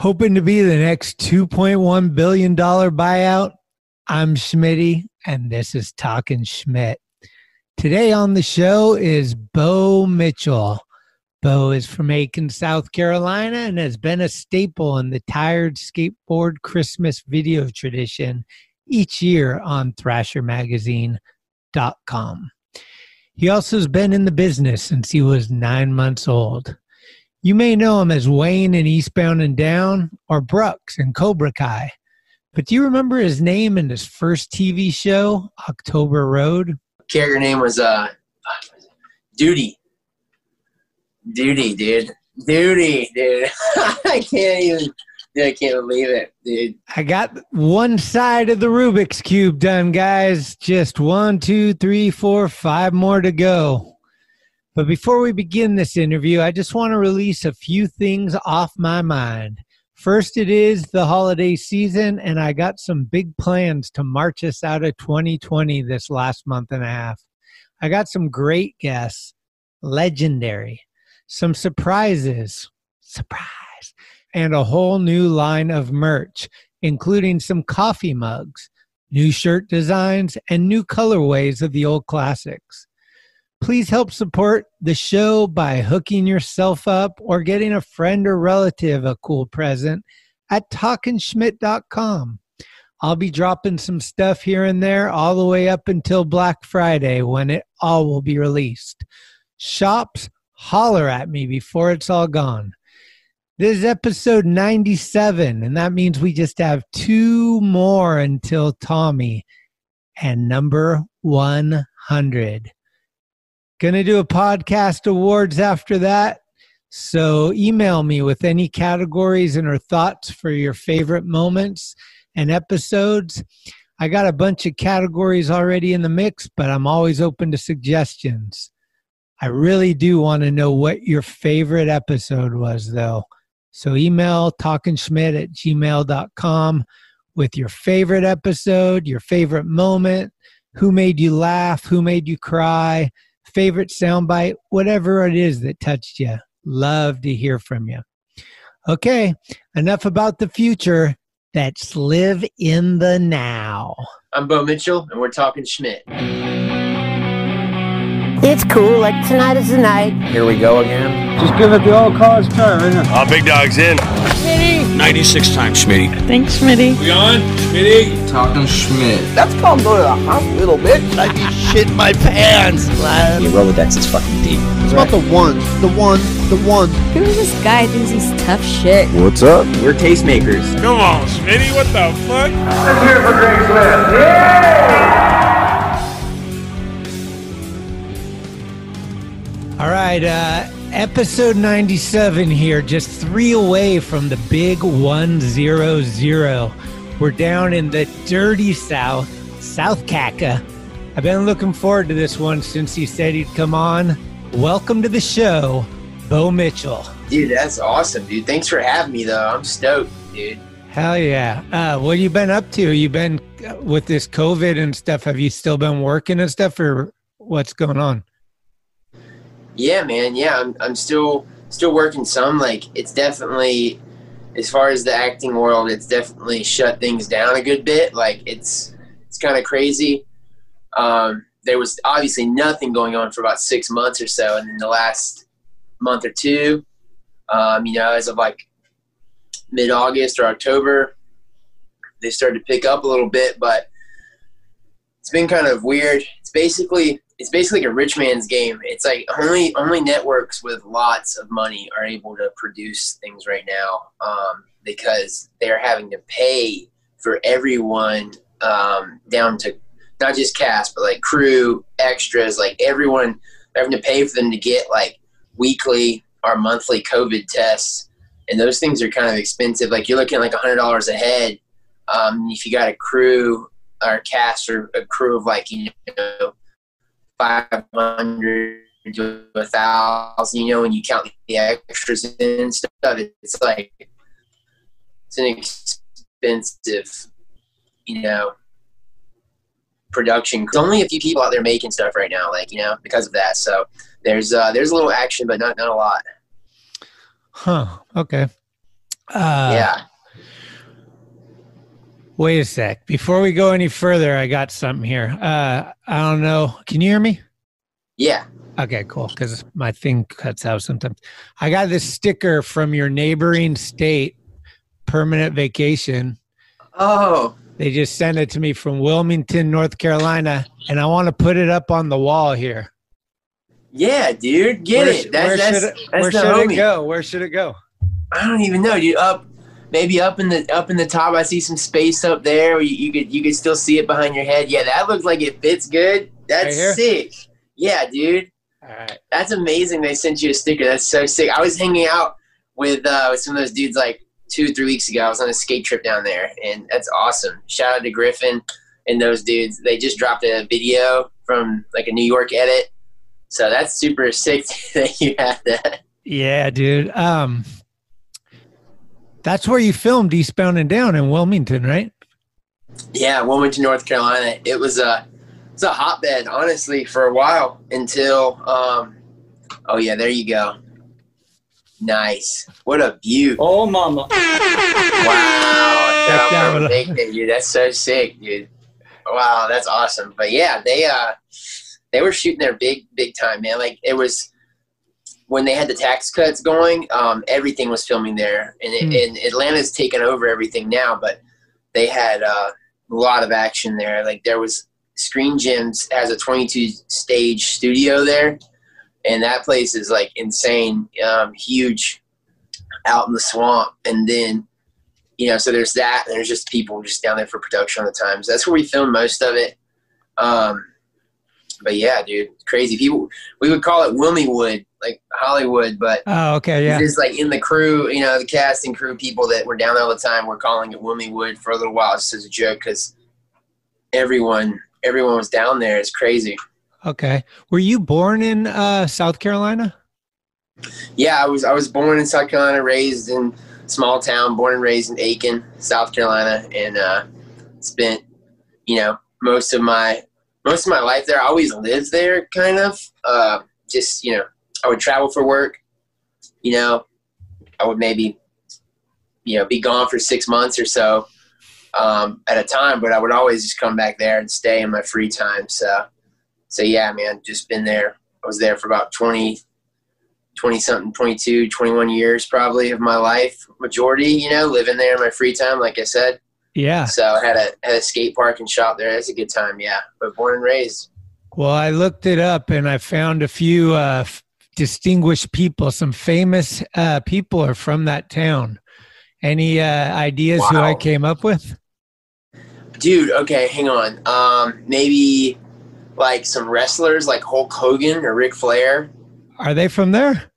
Hoping to be the next $2.1 billion buyout? I'm Schmitty, and this is Talking Schmidt. Today on the show is Bo Mitchell. Bo is from Aiken, South Carolina, and has been a staple in the Tired Skateboard Christmas video tradition each year on ThrasherMagazine.com. He also has been in the business since he was nine months old. You may know him as Wayne in Eastbound and Down or Brooks in Cobra Kai. But do you remember his name in his first TV show, October Road? Character name was uh, Duty. Duty, dude. Duty, dude. I can't even. Dude, I can't believe it, dude. I got one side of the Rubik's Cube done, guys. Just one, two, three, four, five more to go. But before we begin this interview, I just want to release a few things off my mind. First, it is the holiday season, and I got some big plans to march us out of 2020 this last month and a half. I got some great guests, legendary, some surprises, surprise, and a whole new line of merch, including some coffee mugs, new shirt designs, and new colorways of the old classics. Please help support the show by hooking yourself up or getting a friend or relative a cool present at talkingschmidt.com. I'll be dropping some stuff here and there all the way up until Black Friday when it all will be released. Shops, holler at me before it's all gone. This is episode 97, and that means we just have two more until Tommy and number 100. Gonna do a podcast awards after that. So email me with any categories and or thoughts for your favorite moments and episodes. I got a bunch of categories already in the mix, but I'm always open to suggestions. I really do want to know what your favorite episode was, though. So email talkingschmidt at gmail.com with your favorite episode, your favorite moment, who made you laugh, who made you cry, favorite soundbite, whatever it is that touched you. Love to hear from you. Okay, enough about the future. Let's live in the now. I'm Bo Mitchell, and we're talking Schmidt. It's cool, like tonight is the night. Here we go again. Just give it the old college try, right now. Oh, big dog's in. 96 times, Schmitty. Thanks, Schmitty. We on? Schmitty? Talking Schmidt. That's called go to the hospital, bitch. I'd be shitting my pants, lad. Your Rolodex is fucking deep. It's about the one, the one, the one. Who's this guy thinks he's tough shit? What's up? We're tastemakers. Come on, Schmitty, what the fuck? Let's hear it for Greg Smith. Yeah! All right, uh, episode 97 here, just three away from the big 100. We're down in the dirty South, South Caca. I've been looking forward to this one since he said he'd come on. Welcome to the show, Bo Mitchell. Dude, that's awesome, dude. Thanks for having me, though. I'm stoked, dude. Hell yeah. Uh, what have you been up to? You been uh, with this COVID and stuff? Have you still been working and stuff, or what's going on? Yeah, man. Yeah, I'm, I'm still still working some. Like, it's definitely, as far as the acting world, it's definitely shut things down a good bit. Like, it's it's kind of crazy. Um, there was obviously nothing going on for about six months or so, and in the last month or two, um, you know, as of like mid August or October, they started to pick up a little bit, but it's been kind of weird. It's basically it's basically like a rich man's game. It's like only only networks with lots of money are able to produce things right now um, because they're having to pay for everyone um, down to not just cast but like crew, extras, like everyone. Having to pay for them to get like weekly or monthly COVID tests, and those things are kind of expensive. Like you're looking at like a hundred dollars a head. Um, if you got a crew or a cast or a crew of like you know 500 to a thousand, you know, when you count the extras and stuff, it's like, it's an expensive, you know, production. There's only a few people out there making stuff right now, like, you know, because of that. So there's, uh, there's a little action, but not, not a lot. Huh. Okay. Uh, yeah. Wait a sec. Before we go any further, I got something here. Uh, I don't know. Can you hear me? Yeah. Okay, cool. Because my thing cuts out sometimes. I got this sticker from your neighboring state, permanent vacation. Oh, They just sent it to me from Wilmington, North Carolina, and I want to put it up on the wall here. yeah, dude. Get where it. That's where that's, should it, that's where should homie. it go? Where should it go? I don't even know, You Up, maybe up in the up in the top. I see some space up there. You, you could you could still see it behind your head. Yeah, that looks like it fits good. That's Right sick. Yeah, dude. All right. That's amazing. They sent you a sticker. That's so sick. I was hanging out with uh, with some of those dudes like two three weeks ago. I was on a skate trip down there, and that's awesome. Shout out to Griffin and those dudes. They just dropped a video from like a New York edit. So that's super sick that you had that. Yeah, dude. Um, that's where you filmed Eastbound and Down in Wilmington, right? Yeah, Wilmington, North Carolina. It was a it's a hotbed, honestly, for a while until um oh yeah, there you go. Nice. What a view. Oh, mama. Wow. Check Shout that out one for out. making it, dude. That's so sick, dude. Wow, that's awesome. But yeah, they uh they were shooting there big, big time, man. Like it was when they had the tax cuts going, um, everything was filming there. And, it, Hmm. and Atlanta's taken over everything now, but they had uh, a lot of action there. Like there was Screen Gems has a 22 stage studio there, and that place is like insane, um, huge, out in the swamp. And then, you know, so there's that. And there's just people just down there for production all the time. So that's where we filmed most of it. Um, but yeah, dude, crazy people. We would call it Wilmingwood, like Hollywood, but Oh, okay, yeah. just like in the crew, you know, the cast and crew people that were down there all the time were calling it Wilmingwood for a little while just as a joke because everyone everyone was down there. It's crazy. Okay. Were you born in uh, South Carolina? Yeah, I was I was born in South Carolina, raised in small town, born and raised in Aiken, South Carolina, and uh, spent you know most of my most of my life there. I always lived there, kind of. Uh, just you know, I would travel for work. You know, I would maybe you know be gone for six months or so um, at a time, but I would always just come back there and stay in my free time. So, so yeah, man, just been there. I was there for about 20, 20 something, 22, 21 years probably of my life, majority, you know, living there in my free time, like I said. Yeah. So I had a, had a skate park and shop there. That's a good time. Yeah. But born and raised. Well, I looked it up and I found a few uh, distinguished people. Some famous uh, people are from that town. Any uh, ideas who I came up with? Dude, okay, hang on. Um, maybe like some wrestlers like Hulk Hogan or Ric Flair. Are they from there?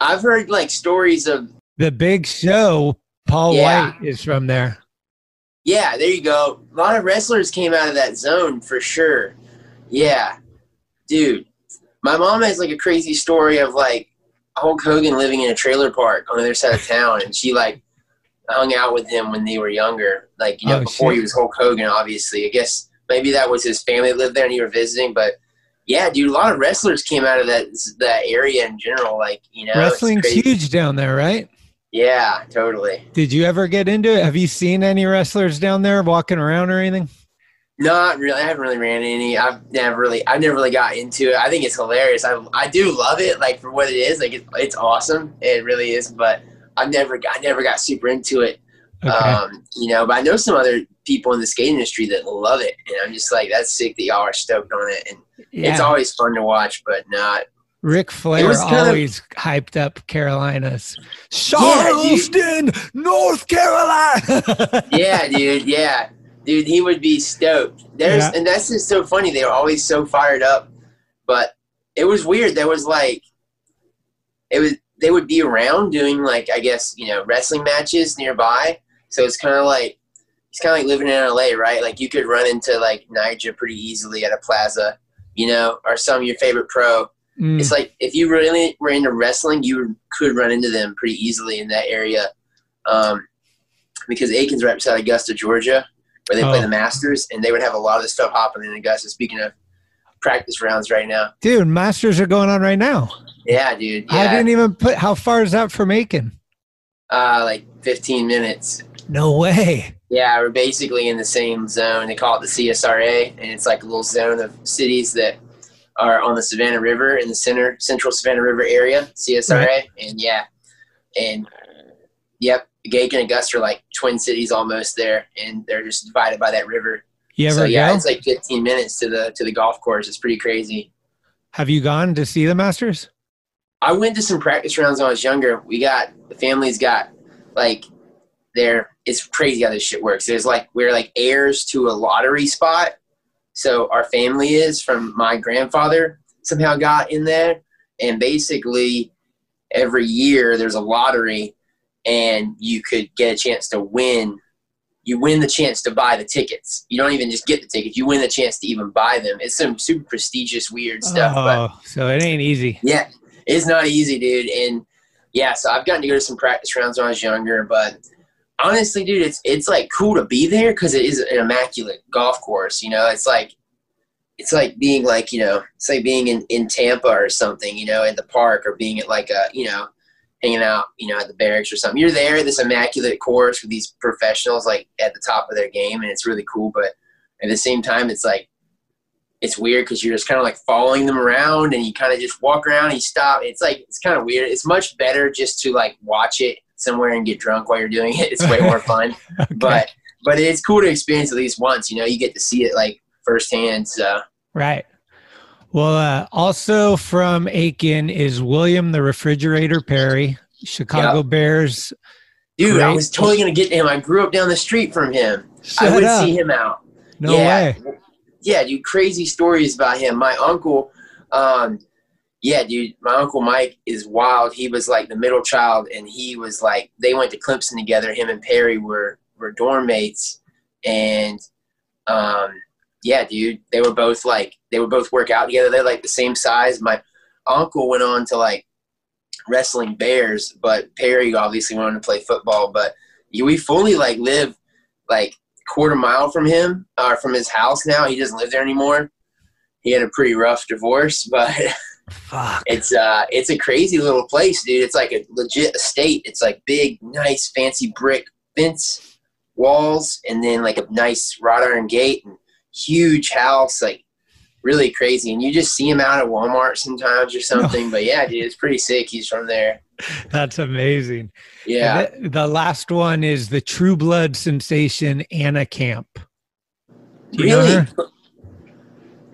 I've heard like stories of The Big Show, Paul Yeah. Wight is from there. Yeah, there you go. A lot of wrestlers came out of that zone for sure. Yeah. Dude, my mom has like a crazy story of like Hulk Hogan living in a trailer park on the other side of town and she like hung out with him when they were younger. Like, you know, Oh, before shit. he was Hulk Hogan, obviously. I guess maybe that was his family lived there and you were visiting, but yeah, dude, a lot of wrestlers came out of that that area in general. Like, you know, Wrestling's huge down there, right? Yeah, totally. Did you ever get into it? Have you seen any wrestlers down there walking around or anything? Not really. I haven't really ran any. I've never really. I've never really got into it. I think it's hilarious. I I do love it, like for what it is. Like it, it's awesome. It really is. But I never. I never got super into it. Okay. Um, you know. But I know some other people in the skate industry that love it, and I'm just like, that's sick that y'all are stoked on it. And yeah. it's always fun to watch, but not. Ric Flair was kind of- always hyped up Carolinas. Yeah. Charleston, North Carolina. Yeah, dude. Yeah, dude. He would be stoked. There's Yeah. and that's just so funny. They were always so fired up, but it was weird. There was like, it was they would be around doing like I guess you know wrestling matches nearby. So it's kind of like it's kind of like living in LA, right? Like you could run into like Nyjah pretty easily at a plaza, you know, or some of your favorite pro. Mm, It's like if you really were into wrestling, you could run into them pretty easily in that area, um, because Aiken's right beside Augusta, Georgia, where they play Oh. the Masters, and they would have a lot of this stuff happening in Augusta. Speaking of practice rounds right now, Dude, Masters are going on right now. yeah, dude, I didn't even put. How far is that from Aiken? Uh, like 15 minutes. No way. Yeah, we're basically in the same zone. They call it the CSRA, and it's like a little zone of cities that are on the Savannah River in the center, central Savannah River area, CSRA. Right. And yeah, and yep, Aiken and Augusta are like twin cities almost there, and they're just divided by that river. You ever so yeah, go? it's like 15 minutes to the to the golf course. It's pretty crazy. Have you gone to see the Masters? I went to some practice rounds when I was younger. We got the family's got like there. It's crazy how this shit works. There's like we're like heirs to a lottery spot. So our family is from my grandfather somehow got in there, and basically every year there's a lottery, and you could get a chance to win. You win the chance to buy the tickets. You don't even just get the tickets. You win the chance to even buy them. It's some super prestigious, weird stuff. Oh, but Oh, so it ain't easy. yeah, it's not easy, dude. And yeah, so I've gotten to go to some practice rounds when I was younger, but honestly, dude, it's it's like cool to be there because it is an immaculate golf course. You know, it's like it's like being like you know, it's like being in in Tampa or something. You know, at the park or being at like a you know. Hanging out, you know, at the barracks or something. You're there this immaculate course with these professionals, like at the top of their game, and it's really cool. But at the same time, it's like it's weird because you're just kind of like following them around and you kind of just walk around and you stop. It's like it's kind of weird. It's much better just to like watch it somewhere and get drunk while you're doing it. It's way more fun. Okay. But but it's cool to experience at least once. You know, you get to see it like firsthand. So Right. Well, uh, also from Aiken is William the Refrigerator Perry, Chicago Yep. Bears. dude, I was totally gonna get to him. I grew up down the street from him. I would up. see him out. No yeah. way. Yeah, dude, crazy stories about him. My uncle, um, yeah, dude, my uncle Mike is wild. He was like the middle child, and he was like they went to Clemson together. Him and Perry were were dorm mates, and um, yeah, dude, they were both like they would both work out together. They're like the same size. My uncle went on to like wrestling bears, but Perry obviously went on to play football. But we fully like live like quarter mile from him or from his house now. He doesn't live there anymore. He had a pretty rough divorce, but Fuck. it's uh it's a crazy little place, dude. It's like a legit estate. It's like big, nice, fancy brick fence walls and then like a nice wrought iron gate and huge house, like really crazy. And you just see him out at Walmart sometimes or something. But yeah, dude, it's pretty sick. He's from there. That's amazing. Yeah. The, the last one is the True Blood sensation Anna Camp. Do you know Really?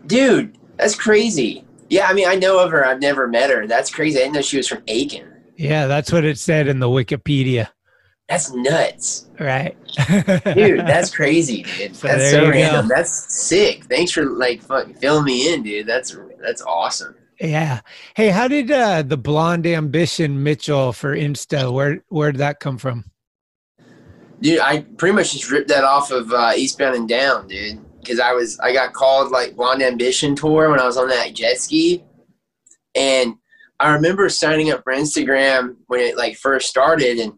Dude, that's crazy. Yeah, I mean, I know of her. I've never met her. That's crazy. I didn't know she was from Aiken. Yeah, that's what it said in the Wikipedia. That's nuts. Right. Dude, that's crazy, dude. So that's so you go. random. That's sick. Thanks for like fucking filling me in, dude. That's that's awesome. Yeah. Hey, how did uh, the blonde ambition Mitchell for Insta? Where where did that come from? Dude, I pretty much just ripped that off of uh, Eastbound and Down, dude. Because I was I got called like Blonde Ambition tour when I was on that jet ski, and I remember signing up for Instagram when it like first started, and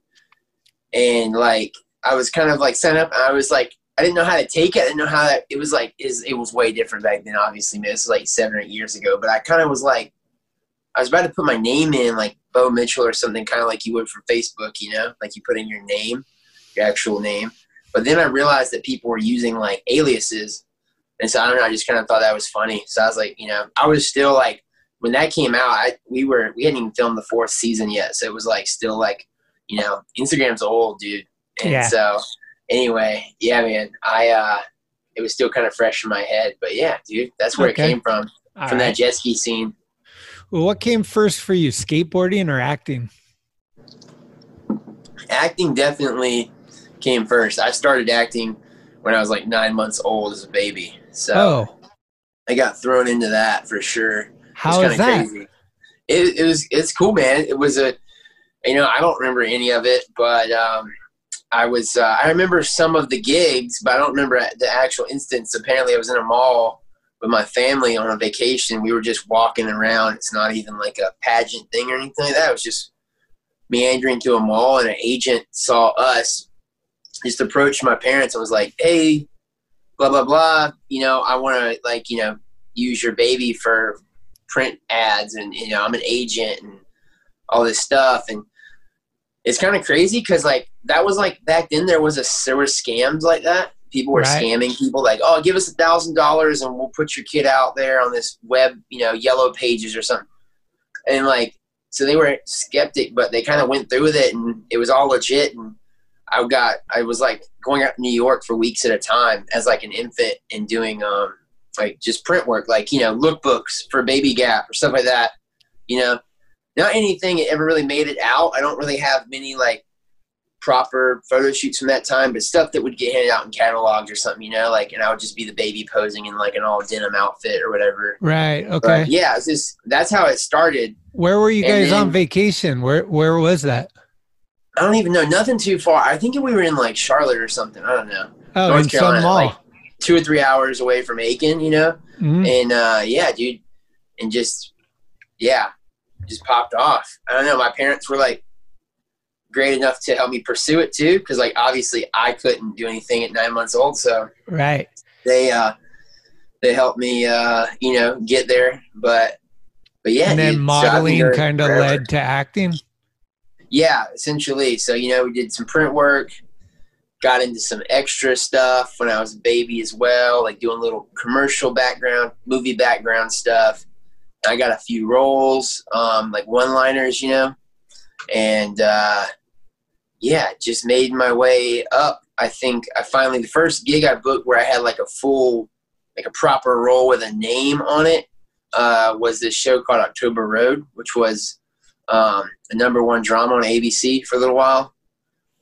and like I was kind of like signing up, I was like I didn't know how to take it. I didn't know how that it was like is it was way different back then. Obviously, man, this is like seven or eight years ago, but I kind of was like I was about to put my name in like Bo Mitchell or something, kind of like you would for Facebook, you know, like you put in your name your actual name. But then I realized that people were using like aliases. And so I don't know, I just kind of thought that was funny. So I was like, you know, I was still like, when that came out, I, we were, we hadn't even filmed the fourth season yet. So it was like, still like, you know, Instagram's old, dude. And Yeah. so anyway, yeah, man, I, uh, it was still kind of fresh in my head. But yeah, dude, that's where Okay. it came from, All from right. that jet ski scene. Well, what came first for you, skateboarding or acting? acting definitely came first. I started acting when I was like nine months old as a baby. So Oh, I got thrown into that for sure. how it's is that? Crazy. It, it was it's cool, man. It was a you know I don't remember any of it, but um, I was uh, I remember some of the gigs, but I don't remember the actual instance. Apparently, I was in a mall with my family on a vacation. We were just walking around. It's not even like a pageant thing or anything like that. It was just meandering through a mall, and an agent saw us. Just approached my parents and was like, "Hey, blah blah blah. You know, I want to like you know use your baby for print ads, and you know, I'm an agent and all this stuff." And it's kind of crazy because like that was like back then there was a there were scams like that. People were Right. scamming people like, oh, give us a thousand dollars and we'll put your kid out there on this web, you know, yellow pages or something. And like, so they were skeptic, but they kind of went through with it and it was all legit. And I got, I was like going out to New York for weeks at a time as like an infant and doing um like just print work, like you know, lookbooks for Baby Gap or stuff like that. You know, not anything that ever really made it out. I don't really have many like proper photo shoots from that time, but stuff that would get handed out in catalogs or something, you know, like, and I would just be the baby posing in like an all denim outfit or whatever. Right. But Okay. yeah, it's just that's how it started. Where were you guys on vacation? Where Where was that? I don't even know, nothing too far. I think we were in like Charlotte or something. I don't know, Oh, North in Carolina, some mall. like two or three hours away from Aiken, you know. Mhm. and uh, yeah, dude, and just yeah, just popped off. I don't know. My parents were like great enough to help me pursue it too, because like obviously I couldn't do anything at nine months old, so Right. they uh, they helped me uh, you know get there. But but yeah, and then dude, so I've been modeling kind of led to acting. Yeah, essentially. So, you know, we did some print work, got into some extra stuff when I was a baby as well, like doing little commercial background, movie background stuff. I got a few roles, um, like one liners, you know, and uh, yeah, just made my way up. I think I finally, the first gig I booked where I had like a full, like a proper role with a name on it uh, was this show called October Road, which was um, the number one drama on ABC for a little while,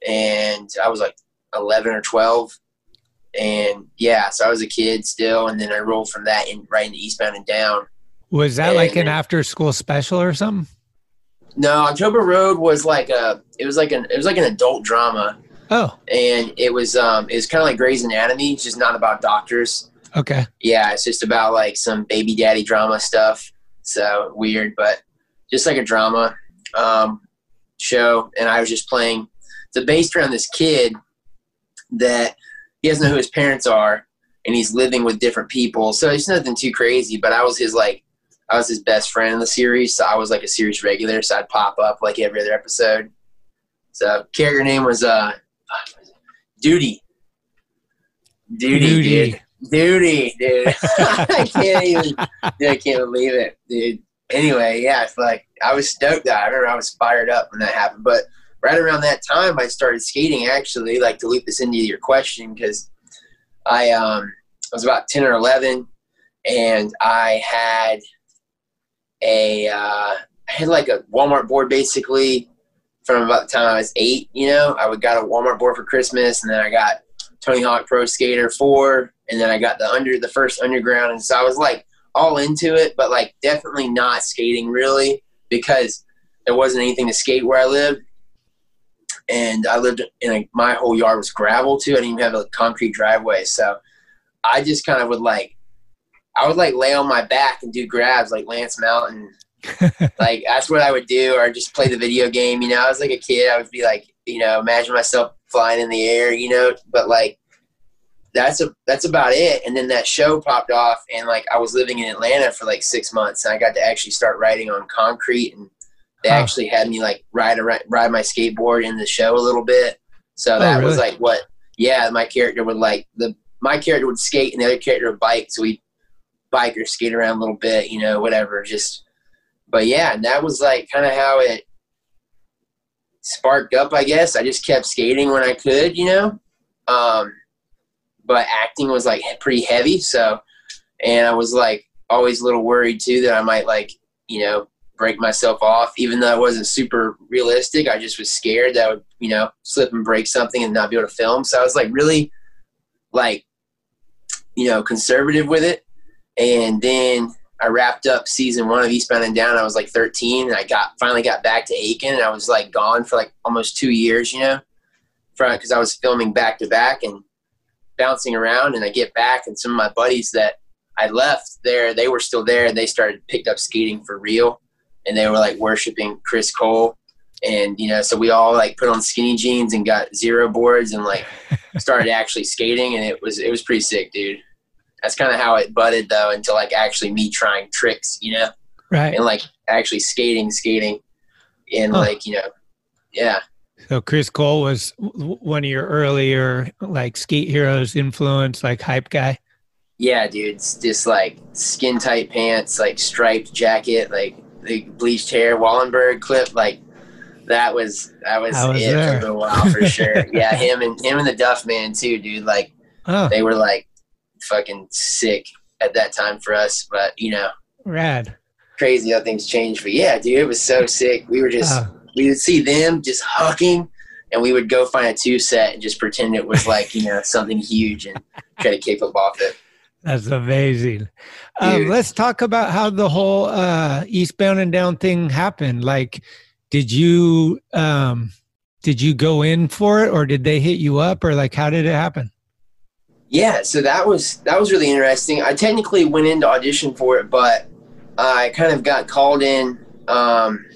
and I was like eleven or twelve, and yeah, so I was a kid still, and then I rolled from that in right into Eastbound and Down. Was that like an after school special or something? No, October Road was like a it was like an it was like an adult drama, Oh, and it was um it was kind of like Grey's Anatomy, it's just not about doctors. okay. Yeah, it's just about like some baby daddy drama stuff. So weird, but just like a drama um, show. And I was just playing. It's based around this kid that he doesn't know who his parents are, and he's living with different people. So it's nothing too crazy. But I was his like, I was his best friend in the series. So I was like a series regular. So I'd pop up like every other episode. So character name was uh, Duty. Duty, dude. Duty. Duty, dude. I can't even. Dude, I can't believe it, dude. Anyway, yeah, it's like I was stoked. That I remember I was fired up when that happened. But right around that time, I started skating. Actually, like to loop this into your question because I um I was about ten or eleven, and I had a uh, I had like a Walmart board basically from about the time I was eight. You know, I would got a Walmart board for Christmas, and then I got Tony Hawk Pro Skater 4, and then I got the under the first underground, and so I was like all into it, but like definitely not skating really because there wasn't anything to skate where I lived, and I lived in a my whole yard was gravel too. I didn't even have a concrete driveway, so I just kind of would like I would like lay on my back and do grabs like Lance Mountain. like that's what I would do, or just play the video game. You know, I was like a kid. I would be like, you know, imagine myself flying in the air. You know, but like that's a that's about it. And then that show popped off, and like I was living in Atlanta for like six months, and I got to actually start riding on concrete, and they Huh. actually had me like ride a, ride my skateboard in the show a little bit. So oh, that was Oh, really? like what, yeah, my character would like the my character would skate, and the other character would bike. So we bike or skate around a little bit, you know, whatever. Just, but yeah, and that was like kind of how it sparked up. I guess I just kept skating when I could, you know. Um, but acting was like pretty heavy, so and I was like always a little worried too that I might like you know break myself off, even though it wasn't super realistic. I just was scared that I would you know slip and break something and not be able to film. So I was like really like you know conservative with it, and then I wrapped up season one of Eastbound and Down. I was like 13, and I got finally got back to Aiken, and I was like gone for like almost two years, you know, because I was filming back to back and bouncing around. And I get back, and some of my buddies that I left there, they were still there, and they started picked up skating for real, and they were like worshiping Chris Cole. And you know, so we all like put on skinny jeans and got zero boards and like started actually skating, and it was it was pretty sick, dude that's kind of how it budded though until like actually me trying tricks you know Right. and like actually skating skating and Huh. like you know yeah So Chris Cole was one of your earlier like skate heroes influence, like hype guy. Yeah, dude, it's just like skin tight pants, like striped jacket, like the bleached hair, Wallenberg clip, like that was that was, was it there. for a while for sure. yeah, him and him and the Duff Man too, dude. Like Oh, they were like fucking sick at that time for us, but you know, rad. crazy how things change. But yeah, dude, it was so sick. We were just Uh, we would see them just hugging and we would go find a two set and just pretend it was like, you know, something huge and try to kick up off it. that's amazing. Um, let's talk about how the whole uh, eastbound and down thing happened. Like, did you um, did you go in for it, or did they hit you up, or like how did it happen? Yeah, so that was that was really interesting. I technically went in to audition for it, but I kind of got called in. Um,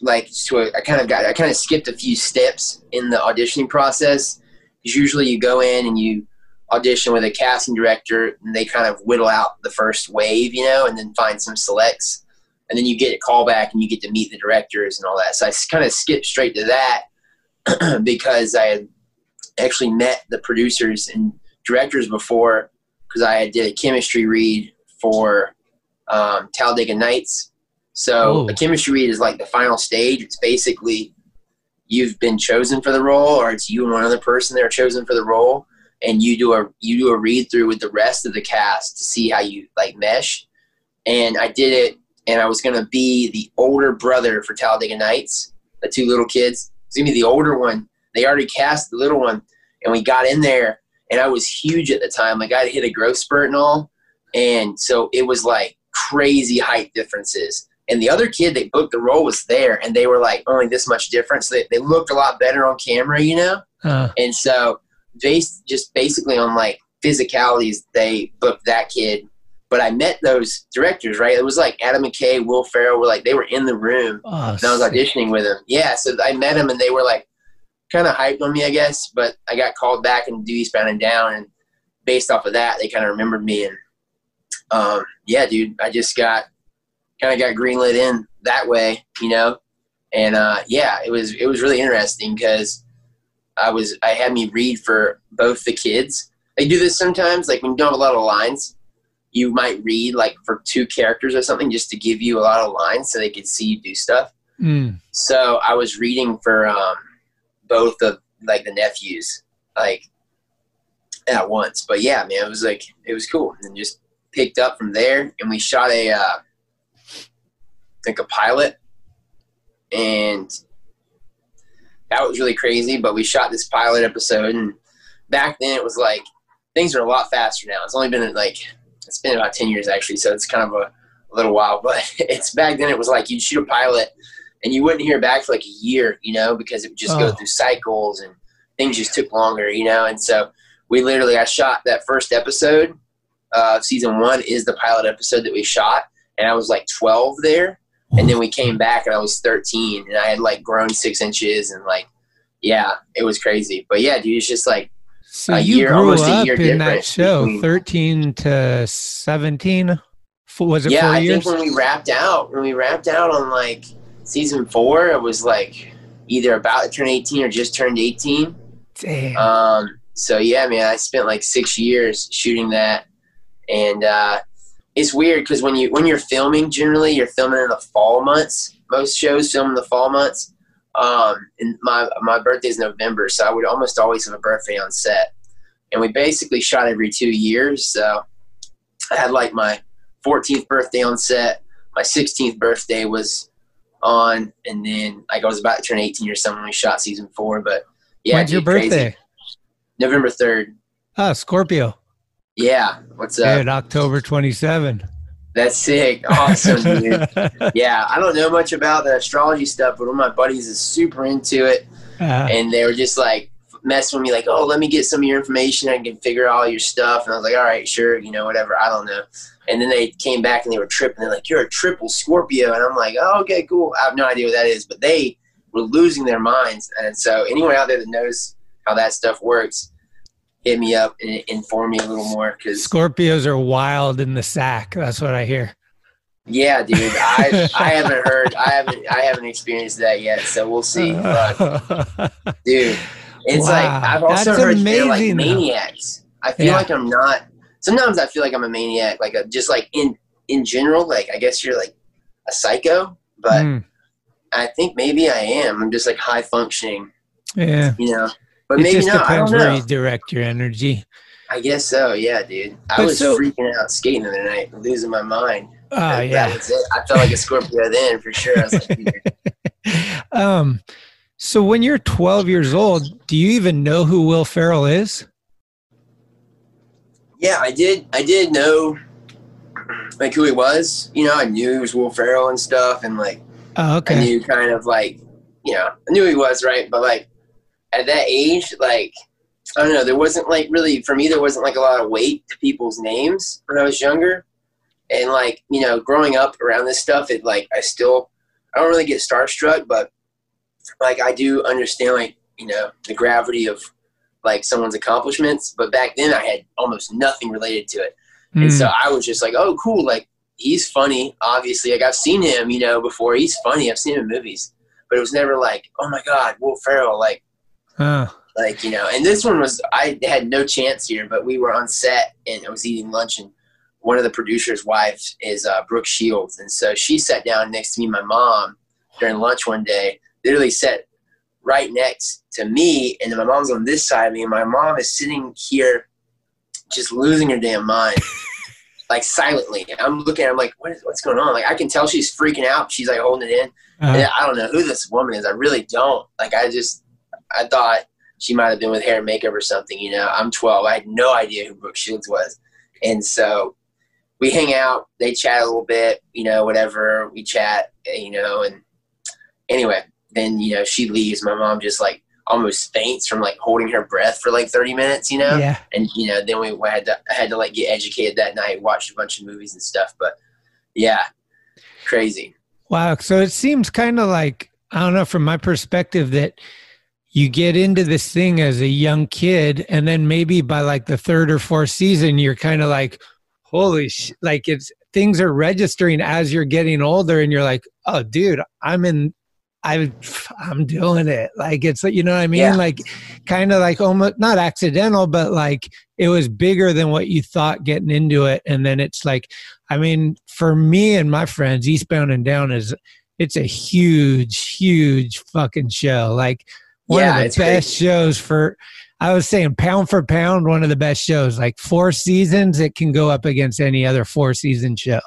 like, a, I kind of got I kind of skipped a few steps in the auditioning process. Because usually you go in and you audition with a casting director, and they kind of whittle out the first wave, you know, and then find some selects, and then you get a call back and you get to meet the directors and all that. So I kind of skipped straight to that because I had actually met the producers and directors before because I did a chemistry read for um, Talladega Nights. So Ooh. a chemistry read is like the final stage. It's basically you've been chosen for the role, or it's you and one other person that are chosen for the role, and you do a you do a read through with the rest of the cast to see how you like mesh. And I did it, and I was gonna be the older brother for Talladega Nights, the two little kids. It's gonna be the older one. They already cast the little one, and we got in there, and I was huge at the time. Like I had hit a growth spurt and all, and so it was like crazy height differences. And the other kid that booked the role was there, and they were like only this much difference. They, they looked a lot better on camera, you know. Uh, And so, based just basically on like physicalities, they booked that kid. But I met those directors, right? It was like Adam McKay, Will Ferrell were like they were in the room, oh, and I was sick. auditioning with them. Yeah, so I met them, and they were like kind of hyped on me, I guess. But I got called back and do Eastbound and Down, and based off of that, they kind of remembered me. And um, yeah, dude, I just got kind of got greenlit in that way, you know. And uh, yeah, it was it was really interesting because I was I had me read for both the kids. They do this sometimes, like when you don't have a lot of lines, you might read like for two characters or something just to give you a lot of lines so they could see you do stuff. Mm, So I was reading for um, both of like the nephews, like at once. But yeah, man, it was like it was cool, and just picked up from there, and we shot a uh, like a pilot, and that was really crazy. But we shot this pilot episode, and back then it was like things are a lot faster now. It's only been like it's been about ten years actually, so it's kind of a, a little while. But it's back then it was like you'd shoot a pilot and you wouldn't hear back for like a year, you know, because it would just go Oh. through cycles and things just took longer, you know. And so we literally, I shot that first episode of season one is the pilot episode that we shot, and I was like 12 there, and then we came back and I was 13, and I had like grown six inches, and like, yeah, it was crazy. But yeah, dude, it's just like so a you year- grew almost a up year in that show, between- thirteen to seventeen. Was it yeah, I years? think when we wrapped out, when we wrapped out on like season four, it was like either about to turn 18 or just turned 18. Damn. Um, so yeah, man, I spent like six years shooting that, and uh, it's weird because when you when you're filming, generally you're filming in the fall months. Most shows film in the fall months. Um, and my my birthday is November, so I would almost always have a birthday on set. And we basically shot every two years, so I had like my 14th birthday on set. My 16th birthday was on, and then like I was about to turn 18 or something when we shot season four. But yeah, When's your dude, crazy. birthday? November 3rd. Oh, Scorpio. Yeah. What's up? Dude, October 27. That's sick. Awesome, dude. Yeah. I don't know much about the astrology stuff, but one of my buddies is super into it. Uh, And they were just like messing with me, like, oh, let me get some of your information. I can figure out all your stuff. And I was like, all right, sure. You know, whatever. I don't know. And then they came back and they were tripping. They're like, you're a triple Scorpio. And I'm like, oh, okay, cool. I have no idea what that is. But they were losing their minds. And so anyone out there that knows how that stuff works, hit me up and inform me a little more because Scorpios are wild in the sack. That's what I hear. Yeah, dude. I I haven't heard. I haven't. I haven't experienced that yet. So we'll see. But dude, it's Wow, like I've also that's heard they're like amazing, though. maniacs. I feel Yeah. like I'm not. Sometimes I feel like I'm a maniac. Like a, just like in in general. Like I guess you're like a psycho, but Mm, I think maybe I am. I'm just like high functioning. yeah. You know. But it maybe just not. I don't where know. you direct your energy. I guess so. Yeah, dude. I But was so- freaking out skating the other night, losing my mind. Oh That- yeah. that was it. I felt like a Scorpio then for sure. I was like, dude, um, so when you're 12 years old, do you even know who Will Ferrell is? Yeah, I did. I did know like who he was. You know, I knew he was Will Ferrell and stuff, and like Oh, I okay. knew kind of like you know I knew he was right, but like at that age, like I don't know, there wasn't like really for me there wasn't like a lot of weight to people's names when I was younger, and like you know growing up around this stuff, it like I still I don't really get starstruck, but like I do understand like you know the gravity of like someone's accomplishments, but back then I had almost nothing related to it. And Mm, so I was just like, oh, cool. Like, he's funny, obviously. Like, I've seen him, you know, before. He's funny. I've seen him in movies. But it was never like, oh my God, Will Ferrell. Like, oh, like you know. And this one was, I had no chance here, but we were on set and I was eating lunch. And one of the producer's wives is uh, Brooke Shields. And so she sat down next to me, my mom, during lunch one day, literally sat right next to me. And my mom's on this side of me. And my mom is sitting here just losing her damn mind like silently. I'm looking at her, I'm like, what is, what's going on? Like, I can tell she's freaking out. She's like holding it in. uh, And I don't know who this woman is. I really don't. Like, I just, I thought she might have been with hair and makeup or something. You know, I'm 12. I had no idea who Brooke Shields was. And so we hang out, they chat a little bit, you know, whatever. We chat, you know, and anyway, then, you know, she leaves. My mom just like almost faints from like holding her breath for like 30 minutes, you know? yeah. and you know then we had to I had to like get educated that night watched a bunch of movies and stuff but yeah crazy Wow. So it seems kind of like, I don't know, from my perspective, that you get into this thing as a young kid, and then maybe by like the third or fourth season, you're kind of like, holy sh like it's things are registering as you're getting older, and you're like, oh, dude, I'm in. I, I'm doing it. Like it's, you know what I mean? Yeah. Like, kind of like almost not accidental, but like it was bigger than what you thought getting into it. And then it's like, I mean, for me and my friends, Eastbound and Down is it's a huge, huge fucking show. Like one Yeah, of the best crazy. shows for I was saying pound for pound, one of the best shows. Like four seasons, it can go up against any other four season show.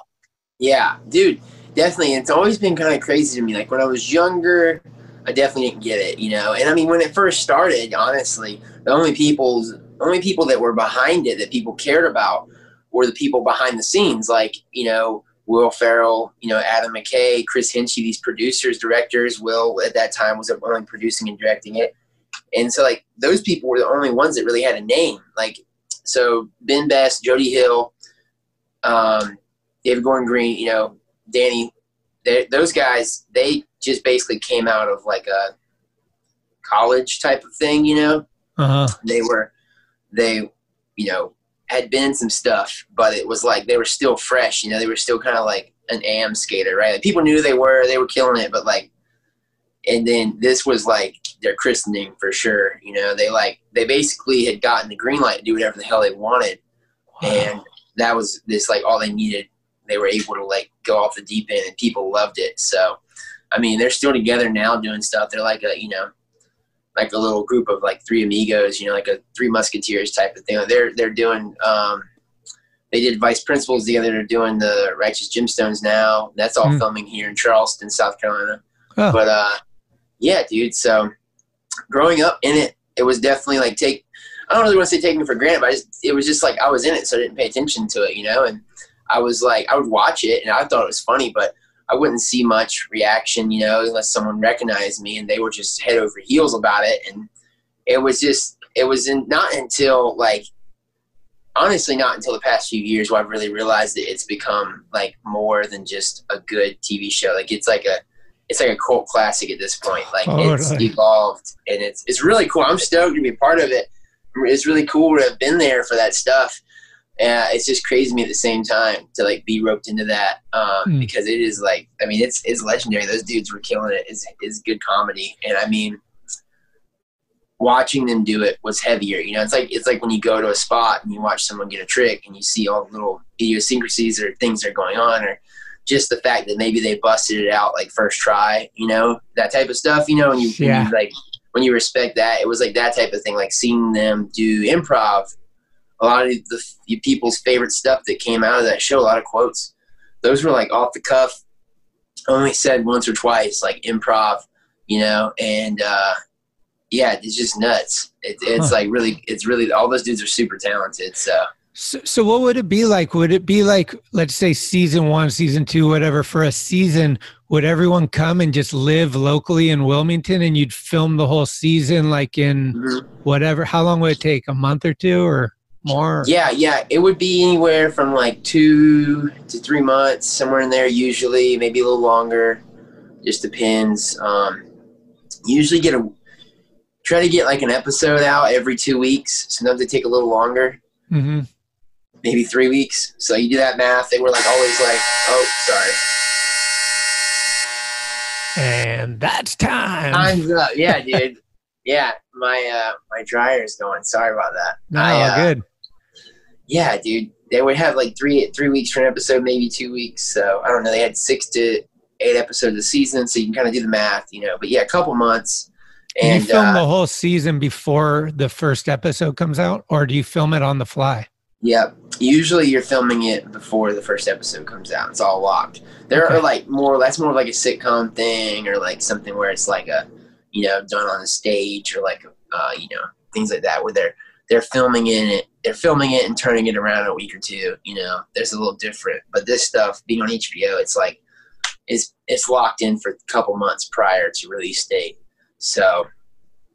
yeah dude definitely it's always been kind of crazy to me like when i was younger i definitely didn't get it you know and i mean when it first started honestly the only people's only people that were behind it that people cared about were the people behind the scenes like you know Will Ferrell, you know, Adam McKay, Chris Henchy, these producers, directors, Will at that time was the only producing and directing it. And so like those people were the only ones that really had a name. Like so Ben Best, Jody Hill, um, David Gordon Green, you know, Danny, those guys, they just basically came out of like a college type of thing, you know. Uh huh. They were, they, you know, had been in some stuff, but it was like they were still fresh, you know. They were still kind of like an AM skater, right? Like people knew they were, they were killing it, but like, and then this was like their christening for sure. You know, they like they basically had gotten the green light to do whatever the hell they wanted, and that was this like all they needed. They were able to like go off the deep end, and people loved it. So, I mean, they're still together now doing stuff. They're like a you know, like a little group of like three amigos, you know, like a three musketeers type of thing. They're they're doing. Um, they did vice principals together. They're doing the righteous gemstones now. That's all Mm. filming here in Charleston, South Carolina. Oh. But uh, yeah, dude. So growing up in it, it was definitely like take. I don't really want to say taking it for granted, but I just, it was just like I was in it, so I didn't pay attention to it, you know. And I was like, I would watch it, and I thought it was funny, but I wouldn't see much reaction, you know, unless someone recognized me, and they were just head over heels about it. And it was just, it was in, not until like, honestly, not until the past few years where I've really realized that it's become like more than just a good TV show. Like it's like a, it's like a cult classic at this point. Like oh, it's Totally. evolved, and it's it's really cool. I'm stoked to be part of it. It's really cool to have been there for that stuff. Yeah, it's just crazy to me at the same time to like be roped into that um, Hmm. because it is like I mean it's it's legendary. Those dudes were killing it. It's it's good comedy, and I mean watching them do it was heavier. You know, it's like it's like when you go to a spot and you watch someone get a trick and you see all the little idiosyncrasies or things that are going on or just the fact that maybe they busted it out like first try, you know, that type of stuff, you know, and you, Yeah. you like when you respect that, it was like that type of thing, like seeing them do improv. A lot of the f- people's favorite stuff that came out of that show, a lot of quotes, those were like off the cuff, only said once or twice, like improv, you know, and uh, yeah, it's just nuts. It, it's Huh. like really, it's really all those dudes are super talented. So So, so what would it be like? Would it be like, let's say season one, season two, whatever, for a season, would everyone come and just live locally in Wilmington and you'd film the whole season like in whatever? How long would it take? A month or two or more? yeah, yeah, it would be anywhere from like two to three months, somewhere in there. Usually, maybe a little longer. Just depends. Um, usually get a try to get like an episode out every two weeks. Sometimes they take a little longer. hmm maybe three weeks. So you do that math. They were like always like, oh, sorry, And that's time. time's up. Yeah, dude. Yeah, my uh, my dryer's going. Sorry about that. no, I, uh, good. Yeah, dude. They would have like three three weeks for an episode, maybe two weeks. So I don't know. They had six to eight episodes a season, so you can kind of do the math, you know. But yeah, a couple months. Do you film uh, the whole season before the first episode comes out, or do you film it on the fly? yeah, usually you're filming it before the first episode comes out. It's all locked. There Okay. are like more. That's more like a sitcom thing, or like something where it's like a, you know, done on a stage, or like, uh, you know, things like that, where they're they're filming in it. They're filming it and turning it around in a week or two. You know, there's a little different. But this stuff being on HBO, it's like, it's it's locked in for a couple months prior to release date. So,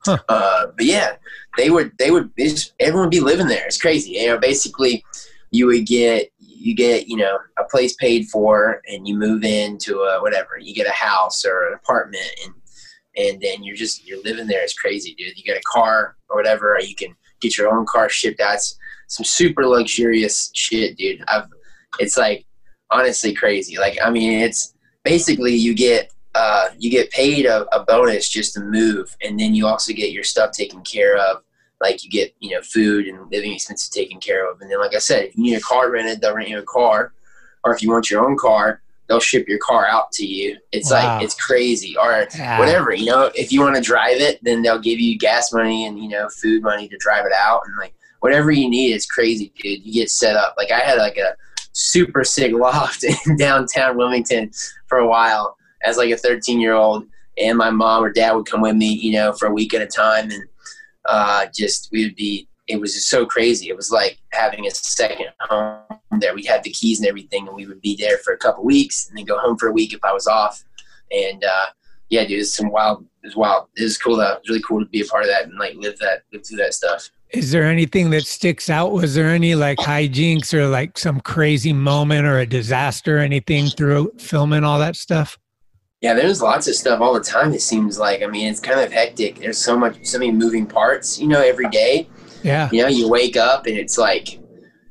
Huh. uh, but yeah, they would they would it's, everyone would be living there. It's crazy. You know, basically, you would get you get you know a place paid for, and you move into a whatever. You get a house or an apartment, and and then you're just you're living there. It's crazy, dude. You get a car or whatever, or you can get your own car shipped out. Some super luxurious shit, dude. I've it's like honestly crazy. Like I mean, it's basically you get uh, you get paid a, a bonus just to move, and then you also get your stuff taken care of. Like you get you know food and living expenses taken care of, and then like I said, if you need a car rented, they'll rent you a car, or if you want your own car, they'll ship your car out to you. It's Wow. like it's crazy, or Yeah. whatever. You know, if you want to drive it, then they'll give you gas money and you know food money to drive it out, and like whatever you need is crazy, dude. You get set up. Like I had like a super sick loft in downtown Wilmington for a while as like a 13 year old, and my mom or dad would come with me, you know, for a week at a time, and uh, just we would be. It was just so crazy. It was like having a second home there. We had the keys and everything, and we would be there for a couple weeks, and then go home for a week if I was off. And uh, yeah, dude, it's some wild. It was wild. It was cool. Though. It was really cool to be a part of that and like live that, live through that stuff. Is there anything that sticks out? Was there any like hijinks or like some crazy moment or a disaster, anything through filming all that stuff? Yeah, there's lots of stuff all the time. It seems like. I mean, it's kind of hectic. There's so much, so many moving parts. You know, every day. Yeah. You know, you wake up and it's like,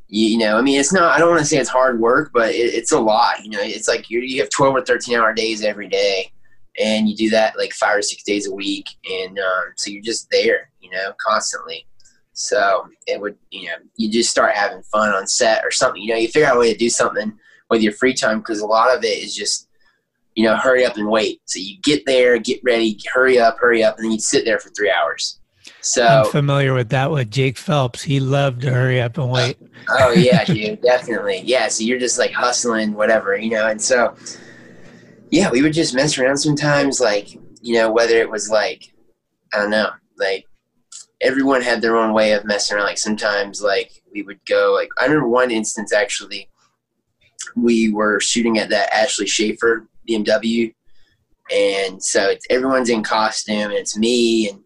you, you know, I mean, it's not. I don't want to say it's hard work, but it, it's a lot. You know, it's like you you have 12 or 13 hour days every day, and you do that like five or six days a week, and um, so you're just there. You know, constantly. So it would, you know, you just start having fun on set or something. You know, you figure out a way to do something with your free time because a lot of it is just you know, hurry up and wait. So you get there, get ready, hurry up, hurry up, and then you sit there for three hours. So, I'm familiar with that with Jake Phelps. He loved to hurry up and wait. Oh, oh yeah, dude, definitely, yeah. So you're just like hustling, whatever, you know. And so, yeah, we would just mess around sometimes, like you know, whether it was like, I don't know, like everyone had their own way of messing around. Like sometimes, like we would go, like I remember one instance actually, we were shooting at that Ashley Schaeffer BMW, and so it's, everyone's in costume, and it's me and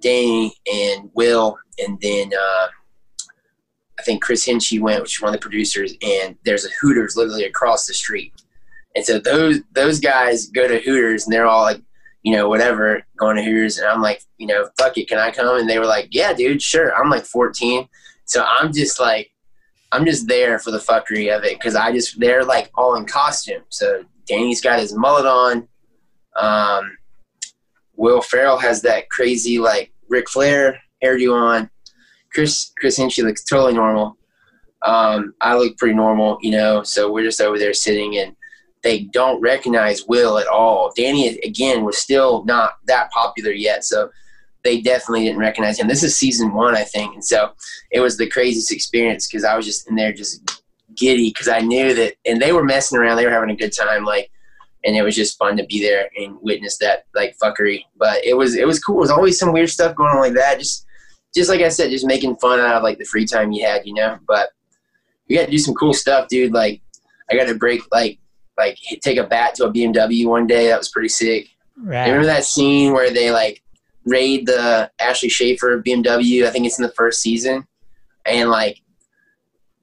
Danny and Will, and then uh, I think Chris Henchy went, which is one of the producers, and there's a Hooters literally across the street, and so those those guys go to Hooters, and they're all like, you know, whatever, going to Hooters, and I'm like, you know, fuck it, can I come? And they were like, yeah, dude, sure. I'm like 14, so I'm just like I'm just there for the fuckery of it because I just they're like all in costume. So Danny's got his mullet on. Um, Will Ferrell has that crazy like Ric Flair hairdo on. Chris Chris Henchy looks totally normal. Um, I look pretty normal, you know. So we're just over there sitting, and they don't recognize Will at all. Danny again was still not that popular yet, so they definitely didn't recognize him. This is season one, I think, and so it was the craziest experience because I was just in there just giddy because I knew that, and they were messing around, they were having a good time, like, and it was just fun to be there and witness that like fuckery. But it was it was cool. There's always some weird stuff going on like that. Just just like I said, just making fun out of like the free time you had, you know. But you got to do some cool stuff, dude. Like I got to break like like take a bat to a BMW one day. That was pretty sick. Right. Remember that scene where they like raid the Ashley Schaeffer BMW? I think it's in the first season, and like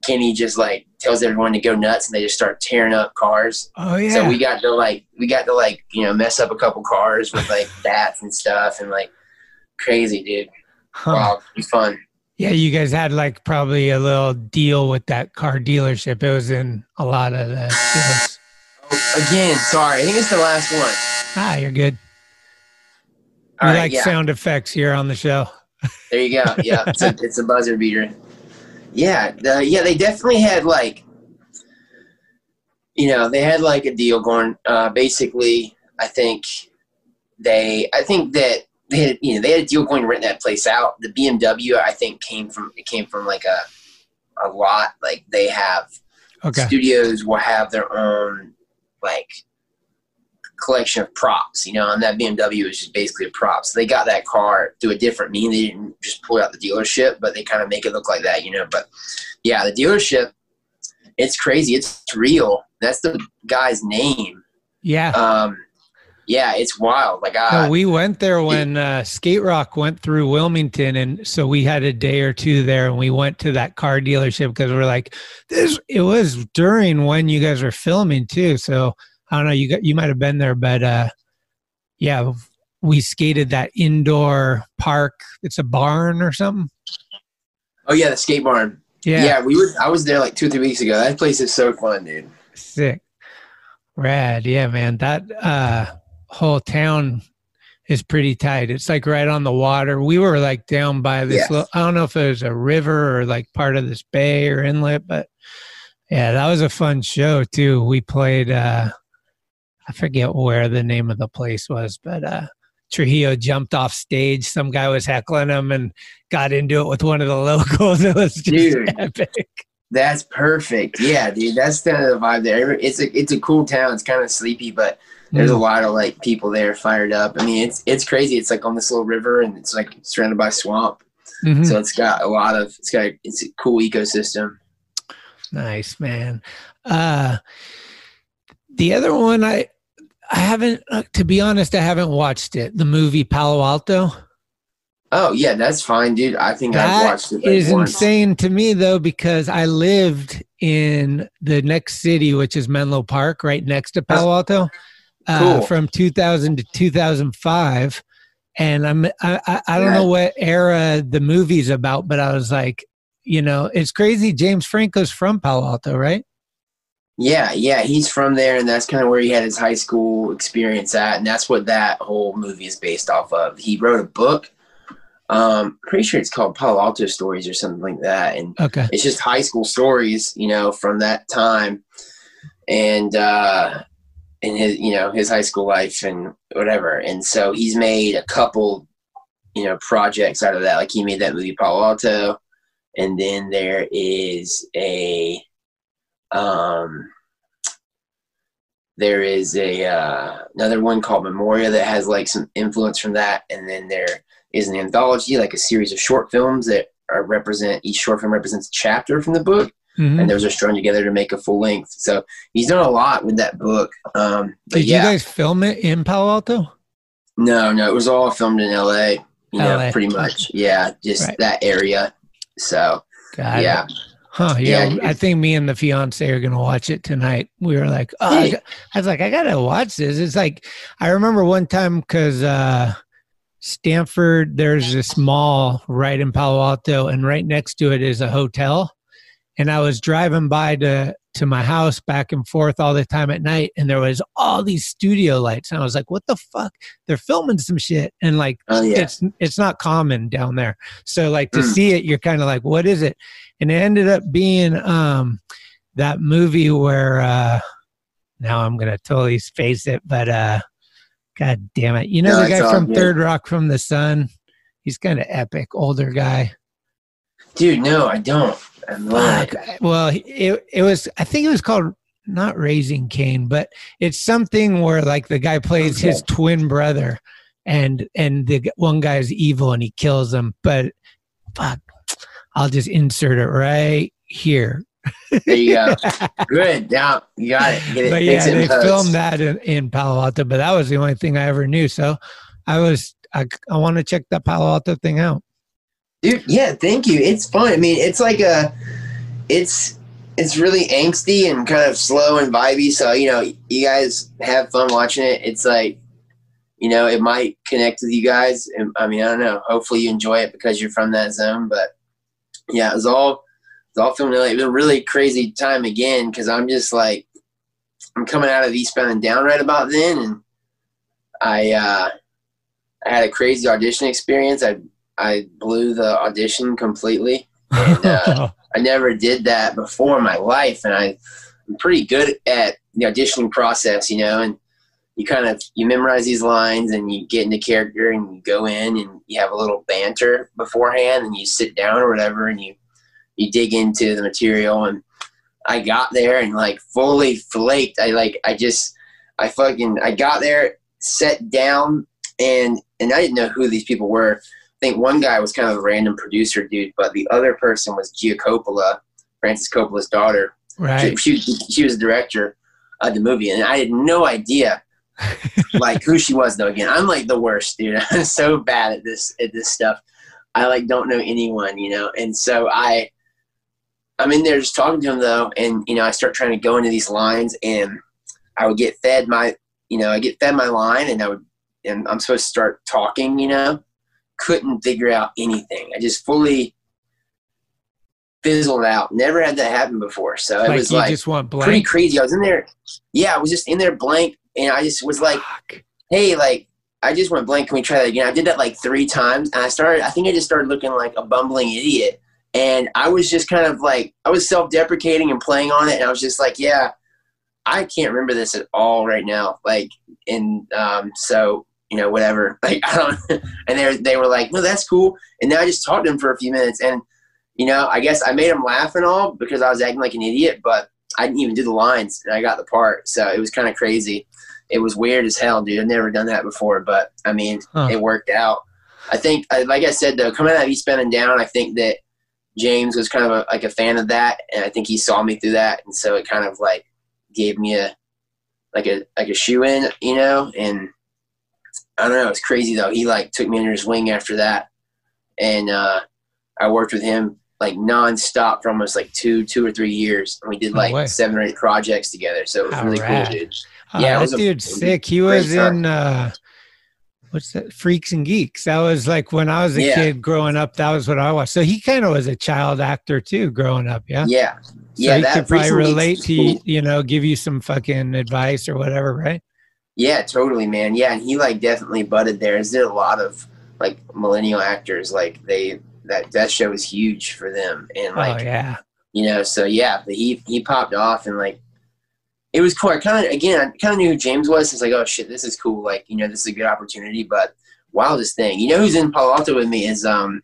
Kenny just like tells everyone to go nuts, and they just start tearing up cars. Oh yeah. So we got to like we got to like you know mess up a couple cars with like bats and stuff, and like crazy, dude. Huh. Wow, it was fun. Yeah, you guys had like probably a little deal with that car dealership. It was in a lot of the shows. Again, sorry, I think it's the last one. Ah, you're good. All we right, like yeah. sound effects here on the show. There you go. Yeah, it's a, it's a buzzer beater. Yeah, yeah, they definitely had like, you know, they had like a deal going. Uh, basically, I think they, I think that they had, you know, they had a deal going to rent that place out. The BMW, I think, came from it came from like a a lot. Like they have Okay. studios will have their own like collection of props, you know, and that BMW is just basically a prop. So they got that car through a different mean. They didn't just pull out the dealership, but they kind of make it look like that, you know. But yeah, the dealership, it's crazy. It's real. That's the guy's name. Yeah. Um, yeah, it's wild. Like I, No, we went there when uh, Skate Rock went through Wilmington, and so we had a day or two there, and we went to that car dealership because we're like, this. It was during when you guys were filming too, so I don't know. You got you might have been there, but uh, yeah, we skated that indoor park. It's a barn or something. oh yeah, the skate barn. Yeah, Yeah. we were. I was there like two, or three weeks ago. That place is so fun, dude. sick, rad. Yeah, man, that uh, whole town is pretty tight. It's like right on the water. We were like down by this. Yes. Little, I don't know if it was a river or like part of this bay or inlet, but yeah, that was a fun show too. We played. uh I forget where the name of the place was, but uh Trujillo jumped off stage. Some guy was heckling him and got into it with one of the locals. It was just Dude. epic. That's perfect. Yeah, dude. That's kind of the vibe there. It's a it's a cool town. It's kind of sleepy, but there's a Mm. lot of like people there fired up. I mean, it's it's crazy. It's like on this little river, and it's like surrounded by swamp. Mhm. So it's got a lot of it's got it's a cool ecosystem. Nice man. Uh the other one I I haven't uh, to be honest I haven't watched it. The movie Palo Alto. Oh yeah, that's fine, dude. I think I've watched it like is once. insane to me though because I lived in the next city which is Menlo Park right next to Palo Alto uh, Cool. from 2000 to 2005 and I'm I, I, I don't know what era the movie's about but I was like you know it's crazy James Franco's from Palo Alto right Yeah, yeah, he's from there, and that's kind of where he had his high school experience at, and that's what that whole movie is based off of. He wrote a book. Um, pretty sure it's called Palo Alto Stories or something like that, and okay it's just high school stories, you know, from that time, and uh, in his, you know, his high school life and whatever. And so he's made a couple, you know, projects out of that. Like he made that movie Palo Alto, and then there is a, um, there is a uh, another one called Memoria that has like some influence from that, and then there is an anthology, like a series of short films that are represent each short film represents a chapter from the book Mhm. and those are strung together to make a full length. So he's done a lot with that book. Um, but Did yeah, you guys film it in Palo Alto? no, no, it was all filmed in L.A. You know, LA. pretty much. Yeah, just Right. that area. So Got yeah, it. Huh. Yeah. Yeah, I think me and the fiance are going to watch it tonight. We were like, oh, I, Hey. I was like, I got to watch this. It's like, I remember one time because uh, Stanford, there's this mall right in Palo Alto, and right next to it is a hotel. and I was driving by to to my house back and forth all the time at night, and there was all these studio lights, and I was like, "What the fuck? They're filming some shit." And like, Oh, yeah. it's it's not common down there, so like to Mm. see it, you're kind of like, "What is it?" And it ended up being um that movie where uh now I'm gonna totally space it, but uh God damn it. You know No, the guy from good. Third Rock from the Sun? He's kind of epic, older guy. Dude, no, I don't. I'm Fuck. lying. Well, it it was I think it was called not Raising Cain, but it's something where like the guy plays his twin brother and and the g- one guy's evil and he kills him, but fuck. I'll just insert it right here. There you go. Good. Now you got it. Get it. but yeah, it they post. filmed that in, in Palo Alto, but that was the only thing I ever knew. So I was I, I want to check that Palo Alto thing out. Dude, yeah, thank you. It's fun. I mean, it's like a, it's it's really angsty and kind of slow and vibey. So you know, you guys have fun watching it. It's like, you know, it might connect with you guys. I mean, I don't know. Hopefully, you enjoy it because you're from that zone. But yeah, it was all it was all filmed. It was a really crazy time again because I'm just like, I'm coming out of Eastbound and Down right about then, and I uh, I had a crazy audition experience. I I blew the audition completely. And, uh, I never did that before in my life, and I, I'm pretty good at the auditioning process, you know. And you kind of you memorize these lines, and you get into character, and you go in, and you have a little banter beforehand, and you sit down or whatever, and you you dig into the material. And I got there and like fully flaked. I like I just I fucking I got there, sat down, and and I didn't know who these people were. I think one guy was kind of a random producer dude, but the other person was Gia Coppola, Francis Coppola's daughter. right. She, she, she was the director of the movie, and I had no idea like who she was though. Again, I'm like the worst, dude. I'm so bad at this at this stuff. I like don't know anyone, you know, and so I I'm in there just talking to him though, and you know I start trying to go into these lines, and I would get fed my you know I get fed my line, and I would and I'm supposed to start talking, you know, couldn't figure out anything. I just fully fizzled out. Never had that happen before, so it like was like just want pretty crazy. I was in there, yeah, I was just in there blank, and I just was like, Fuck. hey, like, I just went blank. Can we try that again? I did that like three times, and I started. I think I just started looking like a bumbling idiot, and I was just kind of like, I was self-deprecating and playing on it, and I was just like, yeah, I can't remember this at all right now, like, and um, so you know, whatever, like, I don't. and they they were like, no, that's cool, and then I just talked to them for a few minutes, and you know, I guess I made them laugh and all because I was acting like an idiot, but I didn't even do the lines, and I got the part, so it was kind of crazy it was weird as hell, dude. I've never done that before, but I mean, Huh. it worked out. I think, like I said, though, coming out of Eastbound and Down, I think that James was kind of a, like a fan of that, and I think he saw me through that, and so it kind of like gave me a like a like a shoe in, you know. And I don't know, it's crazy though. He like took me under his wing after that, and uh, I worked with him like nonstop for almost like two two or three years, and we did like way. seven or eight projects together. So it was How really cool, dude. Oh, Yeah, that dude's sick. He was in uh what's that? Freaks and Geeks. That was like when I was a Yeah. kid growing up. That was what I watched. So he kind of was a child actor too, growing up. Yeah. Yeah, So yeah, he that could probably relate to you, you know, give you some fucking advice or whatever, right? Yeah, totally, man. Yeah, and he like definitely butted there. Is there. A lot of like millennial actors, like they that that show was huge for them, and like oh yeah. you know, so yeah, but he he popped off and like it was cool. I kind of again, I kind of knew who James was. It's like, oh shit, this is cool. Like you know, this is a good opportunity. But wildest thing, you know, who's in Palo Alto with me is um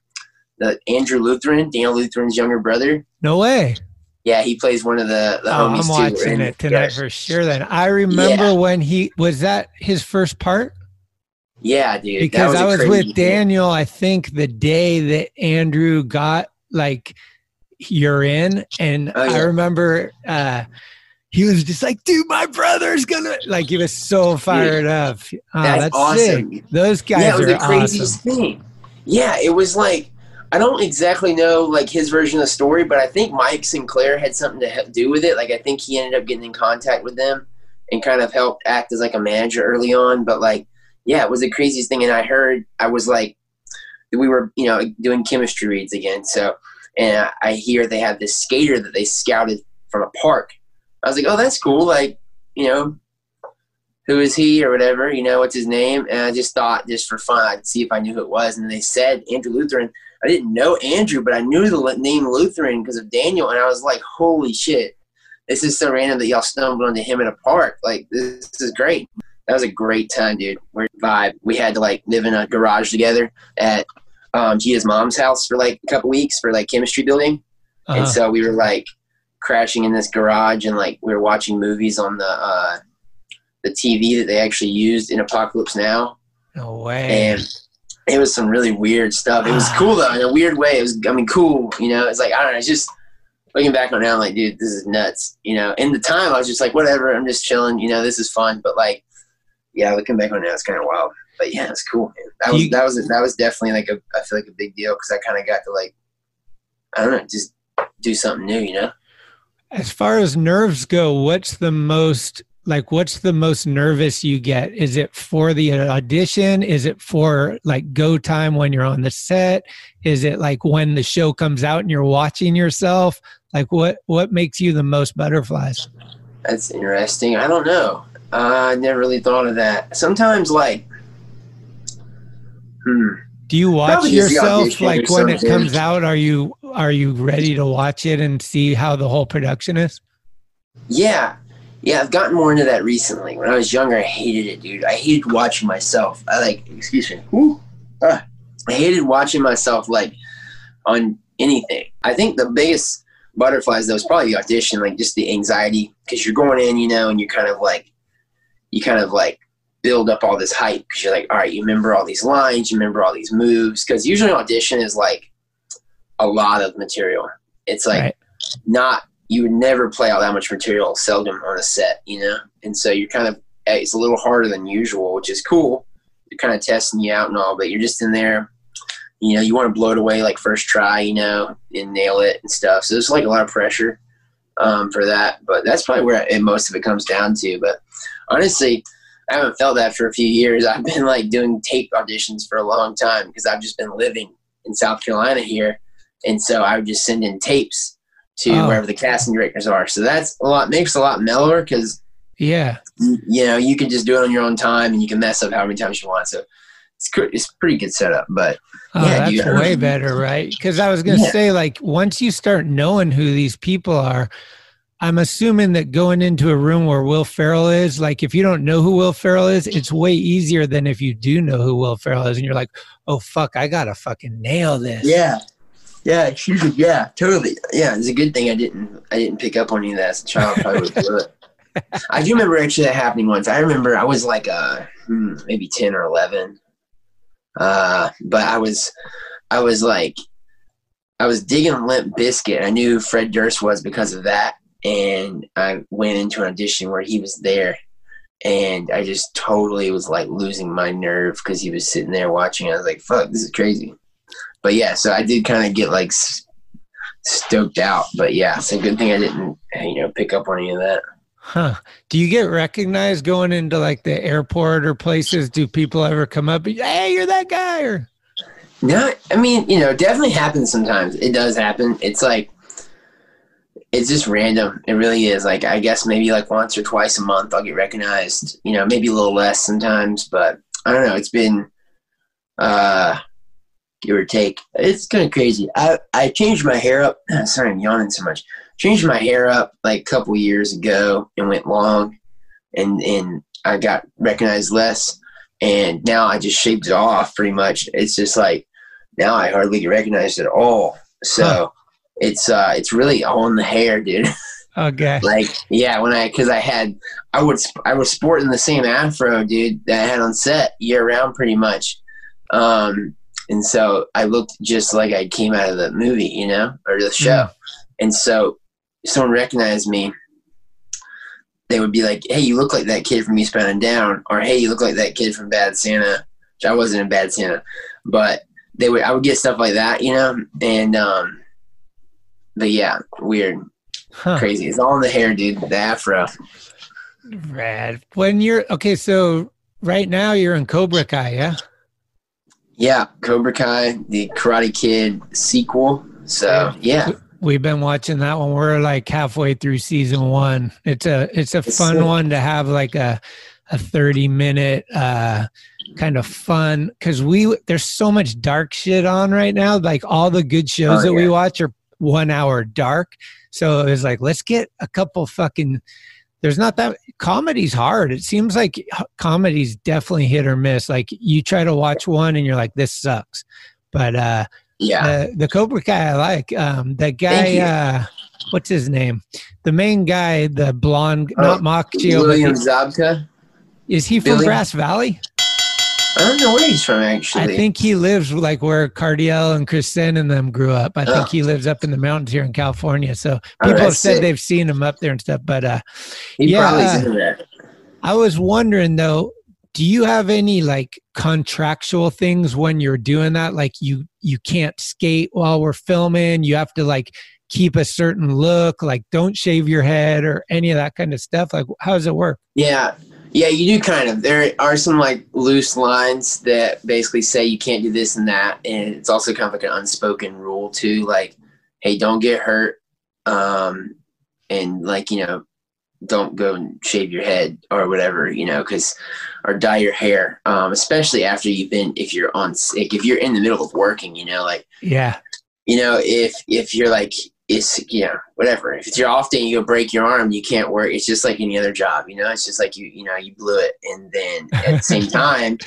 the Andrew Lutheran, Daniel Lutheran's younger brother. No way. Yeah, he plays one of the the Oh, homies I'm too. watching and- it tonight yeah, for sure. Then I remember Yeah. when he was that his first part Yeah, dude. that because a I was crazy with thing. Daniel. I think the day that Andrew got like you're in, and Oh, I remember uh he was just like, "Dude, my brother's gonna like." He was so fired up. Oh, That's that's, awesome. sick. Those guys yeah, it was are the craziest awesome. thing. Yeah, it was like I don't exactly know like his version of the story, but I think Mike Sinclair had something to do with it. Like I think he ended up getting in contact with them and kind of helped act as like a manager early on. But like, yeah, it was the craziest thing. And I heard I was like, we were you know doing chemistry reads again, so and I, I hear they have this skater that they scouted from a park. I was like, oh, that's cool. Like, you know, who is he or whatever, you know, what's his name? And I just thought, just for fun, I'd see if I knew who it was. And they said Andrew Lutheran. I didn't know Andrew, but I knew the name Lutheran because of Daniel. And I was like, holy shit, this is so random that y'all stumbled onto him in a park. Like, this, is great. That was a great time, dude. We're vibe. We had to like live in a garage together at um, Gia's mom's house for like a couple weeks for like chemistry building. Uh-huh. And so we were like crashing in this garage and like we were watching movies on the, uh, the TV that they actually used in Apocalypse Now. No way. And it was some really weird stuff. It was cool though, in a weird way. It was, I mean, cool. You know, it's like I don't know. It's just looking back on it now, I'm like, dude, this is nuts. You know, in the time, I was just like, whatever. I'm just chilling. You know, this is fun. But like, yeah, looking back on it now, it's kind of wild. But yeah, it's cool. Man. That was you, that was that was definitely like a I feel like a big deal because I kind of got to like I don't know, just do something new. You know. As far as nerves go, what's the most like what's the most nervous you get? Is it for the audition? Is it for like go time when you're on the set? Is it like when the show comes out and you're watching yourself? Like what what makes you the most butterflies? That's interesting. I don't know. Uh, i never really thought of that. Sometimes like hmm. Do you watch yourself? like when it comes out are you are you ready to watch it and see how the whole production is? Yeah yeah, I've gotten more into that recently. When I was younger, I hated it, dude. I hated watching myself. I like, excuse me. Ooh, ah, I hated watching myself like on anything. I think the biggest butterflies though is probably the audition, like just the anxiety because you're going in, you know, and you're kind of like, you kind of like build up all this hype because you're like, all right, you remember all these lines, you remember all these moves. Because usually audition is like a lot of material. It's like right. not you would never play out that much material seldom on a set, you know? And so you're kind of, eh, it's a little harder than usual, which is cool. You're kind of testing you out and all, but you're just in there, you know, you want to blow it away like first try, you know, and nail it and stuff. So there's like a lot of pressure um, for that, but that's probably where it, most of it comes down to. But honestly, I haven't felt that for a few years. I've been like doing tape auditions for a long time because I've just been living in South Carolina here. And so I would just send in tapes to oh. wherever the casting directors are. So that's a lot makes a lot mellower because yeah, you know you can just do it on your own time and you can mess up how many times you want. So it's it's pretty good setup. But oh, yeah, that's way better, right? Because I was gonna yeah. say like once you start knowing who these people are. I'm assuming that going into a room where Will Ferrell is, like if you don't know who Will Ferrell is, it's way easier than if you do know who Will Ferrell is and you're like, oh fuck, I gotta fucking nail this. Yeah. Yeah, excuse me. Yeah, totally. Yeah, it's a good thing I didn't I didn't pick up on any of that as a child. Probably would do. I do remember actually that happening once. I remember I was like uh hmm, maybe ten or eleven. Uh, but I was I was like I was digging Limp Bizkit. I knew Fred Durst was because of that, and I went into an audition where he was there, and I just totally was like losing my nerve because he was sitting there watching. I was like, "Fuck, this is crazy." But yeah, so I did kind of get like stoked out. But yeah, it's a good thing I didn't, you know, pick up on any of that. Huh. Do you get recognized going into like the airport or places? Do people ever come up hey, you're that guy or? No, I mean, you know, definitely happens sometimes. It does happen. It's like, it's just random. It really is. Like, I guess maybe like once or twice a month I'll get recognized, you know, maybe a little less sometimes, but I don't know. It's been, uh, give or take. It's kind of crazy. I, I changed my hair up. Sorry, I'm yawning so much. Changed my hair up like a couple years ago and went long, and and I got recognized less. And now I just shaved it off pretty much. It's just like now I hardly get recognized at all. So huh. it's uh it's really on the hair, dude. Okay. like yeah, when I because I had I would I was sporting the same afro, dude, that I had on set year round pretty much. Um, and so I looked just like I came out of the movie, you know, or the show. Mm. And so someone recognized me, they would be like, "Hey, you look like that kid from Eastbound and Down," or "Hey, you look like that kid from Bad Santa." Which I wasn't in Bad Santa, but they would. I would get stuff like that, you know, and um, but yeah, weird, huh. crazy. It's all in the hair, dude. The afro. Rad. When you're okay, so right now you're in Cobra Kai, yeah. Yeah, Cobra Kai, the Karate Kid sequel. So yeah, We've been watching that one. We're like halfway through season one. It's a it's a It's fun sick. one to have like a a thirty minute uh kind of fun because we there's so much dark shit on right now. Like all the good shows Oh, that we watch are one hour dark. So it was like let's get a couple fucking. There's not that comedy's hard. It seems like h- comedy's definitely hit or miss. Like you try to watch one and you're like this sucks, but uh yeah. the the Cobra Kai I like. Um, the guy, uh, what's his name? The main guy, the blonde, Oh, not Macchio, William Zabka. is he from Billy? Grass Valley? I don't know where he's from actually. I think he lives like where Cardiel and Kristen and them grew up. I think Oh. he lives up in the mountains here in California. So Oh, people have said sick. they've seen him up there and stuff. But uh, he yeah. into. I was wondering though, do you have any like contractual things when you're doing that? Like you you can't skate while we're filming. You have to like keep a certain look, like don't shave your head or any of that kind of stuff. Like how does it work? Yeah. Yeah, you do kind of. There are some like loose lines that basically say you can't do this and that, and it's also kind of like an unspoken rule too. Like, hey, don't get hurt, um, and like you know, don't go and shave your head or whatever, you know, because or dye your hair, um, especially after you've been if you're on sick, if you're in the middle of working, you know, like Yeah. you know, if if you're like it's you know whatever. If it's your off day, and you go break your arm, you can't work. It's just like any other job, you know. It's just like you you know you blew it, and then at the same time,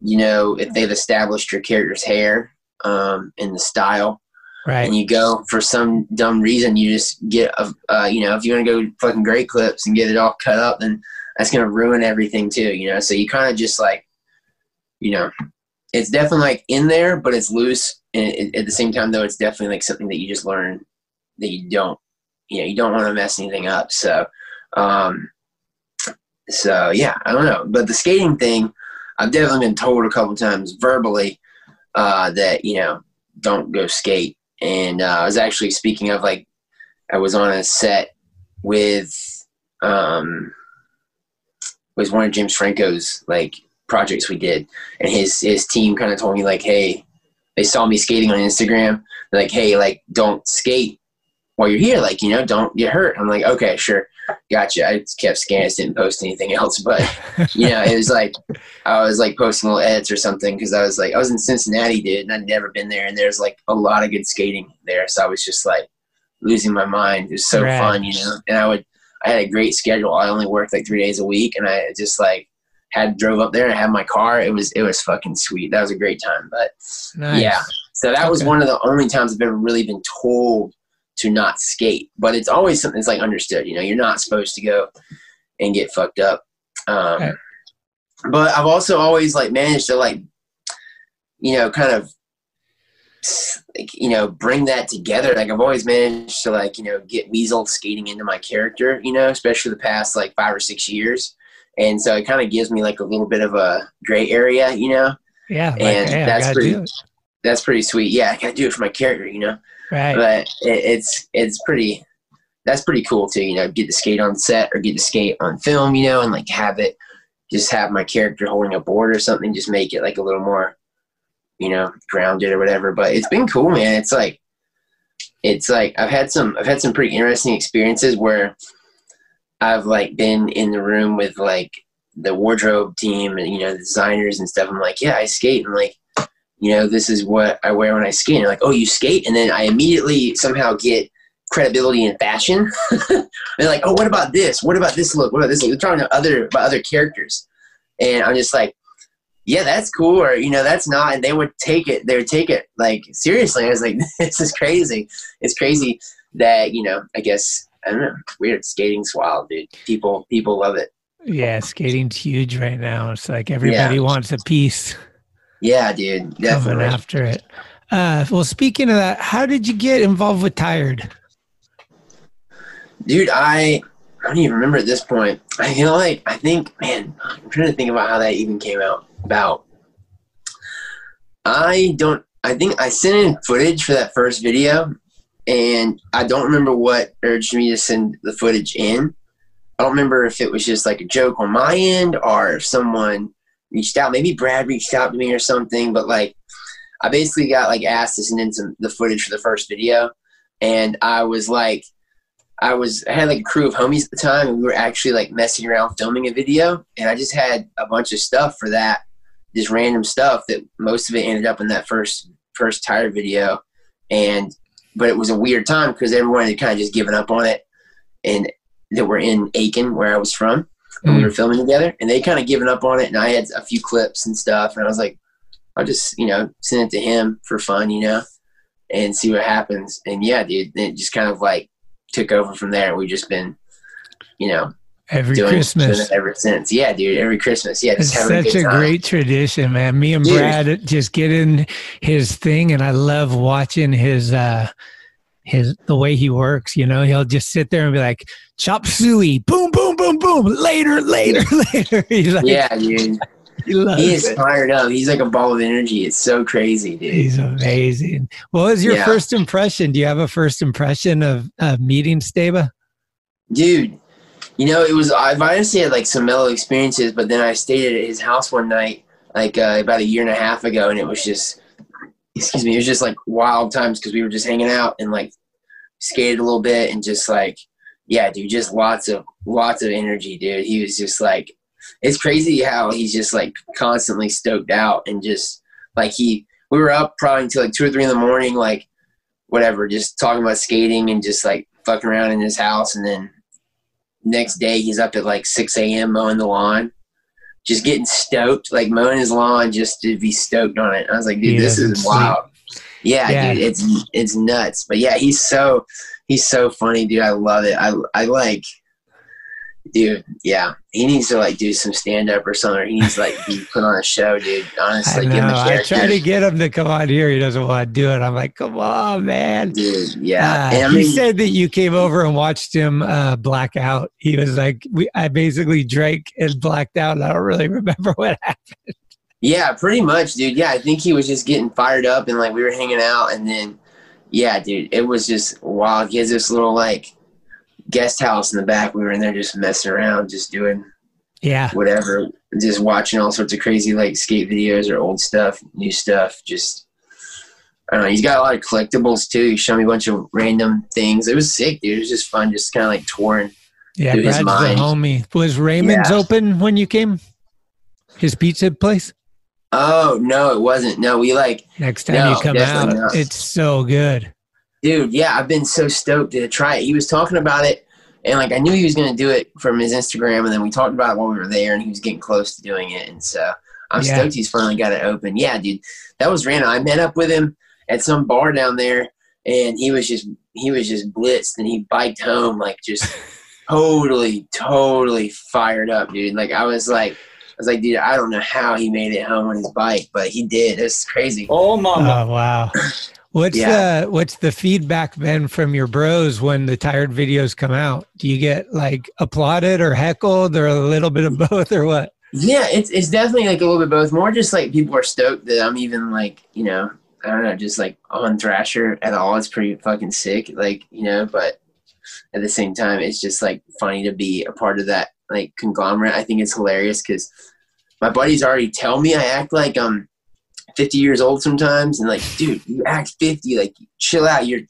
you know, if they've established your character's hair um, and the style, Right. and you go for some dumb reason, you just get a uh, you know if you're gonna go fucking great clips and get it all cut up, then that's gonna ruin everything too, you know. So you kind of just like, you know, it's definitely like in there, but it's loose. And it, at the same time, though, it's definitely like something that you just learn that you don't, you know, you don't want to mess anything up. So, um, so yeah, I don't know. But the skating thing, I've definitely been told a couple times verbally uh, that you know don't go skate. And uh, I was actually speaking of like I was on a set with um, was one of James Franco's like projects we did, and his his team kind of told me like, hey, they saw me skating on Instagram, like, hey, like don't skate while you're here, like you know, don't get hurt. I'm like, okay, sure, gotcha. I just kept scanning, didn't post anything else, but you know, it was like I was like posting little edits or something because I was like I was in Cincinnati, dude, and I'd never been there, and there's like a lot of good skating there, so I was just like losing my mind. It was so Right. fun, you know, and I would I had a great schedule. I only worked like three days a week, and I just like had drove up there and had my car. It was it was fucking sweet. That was a great time, but nice. yeah. So that was one of the only times I've ever really been told to not skate. But it's always something that's like understood. You know, you're not supposed to go and get fucked up. Um, Right. But I've also always like managed to like, you know, kind of, like, you know, bring that together. Like I've always managed to like, you know, get weasel skating into my character. You know, especially the past like five or six years. And so it kind of gives me like a little bit of a gray area, you know Yeah. Like, and hey, I pretty- that's pretty sweet. Yeah, I gotta do it for my character, you know. Right. But it, it's it's pretty. That's pretty cool too. You know, get to skate on set or get to skate on film. You know, and like have it, just have my character holding a board or something. Just make it like a little more, you know, grounded or whatever. But it's been cool, man. It's like, it's like I've had some I've had some pretty interesting experiences where I've like been in the room with like the wardrobe team and you know the designers and stuff. I'm like, yeah, I skate. and like, you know, this is what I wear when I skate. And they're like, oh, you skate? And then I immediately somehow get credibility in fashion. they're like, oh, what about this? What about this look? What about this look? They're talking to other about other characters, and I'm just like, yeah, that's cool, or you know, that's not. And they would take it. They would take it like seriously. I was like, this is crazy. It's crazy that you know. I guess I don't know. Weird skating's wild, dude. People people love it. Yeah, skating's huge right now. It's like everybody wants a piece Yeah, dude. Definitely. after it. Uh, well, speaking of that, how did you get involved with Tired? dude i i don't even remember at this point i feel like i think man i'm trying to think about how that even came out about i don't i think i sent in footage for that first video and i don't remember what urged me to send the footage in i don't remember if it was just like a joke on my end or if someone reached out. Maybe brad reached out to me or something but like I basically got like asked to send in some the footage for the first video, and I was like, I was I had like a crew of homies at the time, and we were actually like messing around filming a video, and I just had a bunch of stuff for that, just random stuff that most of it ended up in that first first tire video, and but it was a weird time because everyone had kind of just given up on it, and that were in Aiken where I was from, we were filming together, and they kind of given up on it, and I had a few clips and stuff, and I was like, I'll just you know send it to him for fun, you know, and see what happens, and yeah, dude, it just kind of like took over from there. We've just been, you know, Every Christmas. ever since. Yeah, dude, every Christmas. Yeah, It's such a a great tradition, man. Me and Dude. Brad just get in his thing, and I love watching his uh his the way he works. You know, he'll just sit there and be like, "Chop suey, boom, boom, boom, boom, later, later, later." He's like, Yeah, dude. he He is it. fired up. He's like a ball of energy. It's so crazy, dude. He's amazing. What was your Yeah. first impression? Do you have a first impression of, of meeting Staba? dude you know it was i've honestly had like some mellow experiences but then i stayed at his house one night like uh, about a year and a half ago and it was just excuse me it was just like wild times because we were just hanging out and like skated a little bit and just like yeah dude just lots of lots of energy dude. He was just like it's crazy how he's just like constantly stoked out and just like he we were up probably until like two or three in the morning like whatever just talking about skating and just like fucking around in his house. And then next day he's up at like 6 a.m mowing the lawn just getting stoked. Like mowing his lawn just to be stoked on it. I was like dude this is wild. Yeah, Yeah. dude it's it's nuts. But yeah he's so he's so funny dude. I love it. I i like dude yeah he needs to like do some stand up or something or he needs to like be put on a show dude I honestly give him know. I try to get him to come on here. He doesn't want to do it. I'm like, come on, man. dude yeah Uh, and I he mean, said that you came over and watched him uh, black out. He was like, we, I basically drank and blacked out. And I don't really remember what happened. Yeah, pretty much, dude. Yeah, I think he was just getting fired up and like we were hanging out and then yeah, dude, it was just wild. He has this little like guest house in the back. We were in there just messing around, just doing Yeah. whatever, just watching all sorts of crazy like skate videos or old stuff, new stuff. Just I don't know. He's got a lot of collectibles too. He showed me a bunch of random things. It was sick, dude. It was just fun, just kind of like touring. Yeah. Brad's mind. homie. Was Raymond's Yeah. open when you came? His pizza place? Oh no, it wasn't. No, we like Next time No, you come out, not. it's so good. Dude yeah i've been so stoked to try it he was talking about it and like i knew he was going to do it from his instagram and then we talked about it while we were there and he was getting close to doing it and so i'm Yeah. stoked he's finally got it open yeah dude that was random i met up with him at some bar down there and he was just he was just blitzed and he biked home like just totally totally fired up dude like i was like I was like, dude, I don't know how he made it home on his bike, but he did. It's crazy. Oh, mama. Oh wow. What's Yeah. the what's the feedback been from your bros when the tired videos come out? Do you get like applauded or heckled or a little bit of both or what? Yeah, it's it's definitely like a little bit both. More just like people are stoked that I'm even like you know I don't know just like on Thrasher at all. It's pretty fucking sick, like you know. But at the same time, it's just like funny to be a part of that like conglomerate. I think it's hilarious because my buddies already tell me I act like I'm 50 years old sometimes, and like, dude, you act 50. Like, chill out. You're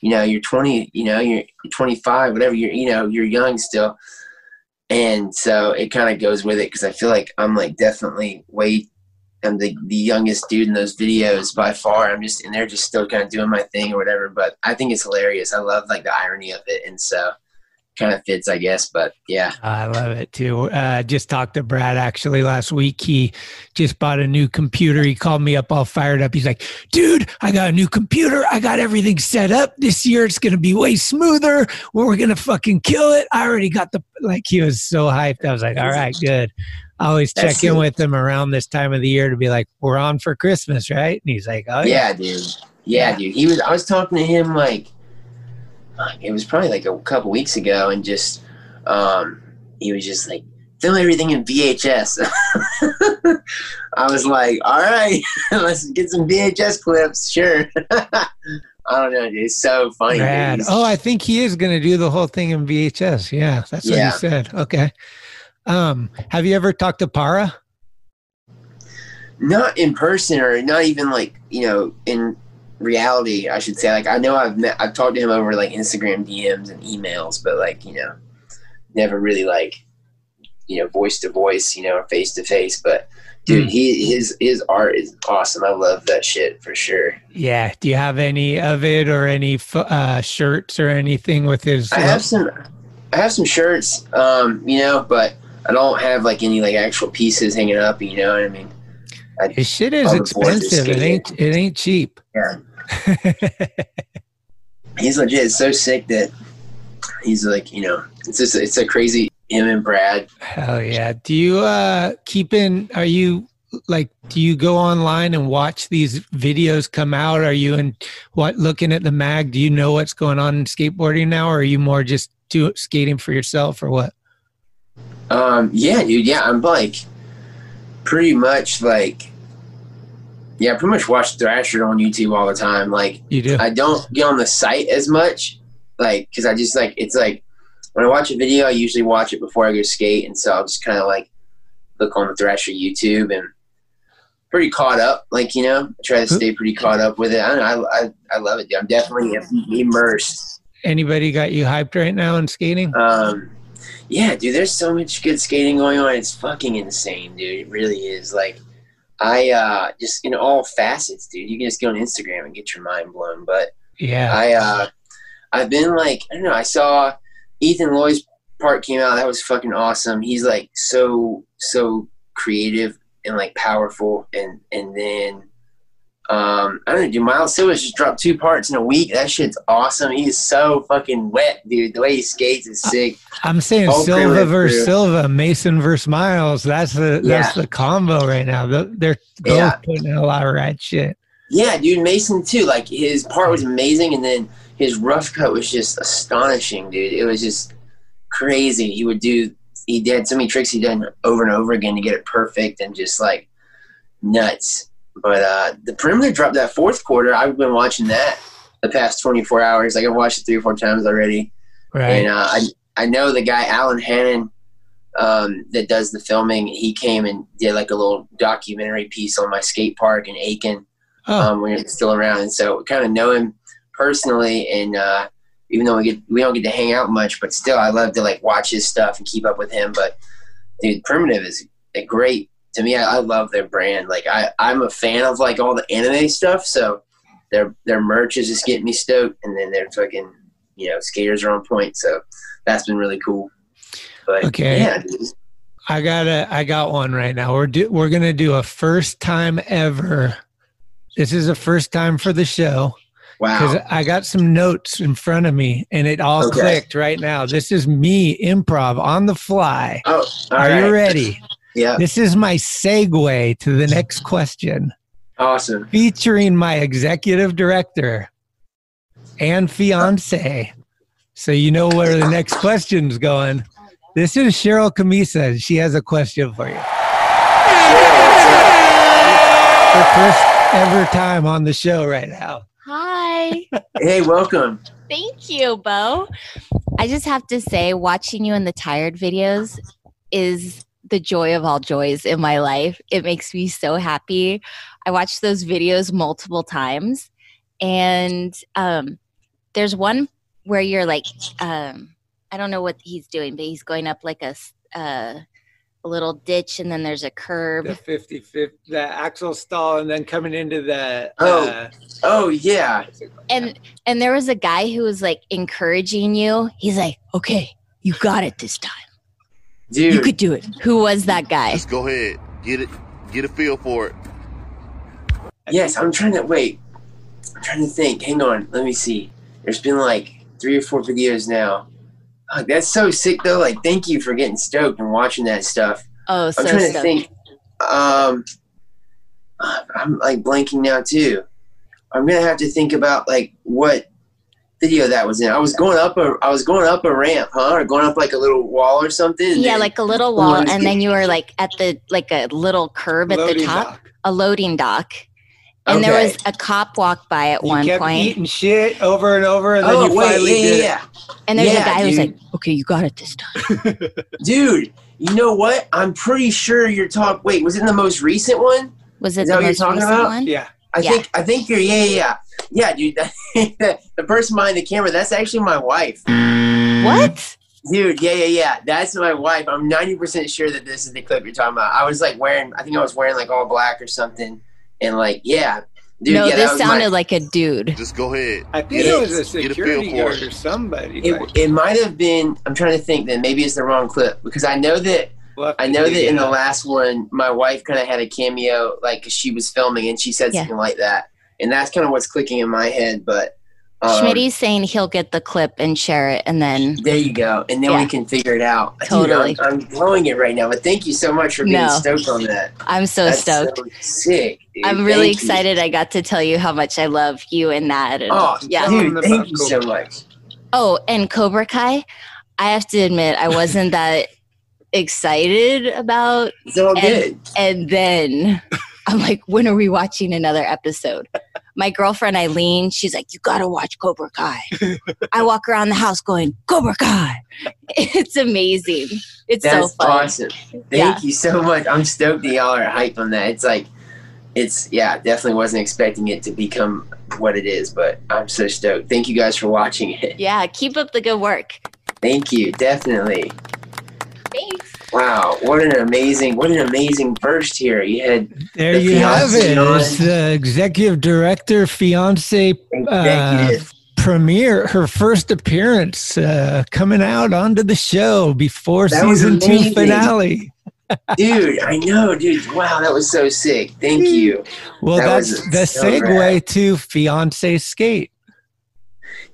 you know you're 20. You know you're 25. Whatever. You're you know you're young still and so it kind of goes with it because I feel like I'm like definitely way I'm the, the youngest dude in those videos by far. I'm just and they're just still kind of doing my thing or whatever. But I think it's hilarious. I love like the irony of it, and so kind of fits, I guess. But yeah, I love it too. Uh, just talked to Brad actually last week. He just bought a new computer. He called me up all fired up. He's like, dude, I got a new computer. I got everything set up. This year it's to be way smoother. We're to fucking kill it. I already got the, like, he was so hyped. I was like, all right, good. I always That's check in it. with him around this time of the year to be like, we're on for Christmas, right? And he's like, oh, yeah. yeah, dude. Yeah, dude. He was. I was talking to him like, it was probably like a couple weeks ago, and just um, he was just like film everything in VHS. I was like, all right, let's get some VHS clips. Sure. I don't know, dude. It's so funny. Oh, I think he is going to do the whole thing in VHS. Yeah, that's what Yeah. he said. Okay. Um, have you ever talked to Parra? not in person or not even like you know in reality. I should say. Like I know I've met, I've talked to him over like Instagram DMs and emails, but like you know, never really like you know voice to voice, you know, or face to face. But dude, Hmm. he his his art is awesome. I love that shit for sure. Yeah. Do you have any of it or any uh, shirts or anything with his? I have some I have some shirts, um, you know, but I don't have like any like actual pieces hanging up. You know what I mean? His shit is Other boys are expensive. It ain't. It ain't cheap. Yeah. he's legit so sick that he's like you know it's just it's a crazy him and brad Hell yeah. Do you uh keep in are you like do you go online and watch these videos come out? Are you in what looking at the mag? Do you know what's going on in skateboarding now or are you more just do skating for yourself or what? um yeah dude yeah i'm like pretty much like yeah I pretty much watch thrasher on youtube all the time like You do? i don't get on the site as much like because i just like it's like when i watch a video i usually watch it before i go skate and so i'll just kind of like look on the thrasher youtube and pretty caught up like you know try to stay pretty caught up with it i don't know i, I, I love it dude. i'm definitely immersed Anybody got you hyped right now in skating? um, yeah, dude, there's so much good skating going on. It's fucking insane, dude. It really is. Like, I uh, just in all facets, dude. You can just go on Instagram and get your mind blown. But Yeah. I, uh, I've been like, I don't know. I saw Ethan Lloyd's part came out. That was fucking awesome. He's like so so creative and like powerful. And and then um, I don't know, dude. Miles Silva's just dropped two parts in a week. That shit's awesome. He's so fucking wet, dude. The way he skates is sick. I'm saying All Silva versus Silva, Mason versus Miles. That's the that's Yeah. the combo right now. They're both Yeah. putting in a lot of rad shit. Yeah, dude, Mason too. Like his part was amazing, and then his rough cut was just astonishing, dude. It was just crazy. He would do. He did so many tricks he done over and over again to get it perfect, and just like nuts. But uh the Primitive dropped that fourth quarter. I've been watching that the past 24 hours. Like I've watched it three or four times already. Right. And uh, I I know the guy Alan Hannon um, that does the filming. He came and did like a little documentary piece on my skate park in Aiken oh, um, when he was still around, and so we kind of know him personally. And uh, even though we get we don't get to hang out much, but still, I love to like watch his stuff and keep up with him. But dude, Primitive is a great to me. I, I love their brand. Like I I'm a fan of like all the anime stuff, so their their merch is just getting me stoked, and then their fucking you know skaters are on point. So that's been really cool. But Okay. yeah. I got a I got one right now. We're do, we're gonna do a first time ever. This is a first time for the show Wow. because. I got some notes in front of me and it all Okay. clicked right now. This is me improv on the fly. Oh, Are you ready? Yeah, This is my segue to the next question, awesome. featuring my executive director and fiance. So you know where the next question's going. This is Cheryl Camisa. She has a question for you. Her first ever time on the show right now. Hi. Hey, welcome. Thank you, Bo. I just have to say, watching you in the tired videos is the joy of all joys in my life. It makes me so happy. I watched those videos multiple times, and um, there's one where you're like, um, I don't know what he's doing, but he's going up like a, s- uh, a little ditch, and then there's a curb. The 50 50, the axle stall, and then coming into the. Oh. uh, Oh yeah. and and there was a guy who was like encouraging you. He's like, "Okay, you got it this time. Dude, You could do it." Who was that guy? Just go ahead. Get it. Get a feel for it. yes, I'm trying to wait. I'm trying to think. Hang on, let me see. There's been like three or four videos now. Oh, that's so sick though. Like, thank you for getting stoked and watching that stuff. Oh, so I'm trying to stoked. think. Um, I'm like blanking now too. I'm gonna have to think about like what video that was in. I was going up a I was going up a ramp, huh? Or going up like a little wall or something. Yeah, like a little wall, it's and then you were like at the like a little curb at the top, dock. a loading dock, and there was a cop walk by at You one kept point, eating shit over and over, and then Oh you wait, finally yeah, did yeah, it. and there's Yeah, a guy who's like, "Okay, you got it this time." Dude, you know what? I'm pretty sure you're talking. Wait, was it the most recent one? Was it Is that the what you're most talking recent about? one? Yeah. I Yeah. think I think you're yeah yeah yeah, yeah dude. the person behind the camera that's actually my wife. What? Dude, yeah, yeah, yeah. That's my wife. I'm 90% sure that this is the clip you're talking about. I was like wearing, I think I was wearing like all black or something. And like, yeah. Dude, no, yeah, that this was sounded my- like a dude. Just go ahead. I think Get it was a get a security guard it. or somebody. It, like, it might have been, I'm trying to think then maybe it's the wrong clip because I know that, we'll I know that it in the last one, my wife kind of had a cameo, like she was filming and she said Yeah. something like that. And that's kind of what's clicking in my head. But um, Schmitty's saying he'll get the clip and share it, and then There you go, and then Yeah. we can figure it out. Dude, Totally. I'm, I'm blowing it right now, but thank you so much for being No. stoked on that. I'm so That's stoked. so sick. dude. I'm really Thank you. excited. I got to tell you how much I love you and that. And, Oh, yeah. Dude, thank you so much. Oh, and Cobra Kai. I have to admit, I wasn't that excited about. It's all good. And then I'm like, when are we watching another episode? My girlfriend Eileen, she's like, you gotta watch Cobra Kai. I walk around the house going, Cobra Kai. It's amazing. It's That's so fun. awesome. Thank Yeah. you so much. I'm stoked that y'all are hype on that. It's like, it's yeah, definitely wasn't expecting it to become what it is, but I'm so stoked. Thank you guys for watching it. Yeah, keep up the good work. Thank you, definitely. Thanks. Wow, what an amazing, what an amazing first here. You had There the you have it. It's the executive director, fiance uh, premiere, her first appearance uh, coming out onto the show before That season two finale. dude, I know, dude. Wow, that was so sick. Thank you. Well, That that's the so segue rad. to fiance skate.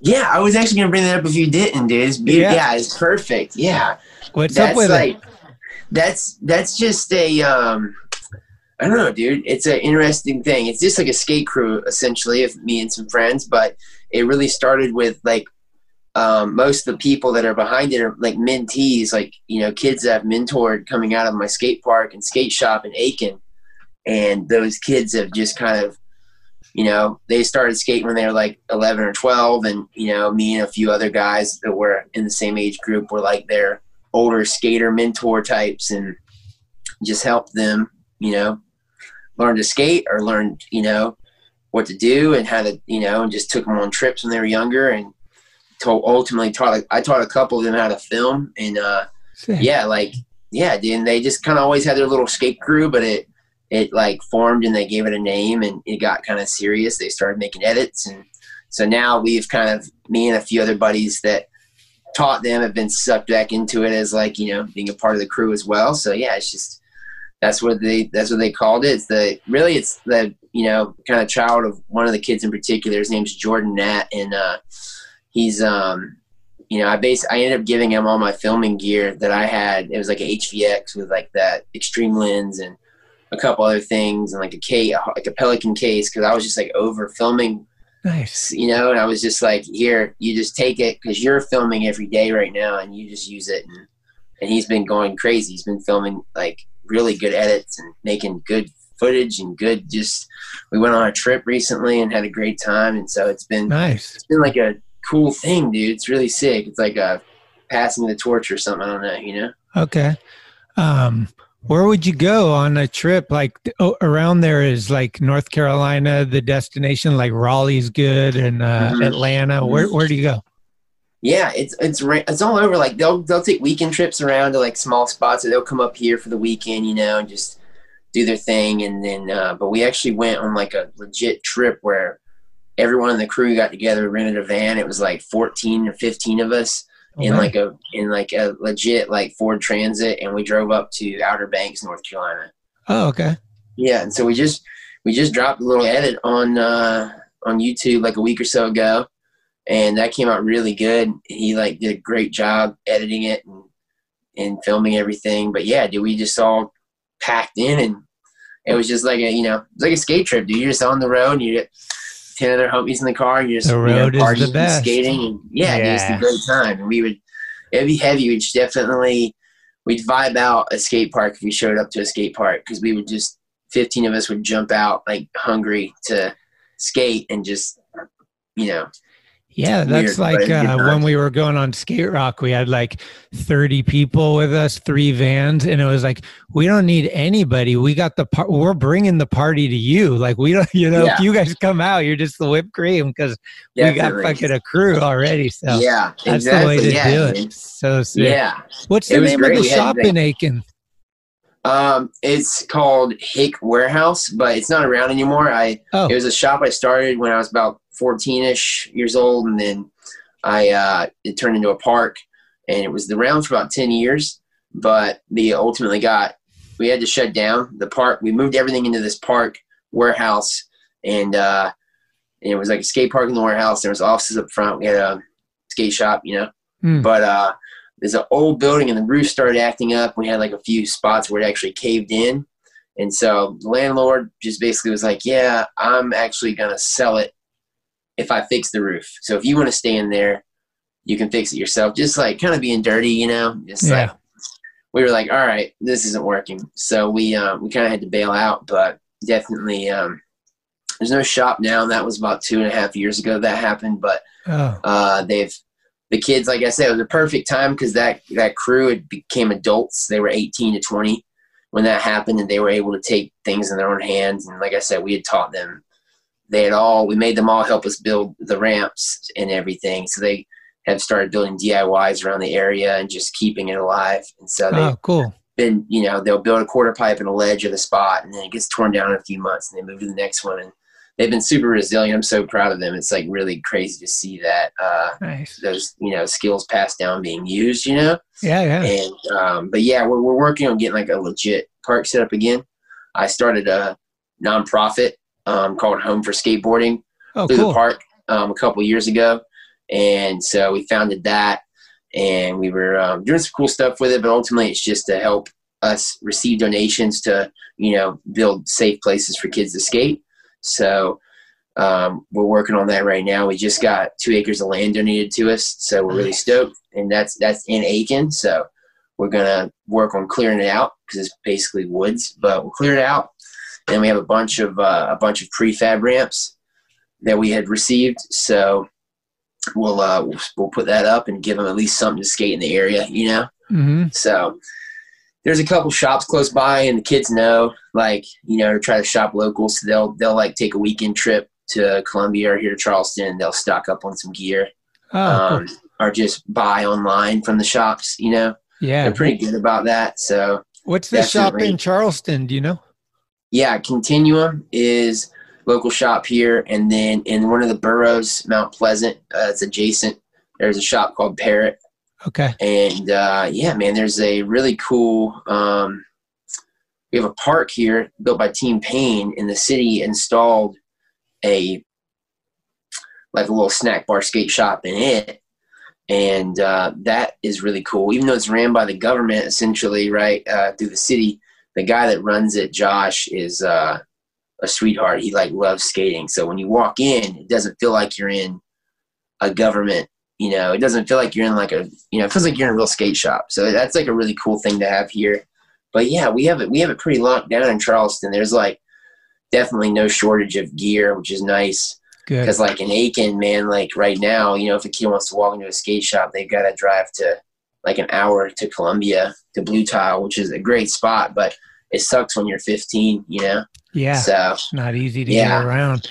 Yeah, I was actually gonna bring that up if you didn't, dude. It's be- Yeah. yeah. it's perfect. Yeah, What's that's up with like it? that's that's just a um, I don't know, dude. It's an interesting thing. It's just like a skate crew essentially of me and some friends, but it really started with like um, most of the people that are behind it are like mentees, like you know, kids that I've mentored coming out of my skate park and skate shop in Aiken, and those kids have just kind of you know, they started skating when they were like 11 or 12. And, you know, me and a few other guys that were in the same age group were like their older skater mentor types and just helped them, you know, learn to skate or learn, you know, what to do and how to, you know, and just took them on trips when they were younger and told, ultimately taught, I taught a couple of them how to film and, uh, Sick. yeah, like, yeah, and they just kind of always had their little skate crew, but it, it like formed and they gave it a name and it got kind of serious. They started making edits. And so now we've kind of, me and a few other buddies that taught them have been sucked back into it as like, you know, being a part of the crew as well. So yeah, it's just, that's what they, that's what they called it. It's the, really it's the, you know, kind of child of one of the kids in particular. His name's Jordan Nat. And, uh, he's, um, you know, I base I ended up giving him all my filming gear that I had. It was like a HVX with like that extreme lens and a couple other things and like a case, like a Pelican case, because I was just like over filming, Nice. you know. And I was just like, here, you just take it because you're filming every day right now, and you just use it. And and he's been going crazy. He's been filming like really good edits and making good footage and good. Just we went on a trip recently and had a great time, and so it's been Nice. it's been like a cool thing, dude. It's really sick. It's like a passing the torch or something. I don't know, you know. Okay. Um, where would you go on a trip? Like oh, around there is like North Carolina, the destination like Raleigh's good, and uh, Mhm. Atlanta. Where where do you go? Yeah, it's it's it's all over. Like they'll they'll take weekend trips around to like small spots, or they'll come up here for the weekend, you know, and just do their thing. And then, uh, but we actually went on like a legit trip where everyone in the crew got together, rented a van. It was like fourteen or fifteen of us in Okay. like a in like a legit like Ford Transit, and we drove up to Outer Banks, North Carolina. Oh, okay. Yeah, and so we just we just dropped a little edit on uh, on YouTube like a week or so ago, and that came out really good. He like did a great job editing it and and filming everything. But yeah, dude, we just all packed in, and it was just like a you know it was like a skate trip, dude. You're just on the road, and you get ten other homies in the car, and you're just The you road know, is the partying and skating, and yeah, dude, it's Yeah. a great time. And we would it'd be heavy. We'd definitely we'd vibe out a skate park if we showed up to a skate park because we would just 15 of us would jump out like hungry to skate and just you know Yeah, that's Weird, like uh, when we were going on Skate Rock, we had like 30 people with us, three vans, and it was like, we don't need anybody. We got the part, we're bringing the party to you. Like, we don't, you know, if you guys come out, you're just the whipped cream because we got fucking a crew already. So yeah, that's exactly. the way to yeah, do it. So sick. Yeah. What's the name great. of the shop in Aiken? Um, it's called Hick Warehouse, but it's not around anymore. I Oh. it was a shop I started when I was about fourteen ish years old, and then I uh, it turned into a park, and it was the around for about ten years. But we ultimately got we had to shut down the park. We moved everything into this park warehouse, and uh, and it was like a skate park in the warehouse. There was offices up front. We had a skate shop, you know. Hmm. But uh, there's an old building, and the roof started acting up. We had like a few spots where it actually caved in, and so the landlord just basically was like, "Yeah, I'm actually gonna sell it if I fix the roof. So if you want to stay in there, you can fix it yourself." Just like kind of being dirty, you know. Just Yeah. like we were like, "All right, this isn't working." So we um, we kind of had to bail out, but definitely. Um, there's no shop now, and that was about two and a half years ago that happened. But Oh, uh, they've the kids, like I said, it was a perfect time because that that crew had became adults. They were 18 to 20 when that happened, and they were able to take things in their own hands. And like I said, we had taught them. They had all we made them all help us build the ramps and everything. So they have started building DIYs around the area and just keeping it alive. And so they oh, cool. been, you know, they'll build a quarter pipe and a ledge of the spot and then it gets torn down in a few months and they move to the next one. And they've been super resilient. I'm so proud of them. It's like really crazy to see that, uh, Nice. those, you know, skills passed down being used, you know? Yeah, yeah. And, um, but yeah, we're, we're working on getting like a legit park set up again. I started a nonprofit, um, called Home for Skateboarding Oh, through cool. the park um, a couple years ago, and so we founded that, and we were um, doing some cool stuff with it. But ultimately, it's just to help us receive donations to you know build safe places for kids to skate. So um, we're working on that right now. We just got two acres of land donated to us, so we're really stoked, and that's that's in Aiken. So we're gonna work on clearing it out because it's basically woods, but we'll clear it out. And we have a bunch of uh, a bunch of prefab ramps that we had received. So we'll uh, we'll, put that up and give them at least something to skate in the area, you know. hmm So there's a couple shops close by, and the kids know, like you know, to try to shop local. So they'll they'll like take a weekend trip to Columbia or here to Charleston. And they'll stock up on some gear, Oh, cool. um, or just buy online from the shops. You know, yeah. they're pretty good about that. So What's the shop in Charleston? Do you know? Yeah, Continuum is local shop here, and then in one of the boroughs, Mount Pleasant, uh, it's adjacent. There's a shop called Parrot, Okay. and uh, yeah, man, there's a really cool. Um, we have a park here built by Team Pain, and the city installed a like a little snack bar skate shop in it, and uh, that is really cool. Even though it's ran by the government, essentially, right uh, through the city, the guy that runs it, Josh, is uh, a sweetheart. He like loves skating. So when you walk in, it doesn't feel like you're in a government. You know, it doesn't feel like you're in like a you know, it feels like you're in a real skate shop. So that's like a really cool thing to have here. But yeah, we have it. We have it pretty locked down in Charleston. There's like definitely no shortage of gear, which is nice. Because like in Aiken, man, like right now, you know, if a kid wants to walk into a skate shop, they've got to drive to like an hour to Columbia to Blue Tile, which is a great spot, but it sucks when you're 15, you know. Yeah. So It's not easy to Yeah. get around.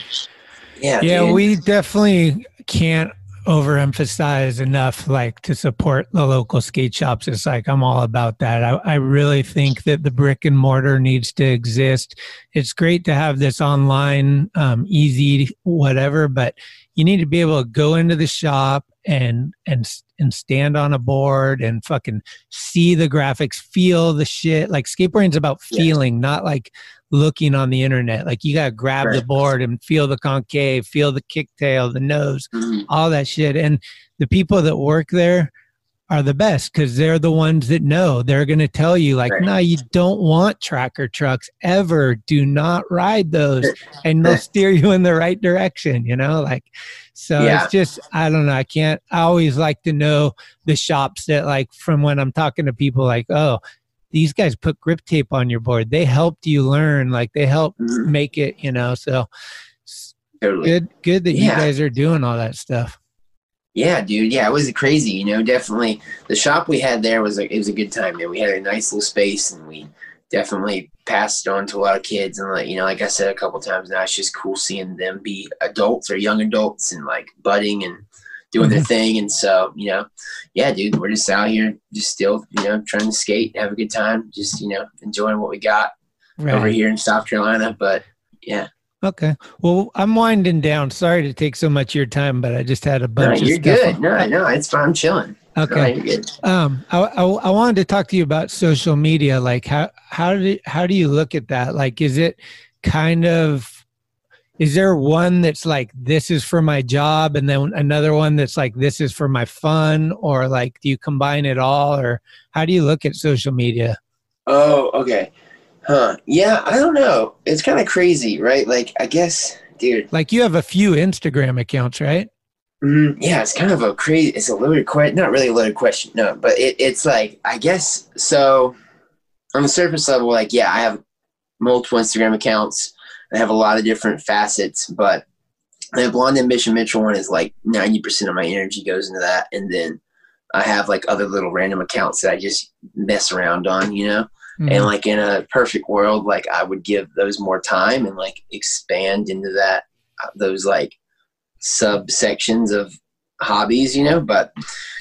yeah, Yeah, dude. we definitely can't overemphasize enough like to support the local skate shops. It's like I'm all about that. I, I really think that the brick and mortar needs to exist. It's great to have this online, um, easy whatever, but you need to be able to go into the shop and and and stand on a board and fucking see the graphics, feel the shit. Like skateboarding's about Yeah. feeling, not like looking on the internet. Like you gotta grab the board and feel the concave, feel the kicktail, the nose, Mhm. all that shit. And the people that work there are the best because they're the ones that know. They're gonna tell you like, Right. no, you don't want tracker trucks ever. Do not ride those, and they'll steer you in the right direction. You know, like. So Yeah. it's just I don't know. I can't. I always like to know the shops that like from when I'm talking to people like, oh, these guys put grip tape on your board. They helped you learn. Like they help Mhm. make it. You know. So Totally. good. Good that you guys are doing all that stuff. Yeah, dude. Yeah, it was crazy. You know, definitely the shop we had there was like it was a good time, man. We had a nice little space, and we definitely passed on to a lot of kids. And like you know, like I said a couple times now, it's just cool seeing them be adults or young adults and like budding and doing their mm-hmm. thing. And so you know, yeah, dude, we're just out here, just still you know trying to skate, have a good time, just you know enjoying what we got over here in South Carolina. But yeah, Okay. Well, I'm winding down. Sorry to take so much of your time, but I just had a bunch no, you're of stuff. good. No, no, it's fine. I'm chilling. Okay. you're good. Um, I, I, I wanted to talk to you about social media. Like, how how do how do you look at that? Like, is it kind of is there one that's like this is for my job, and then another one that's like this is for my fun, or like do you combine it all, or how do you look at social media? Oh, okay. Huh. Yeah, I don't know. It's kind of crazy, right? Like, I guess, dude. Like, you have a few Instagram accounts, right? Mm, yeah, it's kind of a crazy. It's a loaded question. Not really a loaded question, no. But it, it's like, I guess. So, on the surface level, like, yeah, I have multiple Instagram accounts. I have a lot of different facets, but the Blonde Ambition Mitchell one is like ninety percent of my energy goes into that, and then I have like other little random accounts that I just mess around on, you know. Mhm. and like in a perfect world like i would give those more time and like expand into that uh, those like subsections of hobbies you know but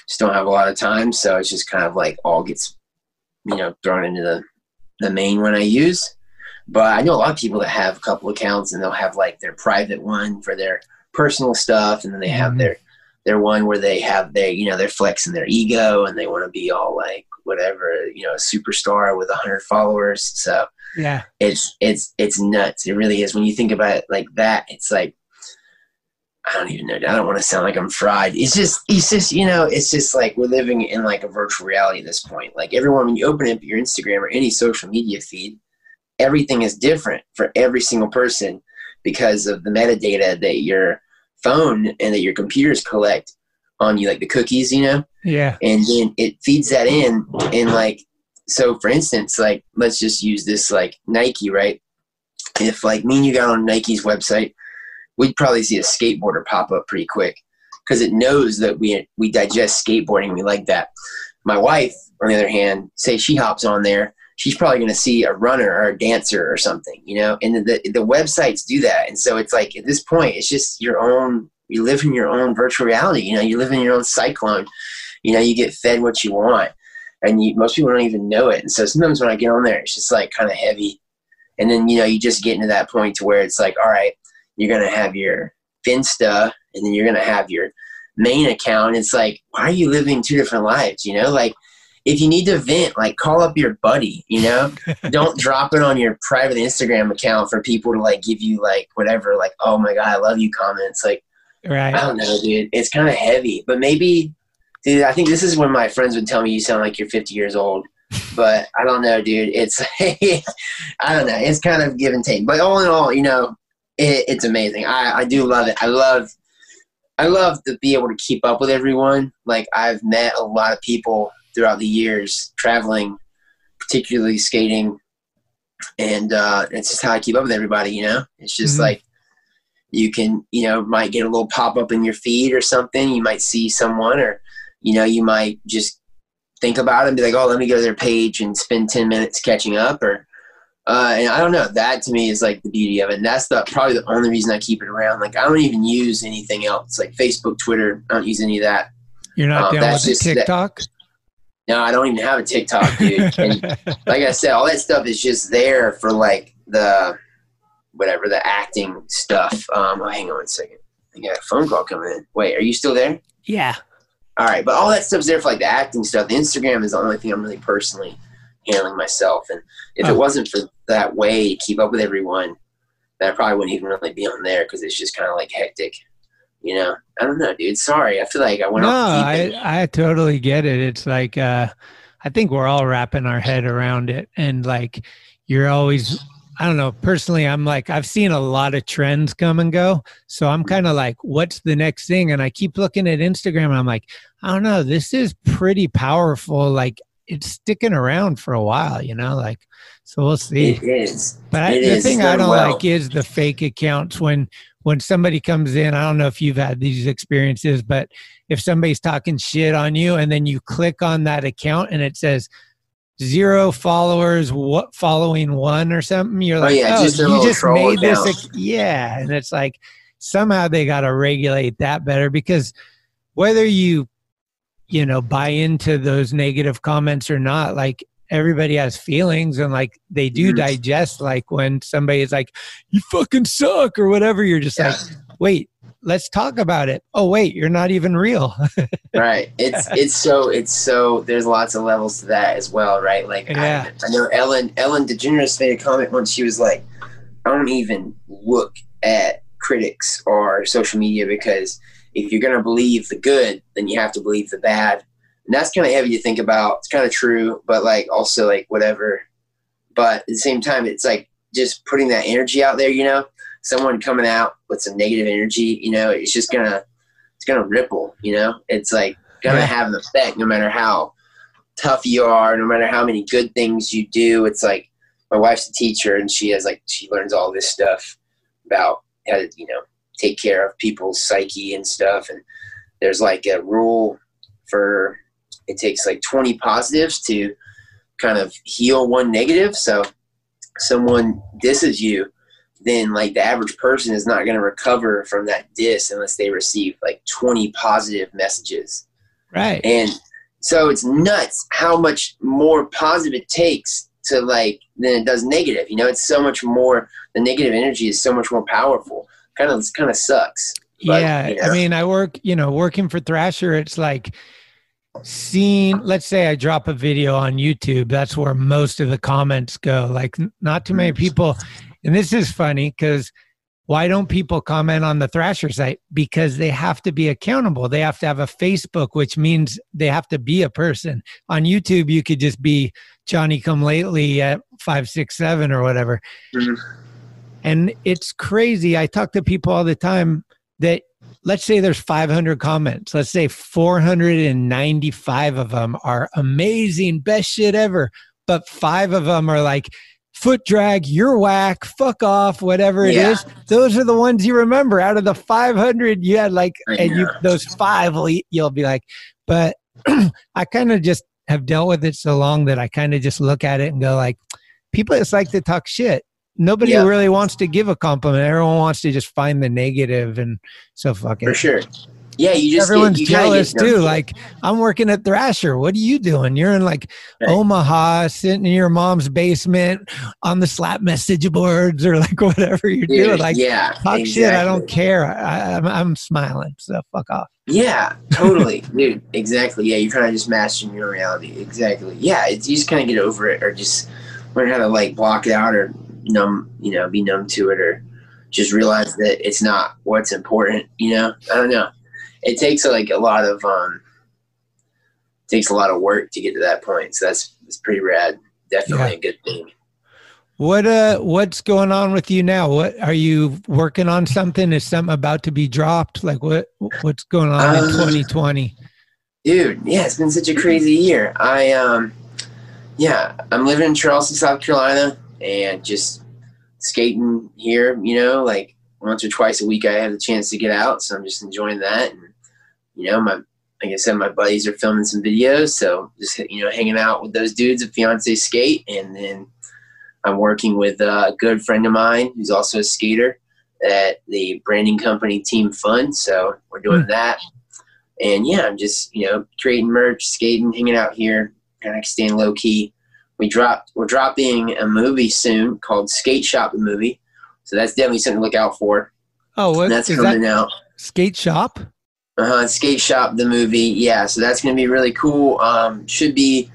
just don't have a lot of time so it's just kind of like all gets you know thrown into the the main one i use but i know a lot of people that have a couple accounts and they'll have like their private one for their personal stuff and then they have Mhm. their their one where they have their you know they're flexing their ego and they want to be all like whatever you know a superstar with a hundred followers. So yeah. it's it's it's nuts. It really is. When you think about it like that it's like i don't even know. I don't want to sound like i'm fried. It's just it's just you know it's just like we're living in like a virtual reality at this point. Like everyone when you open up your instagram or any social media feed everything is different for every single person because of the metadata that your phone and that your computers collect on you like the cookies you know? Yeah. and then it feeds that in and like so for instance like let's just use this like nike right? If like me and you got on nike's website we'd probably see a skateboarder pop up pretty quick because it knows that we we digest skateboarding we like that. My wife on the other hand say she hops on there she's probably going to see a runner or a dancer or something you know? And the, the websites do that and so it's like at this point it's just your own you live in your own virtual reality you know you live in your own cyclone you know you get fed what you want and you, most people don't even know it. And so sometimes when i get on there it's just like kind of heavy. And then you know you just get into that point to where it's like all right you're gonna have your finsta and then you're gonna have your main account. It's like why are you living two different lives you know? Like if you need to vent like call up your buddy you know? Don't drop it on your private instagram account for people to like give you like whatever like oh my god i love you comments. Like Right. I don't know, dude. It's kind of heavy, but maybe, dude. I think this is when my friends would tell me you sound like you're 50 years old. But I don't know, dude. It's I don't know. It's kind of give and take. But all in all, you know, it, it's amazing. I I do love it. I love I love to be able to keep up with everyone. Like I've met a lot of people throughout the years traveling, particularly skating, and uh, it's just how I keep up with everybody. You know, it's just Mhm. like you can you know might get a little pop up in your feed or something. You might see someone or you know you might just think about it and be like oh let me go to their page and spend 10 minutes catching up or uh, and i don't know. That to me is like the beauty of it. And that's the probably the only reason i keep it around. Like i don't even use anything else. Like facebook twitter i don't use any of that. You're not Uh, down that's with the just that- TikTok? no i don't even have a tiktok dude. And like I said, all that stuff is just there for like the whatever the acting stuff. Um, oh, hang on a second. I got a phone call coming in. Wait, are you still there? yeah. All right, but all that stuff's there for like the acting stuff. The Instagram is the only thing I'm really personally handling myself. And if Oh. it wasn't for that way to keep up with everyone, then I probably wouldn't even really be on there because it's just kind of like hectic. You know, I don't know, dude. Sorry, I feel like I went No, off the deep I. I totally get it. It's like uh I think we're all wrapping our head around it and like you're always I don't know, personally I'm like I've seen a lot of trends come and go. So I'm mm-hmm. kind of like what's the next thing and I keep looking at Instagram and I'm like I don't know, this is pretty powerful like it's sticking around for a while, you know, like so we'll see. It is. But I, It the is. thing I don't well. like is the fake accounts when when somebody comes in, I don't know if you've had these experiences, but if somebody's talking shit on you and then you click on that account and it says zero followers, what following one or something, you're Oh, like, yeah, oh, just you just made this. ac- yeah. And it's like somehow they got to regulate that better because whether you, you know, buy into those negative comments or not, like everybody has feelings and like they do Mhm. digest like when somebody is like you fucking suck or whatever you're just Yeah. like wait let's talk about it. Oh wait you're not even real. Right. It's it's so it's so there's lots of levels to that as well right? Like Yeah. I, I know ellen ellen degeneres made a comment once she was like i don't even look at critics or social media because if you're going to believe the good then you have to believe the bad. And that's kind of heavy to think about. It's kind of true but like also like whatever. But at the same time it's like just putting that energy out there you know someone coming out with some negative energy you know it's just gonna it's gonna ripple you know? It's like gonna Yeah. have an effect no matter how tough you are no matter how many good things you do. It's like my wife's a teacher and she has like she learns all this stuff about how to you know take care of people's psyche and stuff. And there's like a rule for it takes like 20 positives to kind of heal one negative. So someone disses you then like the average person is not going to recover from that diss unless they receive like 20 positive messages. Right. And so it's nuts how much more positive it takes to like than it does negative you know? It's so much more the negative energy is so much more powerful. Kind of kind of sucks. But, yeah you i mean i work you know working for thrasher it's like seeing let's say i drop a video on youtube that's where most of the comments go. Like not too many people and this is funny because why don't people comment on the thrasher site? Because they have to be accountable. They have to have a facebook which means they have to be a person. On youtube you could just be johnny come lately at 567 or whatever. Mhm. and it's crazy. I talk to people all the time that let's say there's 500 comments. Let's say 495 of them are amazing best shit ever. But five of them are like foot drag you're whack fuck off whatever it Yeah. is. Those are the ones you remember. Out of the 500 you had like I and you those five will you'll be like but i kind of just have dealt with it so long that i kind of just look at it and go like people just like to talk shit. Nobody Yeah. really wants to give a compliment. Everyone wants to just find the negative and so fuck for sure yeah you just everyone's get, you jealous too numb to it. like i'm working at thrasher what are you doing you're in like Right. omaha sitting in your mom's basement on the slap message boards or like whatever you're Dude, doing like yeah talk shit i don't care I, I'm, I'm smiling so fuck off Yeah, totally, dude. Exactly. Yeah, you're kind of just mastering your reality. Exactly. Yeah, it's, you just kind of get over it, or just learn how to like block it out, or numb, you know, be numb to it, or just realize that it's not what's important. You know, I don't know. It takes like a lot of um, takes a lot of work to get to that point. So that's that's pretty rad. Definitely Yeah. a good thing. what uh what's going on with you now what are you working on something is something about to be dropped like what what's going on in Uh, 2020 Dude, yeah, it's been such a crazy year. I um yeah, I'm living in Charleston, South Carolina and just skating here, you know, like once or twice a week I have the chance to get out, so I'm just enjoying that and you know, my like I said, my buddies are filming some videos, so just you know, hanging out with those dudes at Fiance Skate and then I'm working with a good friend of mine who's also a skater at the branding company Team Fun, so we're doing hmm. that and yeah, I'm just you know creating merch, skating, hanging out here, kind of staying low key. We dropped we're dropping a movie soon called Skate Shop the movie, so that's definitely something to look out for. oh what And that's coming that out. skate shop Uh-huh, Skate Shop the movie, yeah. So that's gonna be really cool. Um, should be,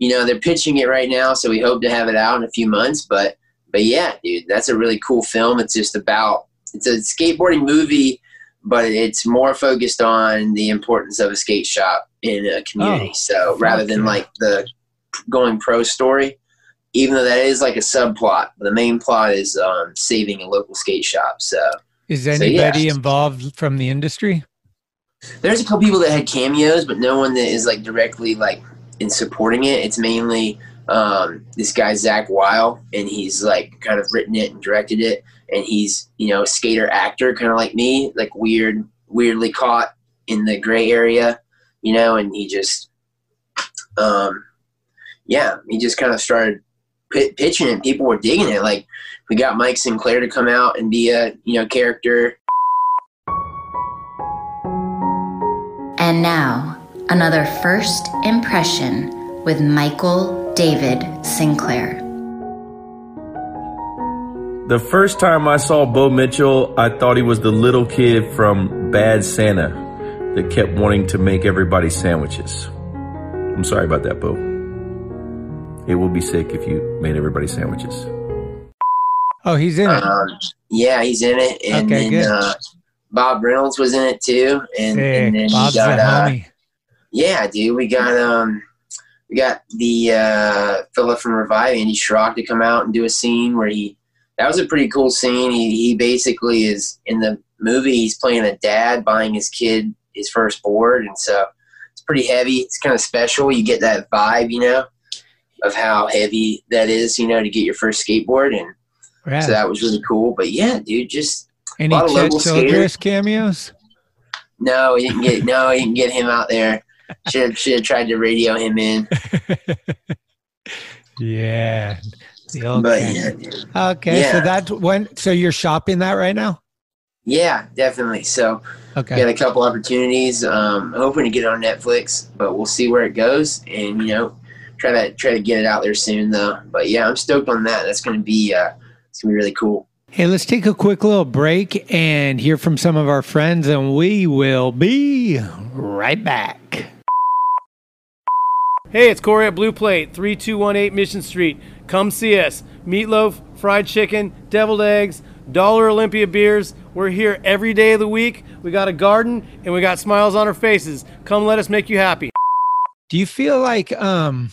you know, they're pitching it right now, so we hope to have it out in a few months. But but yeah, dude, that's a really cool film. It's just about it's a skateboarding movie, but it's more focused on the importance of a skate shop in a community. Oh, so rather than yeah. like the going pro story, even though that is like a subplot, the main plot is um, saving a local skate shop. So is So, yeah. anybody involved from the industry there's a couple people that had cameos, but no one that is like directly like in supporting it. It's mainly um, this guy Zach Weil, and he's like kind of written it and directed it, and he's you know skater actor, kind of like me, like weird, weirdly caught in the gray area, you know, and he just, um, yeah, he just kind of started p- pitching and people were digging it. Like we got Mike Sinclair to come out and be a you know character. And now, another first impression with Michael David Sinclair. The first time I saw Bo Mitchell, I thought he was the little kid from Bad Santa that kept wanting to make everybody sandwiches. I'm sorry about that, Bo. It will be sick if you made everybody sandwiches. Oh, he's in it. Um, yeah, he's in it, and Okay, then good. uh, Bob Reynolds was in it too, and, Hey, and then Bob's we got uh, yeah, dude, we got um, we got the uh, fella from Revive, Andy Schrock, to come out and do a scene where he. That was a pretty cool scene. He he basically is in the movie. He's playing a dad buying his kid his first board, and so it's pretty heavy. It's kind of special. You get that vibe, you know, of how heavy that is, you know, to get your first skateboard, and so that was really cool. But yeah, dude, just Any a lot Chet. Childress cameos? No, he didn't get no, he didn't get him out there. Should have should have tried to radio him in. Yeah. But yeah. Okay, so Yeah. that's when. So you're shopping that right now? yeah, definitely. So Okay. got a couple opportunities. Um, hoping to get it on Netflix, but we'll see where it goes. And you know, try to try to get it out there soon though. But yeah, I'm stoked on that. That's gonna be uh, it's gonna be really cool. Hey, let's take a quick little break and hear from some of our friends, and we will be right back. Hey, it's Corey at Blue Plate, 3218 Mission Street. Come see us. Meatloaf, fried chicken, deviled eggs, Dollar Olympia beers. We're here every day of the week. We got a garden and we got smiles on our faces. Come let us make you happy. Do you feel like um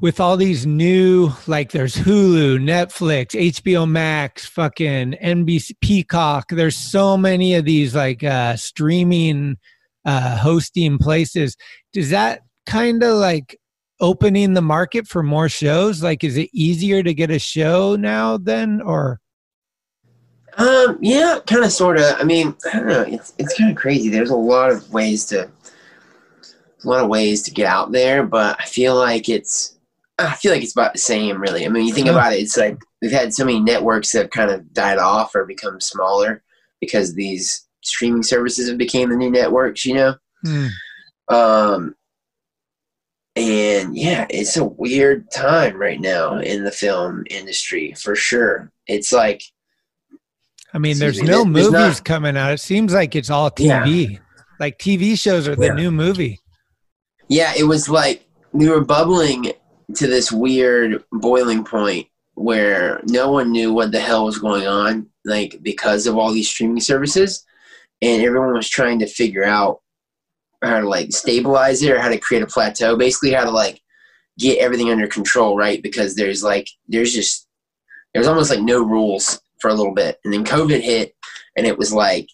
with all these new like there's Hulu, Netflix, HBO Max, fucking NBC Peacock, there's so many of these like uh streaming uh hosting places. Does that kind of like opening the market for more shows? Like is it easier to get a show now then or Um, yeah, kind of, sort of. I mean, I don't know. It's it's kind of crazy. There's a lot of ways to, a lot of ways to get out there, but I feel like it's, I feel like it's about the same, really. I mean, you think Yeah. about it, it's like we've had so many networks that have kind of died off or become smaller because these streaming services have became the new networks. You know. Hmm. Um, and yeah, it's a weird time right now in the film industry for sure. It's like I mean, there's no there's movies not- coming out. It seems like it's all TV. Like TV shows are the Yeah. new movie. Yeah, it was like we were bubbling to this weird boiling point where no one knew what the hell was going on, like because of all these streaming services, and everyone was trying to figure out how to like stabilize it or how to create a plateau. Basically, how to like get everything under control, right? Because there's like there's just there's almost like no rules for a little bit, and then COVID hit, and it was like,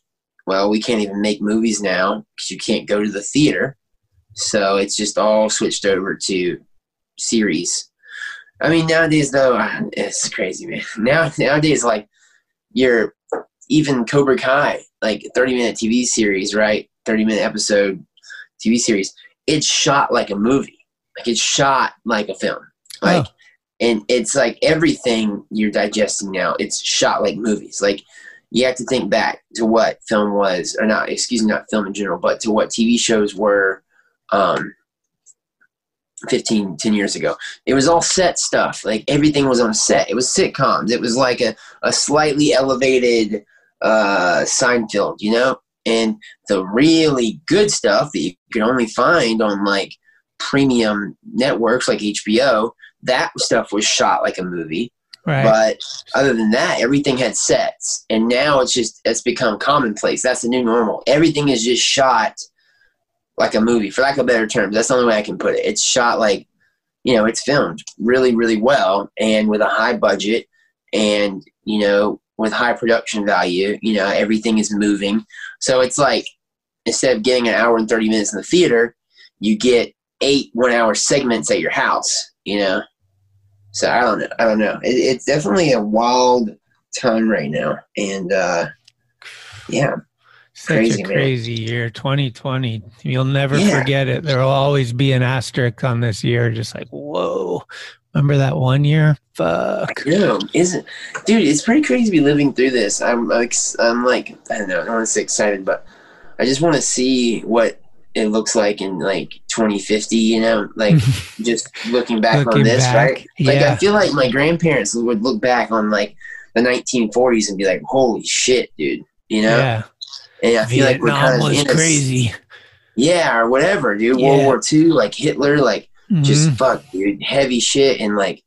well, we can't even make movies now because you can't go to the theater. So it's just all switched over to series. I mean, nowadays though, it's crazy, man. Now nowadays, like you're even Cobra Kai, like 30 minute TV series, right? 30 minute episode TV series. It's shot like a movie. Like it's shot like a film. Like, Oh. and it's like everything you're digesting now. It's shot like movies. Like you have to think back to what film was, or not. Excuse me, not film in general, but to what TV shows were. Um, 15 10 years ago. It was all set stuff. Like everything was on set. It was sitcoms. It was like a, a slightly elevated uh seinfeld you know? And the really good stuff that you can only find on like premium networks like hbo that stuff was shot like a movie. Right. but other than that everything had sets. And now it's just it's become commonplace. That's the new normal. Everything is just shot like a movie for lack of better terms that's the only way i can put it. It's shot like you know it's filmed really really well and with a high budget and you know with high production value. You know everything is moving. So it's like instead of getting an hour and 30 minutes in the theater you get eight one hour segments at your house you know? So i don't know. I don't know. It, it's definitely a wild ton right now, and uh, yeah, Such crazy, a man. crazy year, 2020. You'll never Yeah. forget it. There will always be an asterisk on this year, just like, whoa. Remember that one year? Fuck. No, isn't dude? It's pretty crazy to be living through this. I'm like, I'm like, I don't know. I don't want to say excited, but I just want to see what it looks like in like 2050. You know, like just looking back on this, back, right? Like yeah. I feel like my grandparents would look back on like the 1940s and be like, "Holy shit, dude!" You know? Yeah. And I feel like we're kind of was in a- crazy. yeah, or whatever, dude. Yeah. World War II, like Hitler, like just Mhm. fuck, dude, heavy shit, and like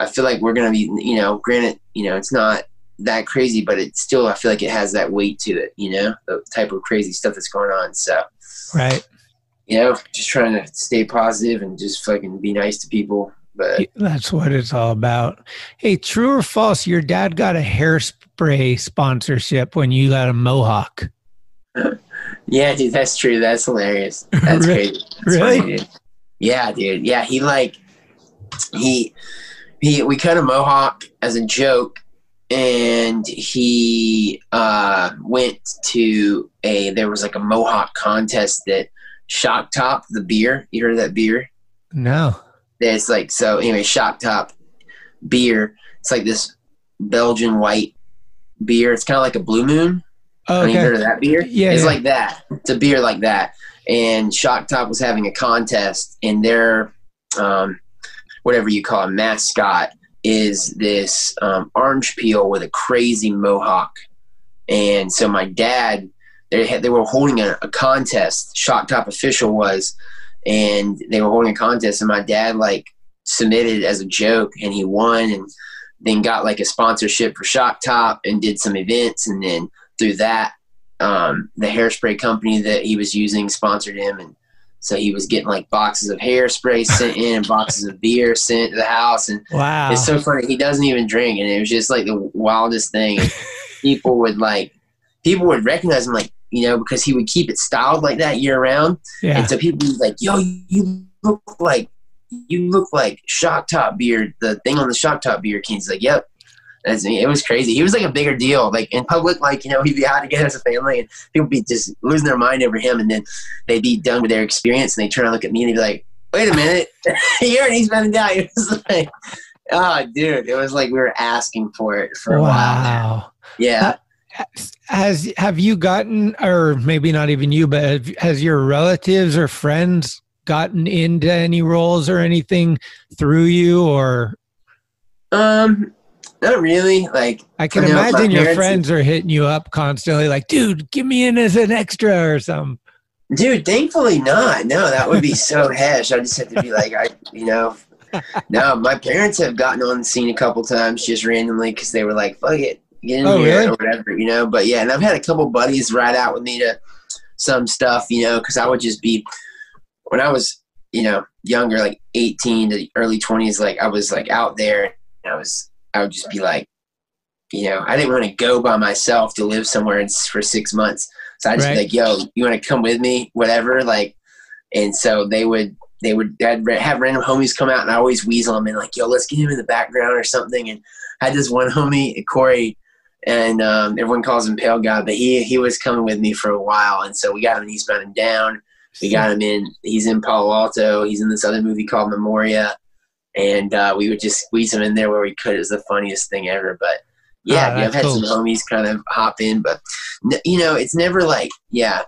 I feel like we're gonna be, you know, granted, you know, it's not that crazy, but it still, I feel like it has that weight to it, you know, the type of crazy stuff that's going on. So, Right. you know, just trying to stay positive and just fucking be nice to people. But That's what it's all about. Hey, true or false, your dad got a hairspray sponsorship when you got a mohawk. yeah, dude, that's true. That's hilarious. That's Really? crazy. That's Really? funny, dude. Yeah, dude. Yeah, he like he he we cut a mohawk as a joke and he uh went to a there was like a mohawk contest that shock top the beer you heard of that beer No. it's like so anyway shock top beer it's like this belgian white beer it's kind of like a blue moon Oh, have you heard of that beer? Yeah, It's yeah. like that. It's a beer like that. And Shock Top was having a contest, and their, um, whatever you call it, mascot is this um, orange peel with a crazy mohawk. And so my dad, they had, they were holding a, a contest. Shock Top official was, and they were holding a contest, and my dad like submitted as a joke, and he won, and then got like a sponsorship for Shock Top, and did some events, and then through that, um, the hairspray company that he was using sponsored him, and so he was getting like boxes of hairspray sent in and boxes of beer sent to the house, and Wow. it's so funny. He doesn't even drink, and it was just like the wildest thing. And people would like, people would recognize him, like you know, because he would keep it styled like that year round. Yeah. And so people would be like, "Yo, you look like you look like Shock Top beer, the thing on the Shock Top beer can." He's like, "Yep." It was crazy. He was like a bigger deal, like in public, like you know, he'd be out together as a family, and people would be just losing their mind over him, and then they'd be done with their experience, and they turn and look at me, and they'd be like, "Wait a minute, you already spent a die." It was like, oh, dude, it was like we were asking for it for a while. wow. Yeah. Has have you gotten, or maybe not even you, but have, has your relatives or friends gotten into any roles or anything through you? Or Um, not really. Like I can you know, imagine your friends are hitting you up constantly, like, "Dude, give me in as an extra or something." Dude, thankfully not. No, that would be so hesh. I just have to be like, I, you know, no. My parents have gotten on the scene a couple times just randomly because they were like, "Fuck it, get in Oh, here" really? or whatever, you know. But yeah, and I've had a couple buddies ride out with me to some stuff, you know, because I would just be when I was, you know, younger, like eighteen to early twenties, like I was like out there, and I was, I would just be like, you know, I didn't want to go by myself to live somewhere for six months. So I just Right. be like, yo, you want to come with me? Whatever. Like, and so they would, they would I'd have random homies come out and I always weasel them in like, yo, let's get him in the background or something. And I had this one homie, Corey, and um, everyone calls him Pale God, but he, he was coming with me for a while. And so we got him in Eastbound and Down. We got him in, he's in Palo Alto. He's in this other movie called Memoria. And uh, we would just squeeze them in there where we could. It was the funniest thing ever. But yeah, Ah, I've had some homies kind of hop in, but you know, it's never like, yeah,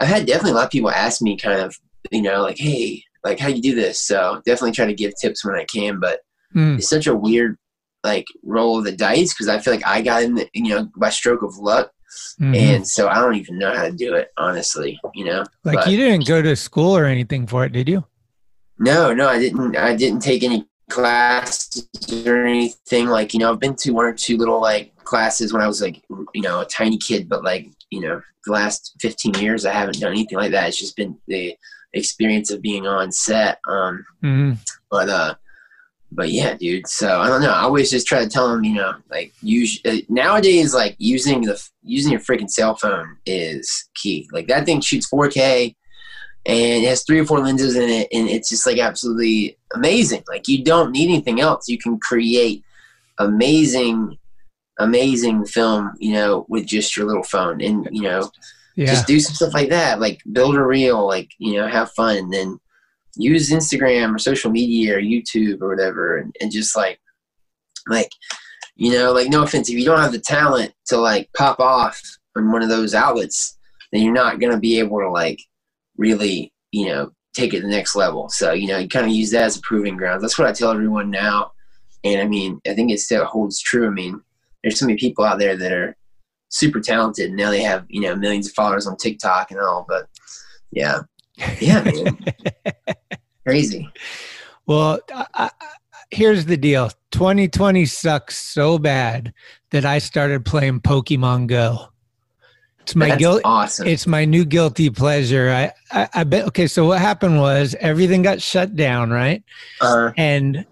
I've had definitely a lot of people ask me kind of, you know, like, hey, like how you do this. So definitely try to give tips when I can, but Mm. it's such a weird like roll of the dice because I feel like I got in, the, you know, by stroke of luck, Mhm. and so I don't even know how to do it honestly, you know. Like But- you didn't go to school or anything for it, did you? No, no, I didn't. I didn't take any classes or anything. Like you know, I've been to one or two little like classes when I was like you know a tiny kid, but like you know the last fifteen years I haven't done anything like that. It's just been the experience of being on set. Um, hmm but uh, but yeah, dude. So I don't know. I always just try to tell them, you know, like use uh, nowadays, like using the using your freaking cell phone is key. Like that thing shoots 4K, and it has three or four lenses in it, and it's just like absolutely amazing. Like you don't need anything else. You can create amazing amazing film, you know, with just your little phone, and you know, Yeah. just do some stuff like that, like build a reel, like you know, have fun, and then use Instagram or social media or YouTube or whatever, and, and just like, like, you know, like no offense, if you don't have the talent to like pop off on one of those outlets, then you're not gonna be able to like really, you know, take it to the next level. So you know, you kind of use that as a proving ground. That's what I tell everyone now, and I mean, I think it still holds true. I mean, there's so many people out there that are super talented and now they have you know millions of followers on tiktok and all but yeah yeah man crazy Well, I, I, here's the deal 2020 sucks so bad that I started playing Pokemon Go. It's my guilt. awesome. It's my new guilty pleasure. I, I, I bet. Okay, so what happened was everything got shut down, right? uh, And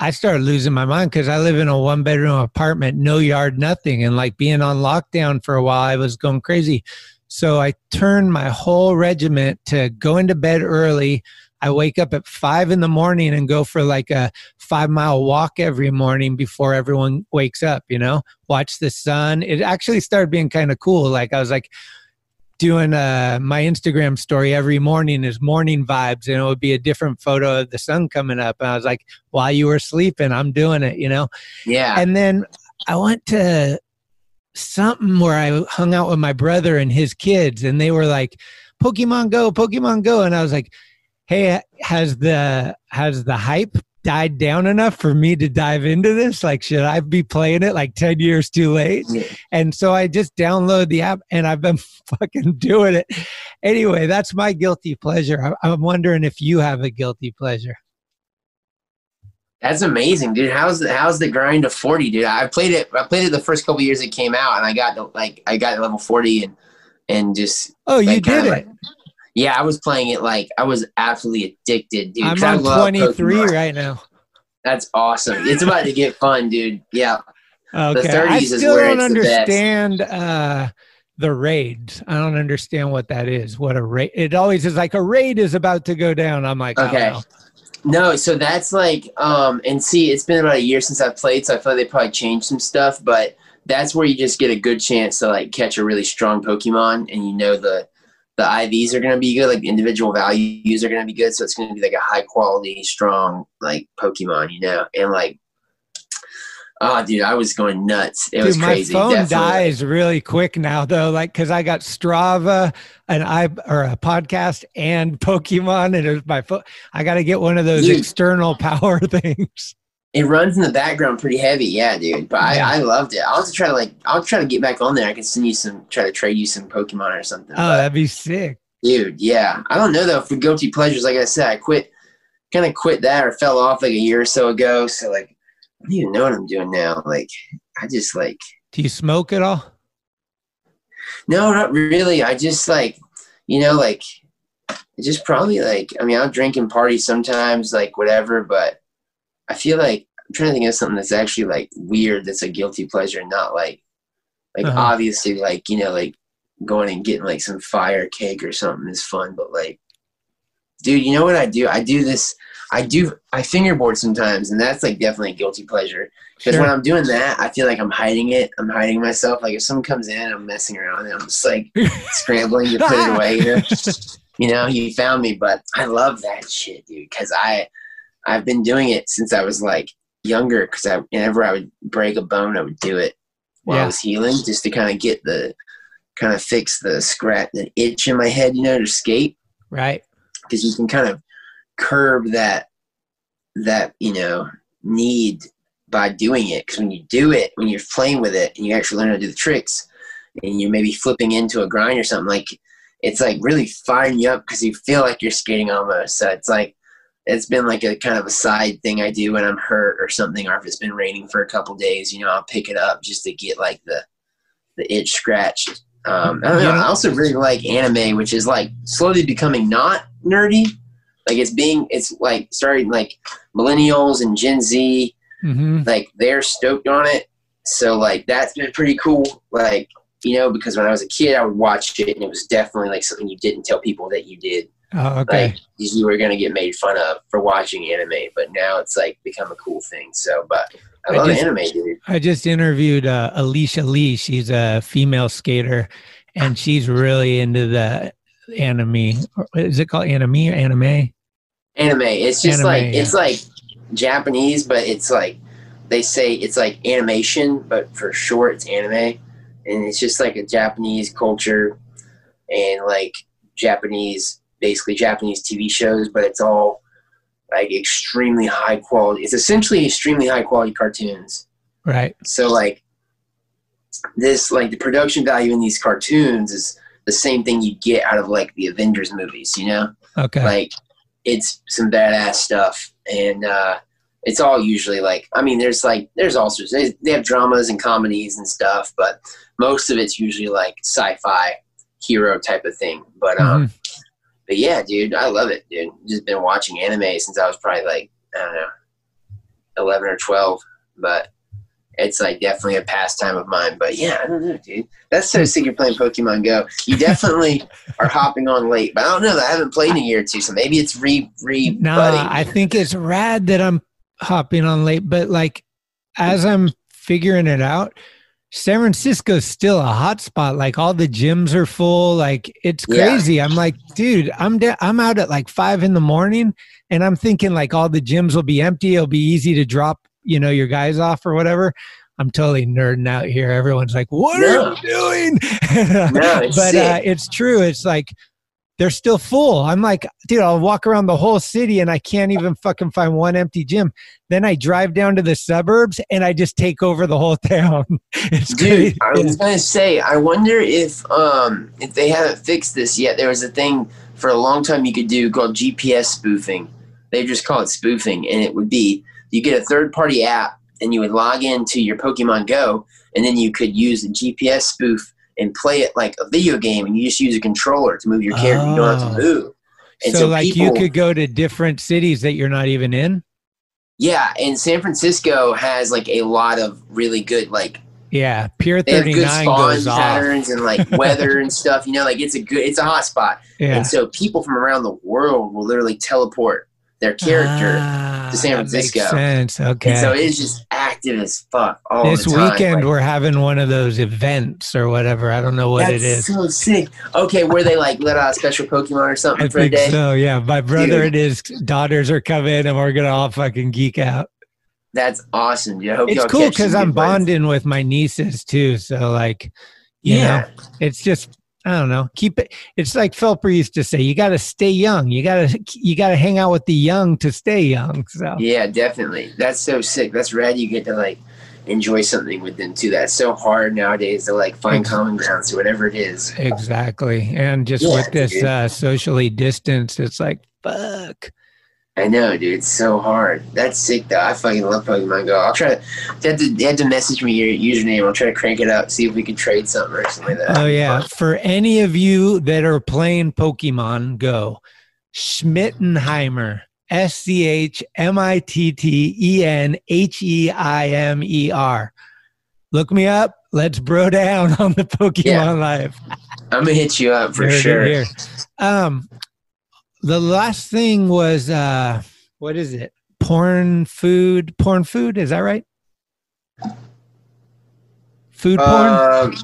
I started losing my mind because I live in a one bedroom apartment, no yard, nothing. And like being on lockdown for a while, I was going crazy. So I turned my whole regiment to going to bed early. I wake up at five in the morning and go for like a five mile walk every morning before everyone wakes up, you know, watch the sun. It actually started being kind of cool. Like I was like, doing uh, my Instagram story every morning is morning vibes, and it would be a different photo of the sun coming up. And I was like, while you were sleeping, I'm doing it, you know? yeah And then I went to something where I hung out with my brother and his kids, and they were like, Pokemon Go, Pokemon Go. And I was like, hey, has the has the hype died down enough for me to dive into this? Like, should I be playing it like 10 years too late? Yeah. And so I just download the app and I've been fucking doing it. Anyway, that's my guilty pleasure. I'm wondering if you have a guilty pleasure. That's amazing, dude. How's the how's the grind of forty, dude? I played it. I played it the first couple years it came out, and I got to, like I got level forty, and and just Oh, you like, did like- it. Yeah, I was playing it like I was absolutely addicted, dude. I'm on 23 Pokemon. right now. That's awesome. It's about to get fun, dude. Yeah, Okay. 30s I is still where don't it's the understand uh, the raids. I don't understand what that is. What a raid. It always is like a raid is about to go down. I'm like, Okay. okay. No, so that's like, um, and see, it's been about a year since I've played, so I feel like they probably changed some stuff, but that's where you just get a good chance to like catch a really strong Pokemon, and you know the the IVs are gonna be good, like individual values are gonna be good, so it's gonna be like a high quality, strong like Pokemon, you know, and like, oh, dude, I was going nuts. It Dude, was my crazy. phone definitely. dies really quick now, though. Like, cause I got Strava, and i or a podcast, and Pokemon, and it's my phone. I got to get one of those Dude. external power things. It runs in the background pretty heavy, yeah, dude. But I, I loved it. I'll have to try to like, I'll try to get back on there. I can send you some, try to trade you some Pokemon or something. Oh, but- that'd be sick. Dude, yeah. I don't know though. For guilty pleasures, like I said, I quit, kind of quit that or fell off like a year or so ago. So like, I don't even know what I'm doing now. Like, I just like, Do you smoke at all? no, not really. I just like, you know, like, just probably like, I mean, I'll drink and party sometimes, like whatever. But I feel like I'm trying to think of something that's actually like weird. That's a guilty pleasure, not like, like Uh-huh. obviously, like you know, like going and getting like some fire cake or something is fun. But like, dude, you know what I do? I do this. I do. I fingerboard sometimes, and that's like definitely a guilty pleasure. Because Sure. when I'm doing that, I feel like I'm hiding it. I'm hiding myself. Like if someone comes in, I'm messing around, and I'm just like scrambling to put it away. You know, you know, you found me. But I love that shit, dude. Because I, I've been doing it since I was like younger. Because I, whenever I would break a bone, I would do it while I was healing, just to kind of get the, kind of fix the scratch, the itch in my head. You know, to skate Right. because you can kind of curb that that you know need by doing it because when you do it when you're playing with it and you actually learn how to do the tricks and you're maybe flipping into a grind or something like it's like really firing you up because you feel like you're skating almost so it's like it's been like a kind of a side thing i do when i'm hurt or something or if it's been raining for a couple days you know i'll pick it up just to get like the the itch scratched um, I don't know. I also really like anime, which is like slowly becoming not nerdy. Like it's being, it's like starting like millennials and Gen Z, hmm like they're stoked on it. So like that's been pretty cool. Like you know, because when I was a kid, I would watch it, and it was definitely like something you didn't tell people that you did. Oh, okay. Like you were gonna get made fun of for watching anime, but now it's like become a cool thing. So, but I I love just- anime, dude. I just interviewed uh, Alicia Lee. She's a female skater, and she's really into the anime. Is it called anime? or Anime? Anime. It's just Anime, like yeah. it's like Japanese, but it's like they say it's like animation, but for short, it's anime, and it's just like a Japanese culture and like Japanese, basically Japanese TV shows, but it's all like extremely high quality. It's essentially extremely high quality cartoons. Right. So like this, like the production value in these cartoons is the same thing you get out of like the Avengers movies, you know? Okay. Like it's some badass stuff, and uh, it's all usually like I mean, there's like there's all sorts. They, they have dramas and comedies and stuff, but most of it's usually like sci-fi hero type of thing. But um, Mhm. But yeah, dude, I love it, dude. Just been watching anime since I was probably like I don't know, eleven or twelve, but. It's like definitely a pastime of mine, but yeah, I don't know, dude. That's so sick. You're playing Pokemon Go. You definitely are hopping on late, but I don't know. I haven't played in a year or two, so maybe it's re re. No, budding. I think it's rad that I'm hopping on late, but like as I'm figuring it out, San Francisco's still a hot spot. Like all the gyms are full. Like it's Yeah. crazy. I'm like, dude, I'm da- I'm out at like five in the morning, and I'm thinking like all the gyms will be empty. It'll be easy to drop, you know, your guys off or whatever. I'm totally nerding out here. Everyone's like, "What No. are you doing?" No, but uh, it's true. It's like they're still full. I'm like, dude, I'll walk around the whole city and I can't even fucking find one empty gym. Then I drive down to the suburbs and I just take over the whole town. It's Dude, great. I was gonna say, I wonder if um if they haven't fixed this yet. There was a thing for a long time you could do called GPS spoofing. They just call it spoofing, and it would be you get a third party app and you would log into your Pokemon Go, and then you could use a GPS spoof and play it like a video game, and you just use a controller to move your character. You don't have Oh. to ah. move. And so, so, like, people, you could go to different cities that you're not even in. yeah, and San Francisco has like a lot of really good like Yeah, Pier they have good 39 spawn goes off. patterns and like weather and stuff. You know, like it's a good, it's a hot spot. Yeah. And so people from around the world will literally teleport their character Ah, to San Francisco. sense. Okay. And so it's just active as fuck all this the time. weekend Like, we're having one of those events or whatever. I don't know what it is. so sick. Okay, where they like let out a special Pokemon or something I for a day. so. Yeah, my brother Dude. and his daughters are coming, and we're gonna all fucking geek out. That's awesome. dude. Hope It's cool because I'm ones. bonding with my nieces too. So like, you Yeah. know, it's just I don't know. Keep it. It's like Phelper used to say: you got to stay young. You got to you got to hang out with the young to stay young. So Yeah, definitely. That's so sick. That's rad. You get to like enjoy something with them too. That's so hard nowadays to like find common grounds or whatever it is. exactly. And just Yeah, with this uh, socially distanced, it's like fuck. I know, dude. It's so hard. That's sick, though. I fucking love Pokemon Go. I'll try to. You have to, have to message me your username. I'll try to crank it up, see if we can trade something or something like that. Oh yeah. For any of you that are playing Pokemon Go, Schmittenheimer, S C H M I T T E N H E I M E R. Look me up. Let's bro down on the Pokemon Yeah. Live. I'm gonna hit you up for it sure. here. Um, the last thing was uh, what is it? Porn food. Porn food. Is that right? Food porn. Um,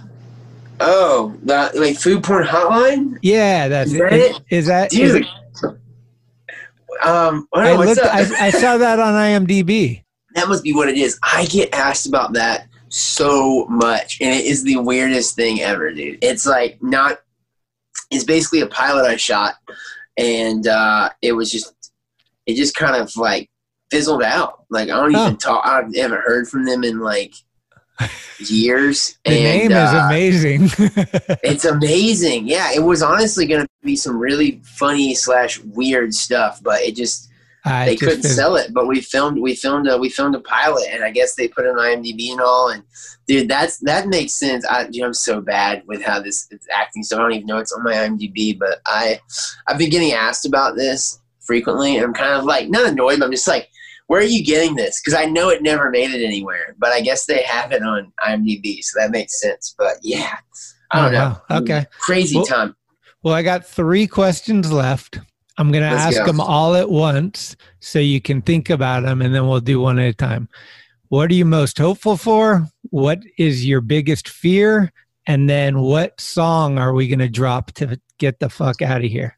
oh, the like food porn hotline, yeah, that's is it. that Is, it? is that? is dude. it- Um, I, I looked. I, I saw that on IMDb. that must be what it is. I get asked about that so much, and it is the weirdest thing ever, dude. It's like not. It's basically a pilot I shot, and uh, it was just, it just kind of like fizzled out. Like I don't Oh. even talk. I haven't heard from them in like years. The and, name is uh, amazing. It's amazing. Yeah, it was honestly going to be some really funny slash weird stuff, but it just I they couldn't sell it. But we filmed we filmed a we filmed a pilot, and I guess they put it on IMDb and all. And dude, that's that makes sense. I you know, I'm so bad with how this it's acting, so I don't even know it's on my IMDb. But I I've been getting asked about this frequently, and I'm kind of like not annoyed, but I'm just like. Where are you getting this? Because I know it never made it anywhere, but I guess they have it on IMDb, so that makes sense. But yeah, I don't Oh, know. wow. Okay. Crazy Well- time. Well, I got three questions left. I'm going to ask go. them all at once so you can think about them and then we'll do one at a time. what are you most hopeful for? What is your biggest fear? And then what song are we going to drop to get the fuck out of here?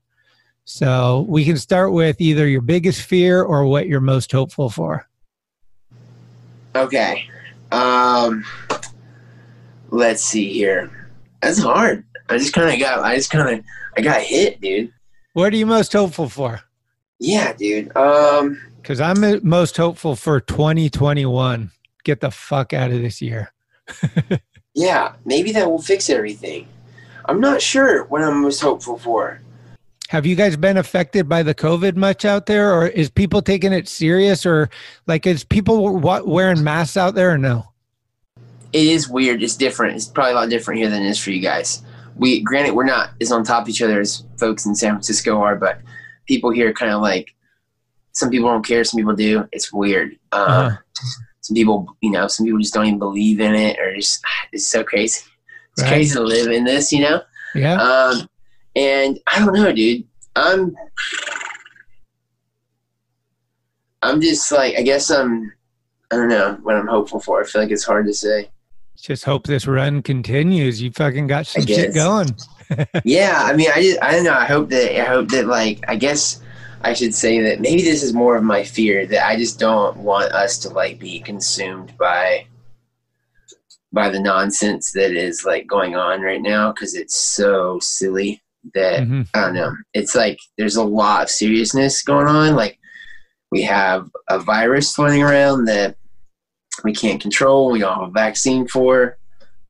So we can start with either your biggest fear or what you're most hopeful for. Okay. Um, let's see here. That's hard. I just kind of got. I just kind of. I got hit, dude. What are you most hopeful for? Yeah, dude. Um, because I'm most hopeful for 2021. Get the fuck out of this year. yeah, maybe that will fix everything. I'm not sure what I'm most hopeful for. Have you guys been affected by the COVID much out there, or is people taking it serious, or like is people wearing masks out there, or no? It is weird. It's different. It's probably a lot different here than it is for you guys. We, granted, we're not as on top of each other as folks in San Francisco are, but people here kind of like some people don't care, some people do. It's weird. Uh, uh-huh. Some people, you know, some people just don't even believe in it, or just it's so crazy. It's right. crazy to live in this, you know. Yeah. Um, and I don't know, dude. I'm I'm just like I guess I'm I don't know what I'm hopeful for. I feel like it's hard to say. Just hope this run continues. You fucking got some shit going. yeah, I mean, I just I don't know. I hope that I hope that like I guess I should say that maybe this is more of my fear that I just don't want us to like be consumed by by the nonsense that is like going on right now because it's so silly that mm-hmm. I don't know. It's like there's a lot of seriousness going on. Like we have a virus floating around that we can't control. We don't have a vaccine for,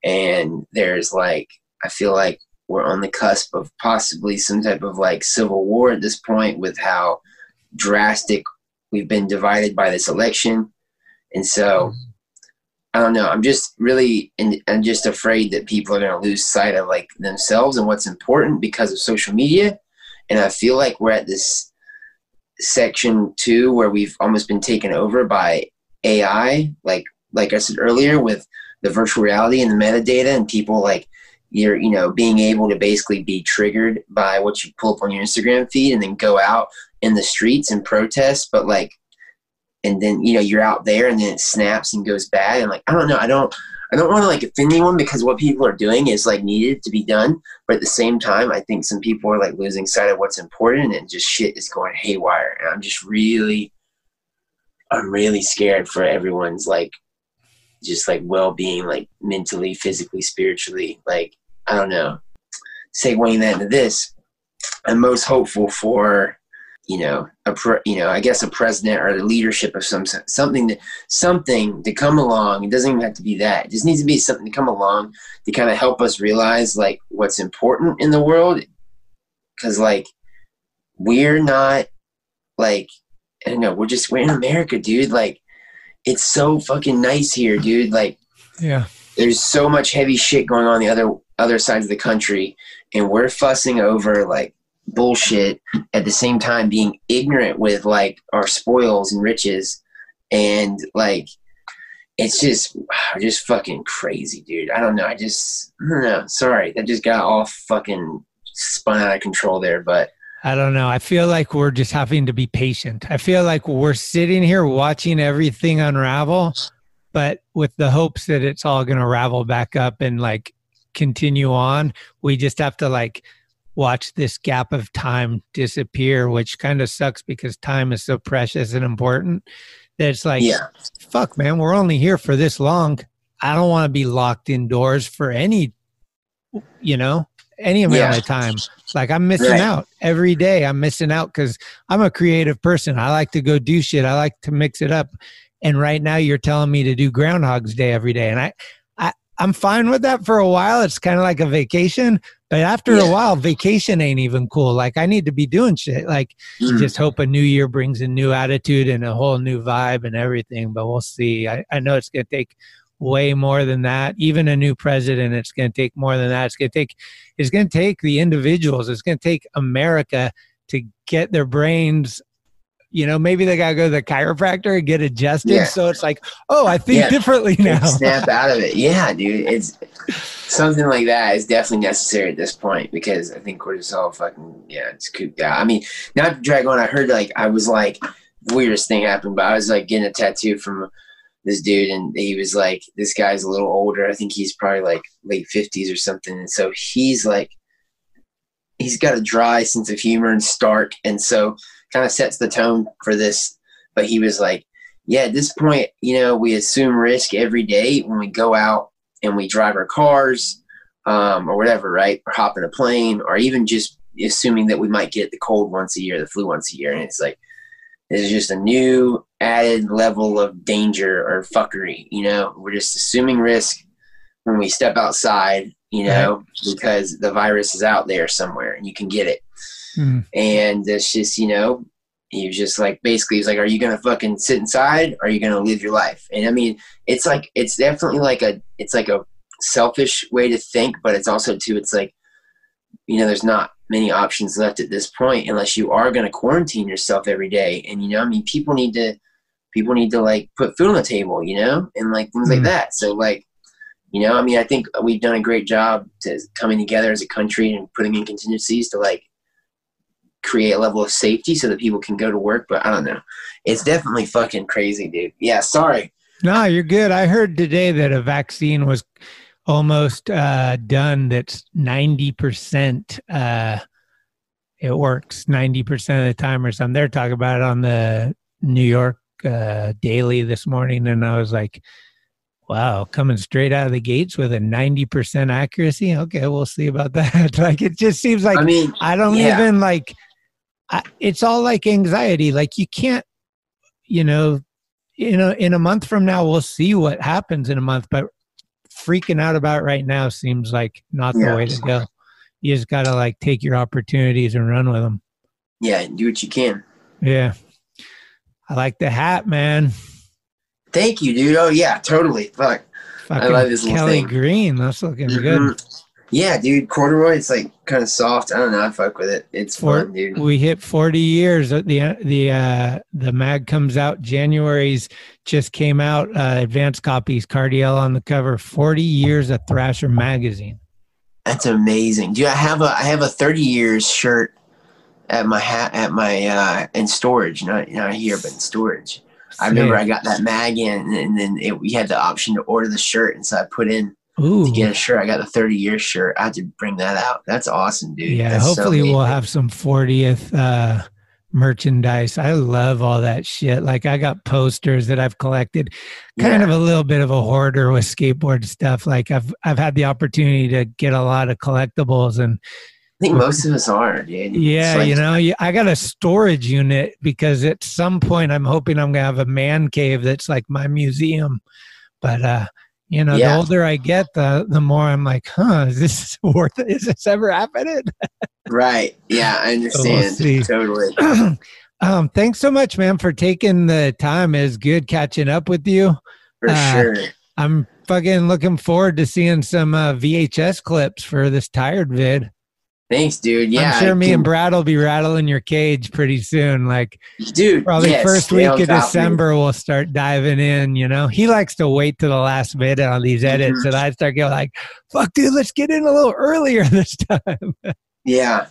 and there's like I feel like we're on the cusp of possibly some type of like civil war at this point with how drastic we've been divided by this election, and so. I don't know. I'm just really, in, I'm just afraid that people are going to lose sight of like themselves and what's important because of social media. And I feel like we're at this section two where we've almost been taken over by AI. Like, like I said earlier, with the virtual reality and the metadata, and people like you're, you know, being able to basically be triggered by what you pull up on your Instagram feed, and then go out in the streets and protest. But like and then you know you're out there and then it snaps and goes bad and like i don't know i don't i don't want to like offend anyone because what people are doing is like needed to be done but at the same time i think some people are like losing sight of what's important and just shit is going haywire and i'm just really i'm really scared for everyone's like just like well-being like mentally physically spiritually like i don't know segueing that into this i'm most hopeful for you know, a pre, you know, I guess a president or the leadership of some something that something to come along. It doesn't even have to be that. It just needs to be something to come along to kind of help us realize like what's important in the world. Because like we're not like I don't know. We're just we're in America, dude. Like it's so fucking nice here, dude. Like yeah, there's so much heavy shit going on the other other sides of the country, and we're fussing over like bullshit at the same time being ignorant with like our spoils and riches and like it's just just fucking crazy dude i don't know i just i don't know sorry that just got all fucking spun out of control there but I don't know. I feel like we're just having to be patient. I feel like we're sitting here watching everything unravel, but with the hopes that it's all going to ravel back up and like continue on. We just have to like watch this gap of time disappear, which kind of sucks because time is so precious and important that it's like, yeah. fuck, man, we're only here for this long. I don't want to be locked indoors for any, you know, any amount yeah. of time. Like I'm missing right. out every day. I'm missing out because I'm a creative person. I like to go do shit. I like to mix it up. And right now you're telling me to do Groundhog's Day every day. And I, I I'm fine with that for a while. It's kind of like a vacation, but after yeah. a while, vacation ain't even cool. Like I need to be doing shit. Like mm. just hope a new year brings a new attitude and a whole new vibe and everything. But we'll see. I, I know it's gonna take way more than that. Even a new president, it's gonna take more than that. It's gonna take it's gonna take the individuals. It's gonna take America to get their brains you know, maybe they gotta go to the chiropractor and get adjusted. Yeah. So it's like, oh, I think yeah. differently now. Snap out of it. Yeah, dude. It's something like that is definitely necessary at this point because I think we're just all fucking yeah, it's cooped out. I mean, not to drag on, I heard like I was like weirdest thing happened, but I was like getting a tattoo from this dude, and he was like, this guy's a little older. I think he's probably like late fifties or something, and so he's like, he's got a dry sense of humor and stark, and so kind of sets the tone for this. But he was like, yeah, at this point, you know, we assume risk every day when we go out and we drive our cars um, or whatever, right? Or hop in a plane, or even just assuming that we might get the cold once a year, the flu once a year, and it's like this is just a new added level of danger or fuckery. You know, we're just assuming risk when we step outside. You know, because the virus is out there somewhere and you can get it. Mm. And it's just, you know, he was just like basically he's like, Are you gonna fucking sit inside or are you gonna live your life? And I mean, it's like it's definitely like a it's like a selfish way to think, but it's also too it's like, you know, there's not many options left at this point unless you are gonna quarantine yourself every day. And you know, I mean people need to people need to like put food on the table, you know, and like things like Mm. that. So like you know, I mean, I think we've done a great job to coming together as a country and putting in contingencies to like create a level of safety so that people can go to work. But I don't know. It's definitely fucking crazy, dude. Yeah, sorry. No, you're good. I heard today that a vaccine was almost uh, done. That's ninety percent. Uh, it works ninety percent of the time or something. They're talking about it on the New York uh, Daily this morning, and I was like, "Wow, coming straight out of the gates with a ninety percent accuracy." Okay, we'll see about that. like, it just seems like I mean, I don't yeah. even like. I, it's all like anxiety. Like you can't, you know, in a in a month from now we'll see what happens in a month. But freaking out about right now seems like not the Yeah. way to go. You just gotta like take your opportunities and run with them. Yeah, do what you can. Yeah, I like the hat, man. Thank you, dude. Oh yeah, totally. Fuck. Fucking love this little Kelly. Green. That's looking mm-hmm. good. Yeah, dude. Corduroy. It's like kind of soft. I don't know. I fuck with it. It's For, fun, dude. we hit 40 years. The the uh, the mag comes out. January's just came out. Uh, advanced copies. Cardiel on the cover. 40 years of Thrasher magazine. That's amazing, dude. I have a I have a thirty years shirt at my hat at my uh in storage, not not here, but in storage. I remember I got that mag in, and then it, we had the option to order the shirt, and so I put in Ooh. to get a shirt. I got the thirty year shirt. I had to bring that out. That's awesome, dude. Yeah, That's so hopefully we'll have some 40th uh, merchandise. I love all that shit. Like I got posters that I've collected. Kind Yeah. of a little bit of a hoarder with skateboard stuff. Like I've I've had the opportunity to get a lot of collectibles and I think most of us are, dude. yeah, like- you know, I got a storage unit because at some point I'm hoping I'm gonna have a man cave that's like my museum. But uh, you know, Yeah. the older I get, the the more I'm like, huh, is this worth it? Is this ever happening? Right. Yeah, I understand. see. totally. um, thanks so much, man, for taking the time. It's good catching up with you. For Uh, sure. I'm fucking looking forward to seeing some uh, VHS clips for this tired vid. Thanks, dude. Yeah. I'm sure me and Brad will be rattling your cage pretty soon. Like, dude. probably yes, first week of. December, we'll start diving in. You know, he likes to wait to the last minute on these edits, Mhm. and I start going like, "Fuck, dude, let's get in a little earlier this time." Yeah.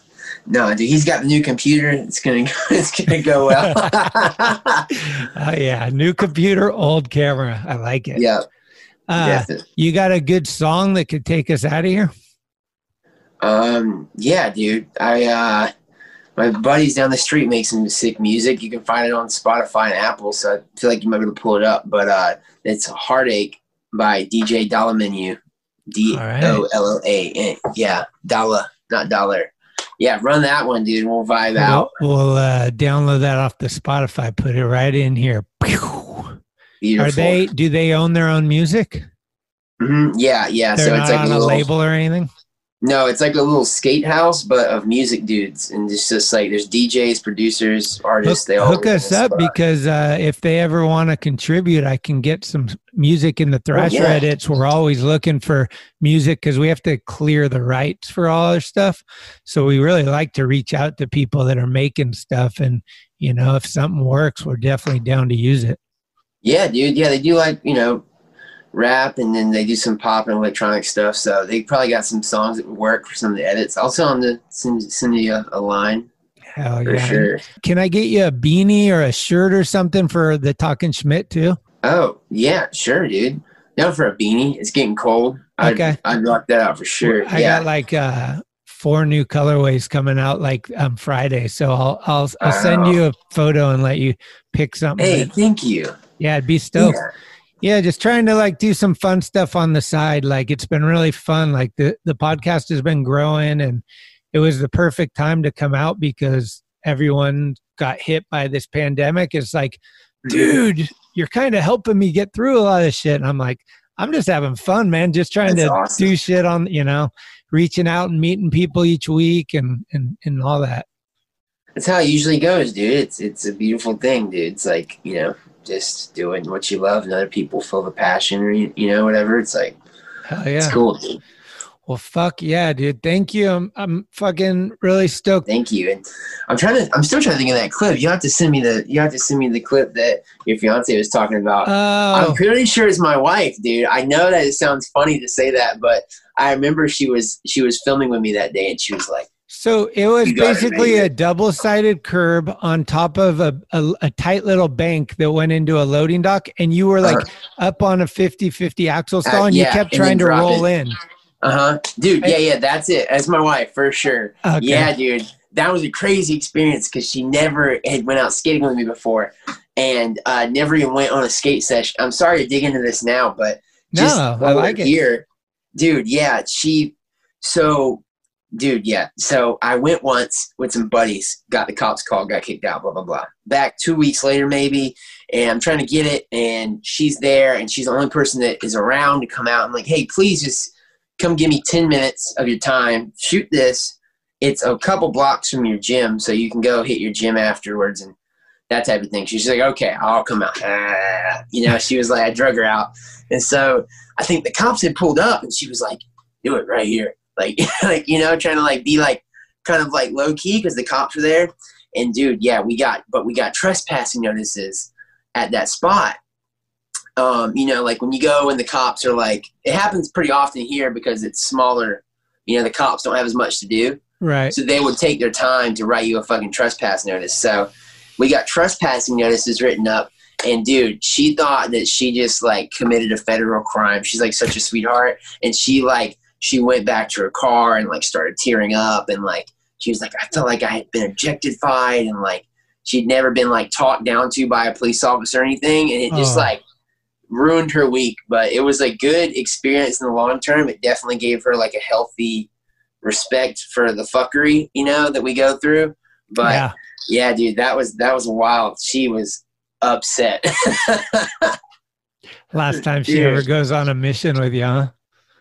No, dude, he's got the new computer. It's gonna go, it's gonna go well. oh yeah, new computer, old camera. I like it. yeah. Uh, definitely. you got a good song that could take us out of here? Um, yeah, dude. I uh my buddies down the street make some sick music. You can find it on Spotify and Apple, so I feel like you might be able to pull it up. But uh it's Heartache by DJ Dollar Menu. D O L L A N. Yeah, Dollar, not dollar. Yeah, run that one, dude. We'll vibe out. We'll, we'll uh, download that off the Spotify. Put it right in here. Are they? Do they own their own music? Mhm, Yeah, yeah. They're so it's like on a a little label or anything. No, it's like a little skate house, but of music dudes, and it's just like there's DJs, producers, artists. Hook, they all hook us up spot. because uh, if they ever want to contribute, I can get some music in the Thrasher Oh, yeah. edits. We're always looking for music because we have to clear the rights for all our stuff. So we really like to reach out to people that are making stuff, and you know, if something works, we're definitely down to use it. Yeah, dude. Yeah, they do like you know rap, and then they do some pop and electronic stuff. So they probably got some songs that would work for some of the edits. I'll tell them to send, send you a, a line Hell for yeah! sure. Can I get you a beanie or a shirt or something for the Talking Schmidt too? Oh yeah, sure, dude. Down for a beanie. It's getting cold. I'd, Okay. I'd rock that out for sure. I yeah. got like uh four new colorways coming out like um Friday. So I'll I'll I'll send you a photo and let you pick something. hey, that- thank you. yeah, I'd be stoked. Yeah. Yeah, just trying to like do some fun stuff on the side. Like it's been really fun. Like the the podcast has been growing and it was the perfect time to come out because everyone got hit by this pandemic. It's like, dude, you're kind of helping me get through a lot of shit. And I'm like, I'm just having fun, man. Just trying That's to awesome. do shit on, you know, reaching out and meeting people each week and and and all that. That's how it usually goes, dude. It's it's a beautiful thing, dude. It's like you know, just doing what you love, and other people feel the passion, or you, you know, whatever. It's like Hell yeah. it's cool, dude. Well, fuck yeah, dude. Thank you. I'm I'm fucking really stoked. Thank you. And I'm trying to. I'm still trying to think of that clip. You have to send me the. You have to send me the clip that your fiance was talking about. Oh, I'm pretty sure it's my wife, dude. I know that it sounds funny to say that, but I remember she was she was filming with me that day, and she was like, So it was basically a double-sided curb on top of a, a, a tight little bank that went into a loading dock, and you were like up on a 50-50 axle stall, and Uh-huh. yeah, you kept and trying to roll it. in. "Uh huh, dude. Yeah, yeah, that's it. That's my wife for sure. Okay. Yeah, dude. That was a crazy experience because she never had went out skating with me before, and uh, never even went on a skate session. I'm sorry to dig into this now, but just No, I like it. here, dude. Yeah, she. So, dude, yeah. So I went once with some buddies, got the cops called, got kicked out, blah blah blah. Back two weeks later, maybe, and I'm trying to get it, and she's there, and she's the only person that is around to come out. I'm like, hey, please just come give me 10 minutes of your time, shoot this. It's a couple blocks from your gym, so you can go hit your gym afterwards and that type of thing. She's like, okay, I'll come out. You know, she was like, I drug her out. And so I think the cops had pulled up and she was like, do it right here. Like, like you know, trying to like be like kind of like low key because the cops were there. And dude, yeah, we got, but we got trespassing notices at that spot um, you know, like when you go and the cops are like, it happens pretty often here because it's smaller. You know, the cops don't have as much to do, Right. so they would take their time to write you a fucking trespass notice. So we got trespassing notices written up, and dude, she thought that she just like committed a federal crime. She's like such a sweetheart, and she like she went back to her car and like started tearing up, and like she was like, I felt like I had been objectified, and like she'd never been like talked down to by a police officer or anything, and it just Oh. like ruined her week. But it was a good experience in the long term. It definitely gave her like a healthy respect for the fuckery, you know, that we go through. But yeah. yeah, dude, that was that was wild. She was upset. Last time she Dude. ever goes on a mission with you, huh?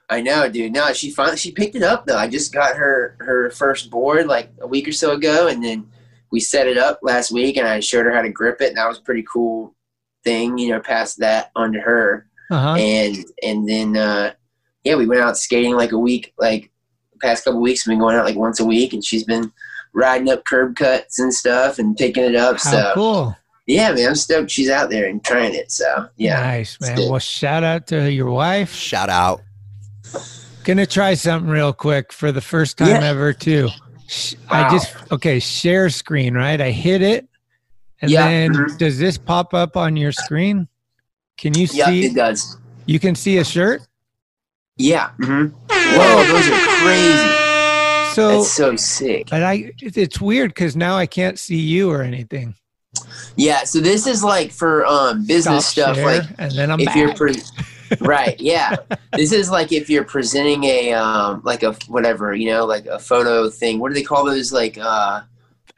I know, dude. No, she finally she picked it up though. I just got her her first board like a week or so ago, and then we set it up last week, and I showed her how to grip it, and that was a pretty cool thing. You know, passed that on to her, Uh-huh. and and then uh, yeah, we went out skating like a week, like the past couple weeks. We've been going out like once a week, and she's been riding up curb cuts and stuff and picking it up. How so cool. yeah, man, I'm stoked she's out there and trying it. So yeah, Nice, man. Well, shout out to your wife. Shout out. Gonna try something real quick for the first time Yeah. ever too. Sh- I just okay, share screen, right? I hit it, and Yeah, then mhm. does this pop up on your screen? Can you yeah, see? it does. You can see a shirt. Yeah. hmm Whoa, those are crazy. So, That's so sick. but I, it's weird because now I can't see you or anything. Yeah, so this is like for um business Stop stuff. share, Like and then I'm if back. you're pre- right, yeah. This is like if you're presenting a um like a whatever you know like a photo thing. What do they call those? Like uh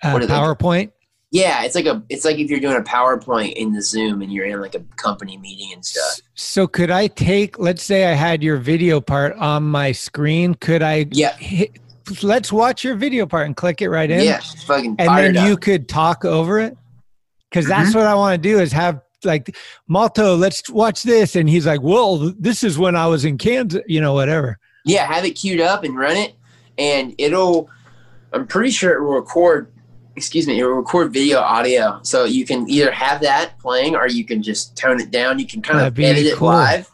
uh, what are they- PowerPoint. yeah, it's like a it's like if you're doing a PowerPoint in the Zoom and you're in like a company meeting and stuff. So could I take? Let's say I had your video part on my screen. Could I? Yeah. Hit, let's watch your video part and click it right in. Yeah, fucking and then you could talk over it because Mm-hmm. that's what i want to do is have like malto let's watch this and he's like well this is when i was in kansas you know whatever Yeah, have it queued up and run it, and it'll. I'm pretty sure it will record. Excuse me, it will record video, audio, so you can either have that playing or you can just tone it down. You can kind That'd of edit it live.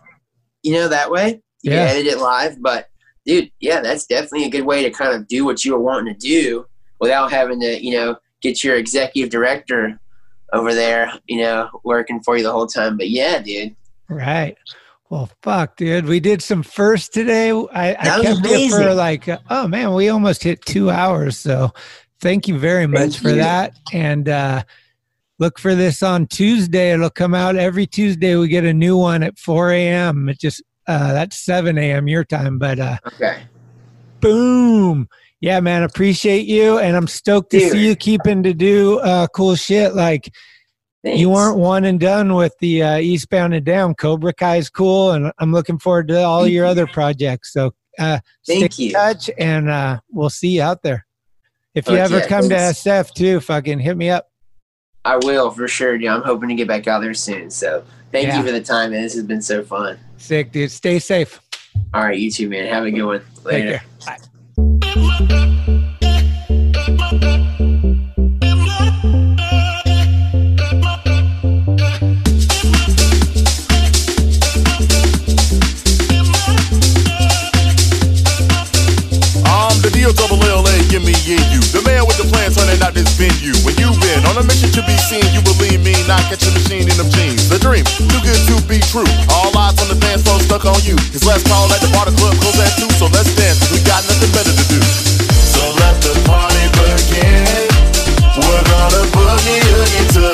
You know that way. You Yeah. can edit it live, but dude, yeah, that's definitely a good way to kind of do what you were wanting to do without having to, you know, get your executive director over there, you know, working for you the whole time. But yeah, dude. Right. Well, fuck, dude. We did some first today. I, I That kept it for like, uh, oh man, we almost hit two hours. So thank you very much Thank for you. that. And uh, look for this on Tuesday. It'll come out every Tuesday. We get a new one at 4 a.m. It just, uh, that's 7 a.m. your time. But uh, Okay. boom. Yeah, man, appreciate you. And I'm stoked to Dude. see you keeping to do uh, cool shit. Like, you Thanks. weren't one and done with the uh, Eastbound and Down. Cobra Kai is cool, and I'm looking forward to all your other projects. So uh, Thank stay in you. touch, and uh, we'll see you out there. If you Fuck ever yeah, come thanks. to SF too, fucking hit me up. I will for sure, dude. I'm hoping to get back out there soon. So thank Yeah. you for the time, man. This has been so fun. Sick, dude. Stay safe. All right, you too, man. Have a good one. Later. On a mission to be seen, you believe me, not catch a machine in them jeans. Dream, too good to be true. All eyes on the dance floor stuck on you. His last call at the bar, club close at two, so let's dance. We got nothing better to do. So let the party begin. We're gonna boogie oogie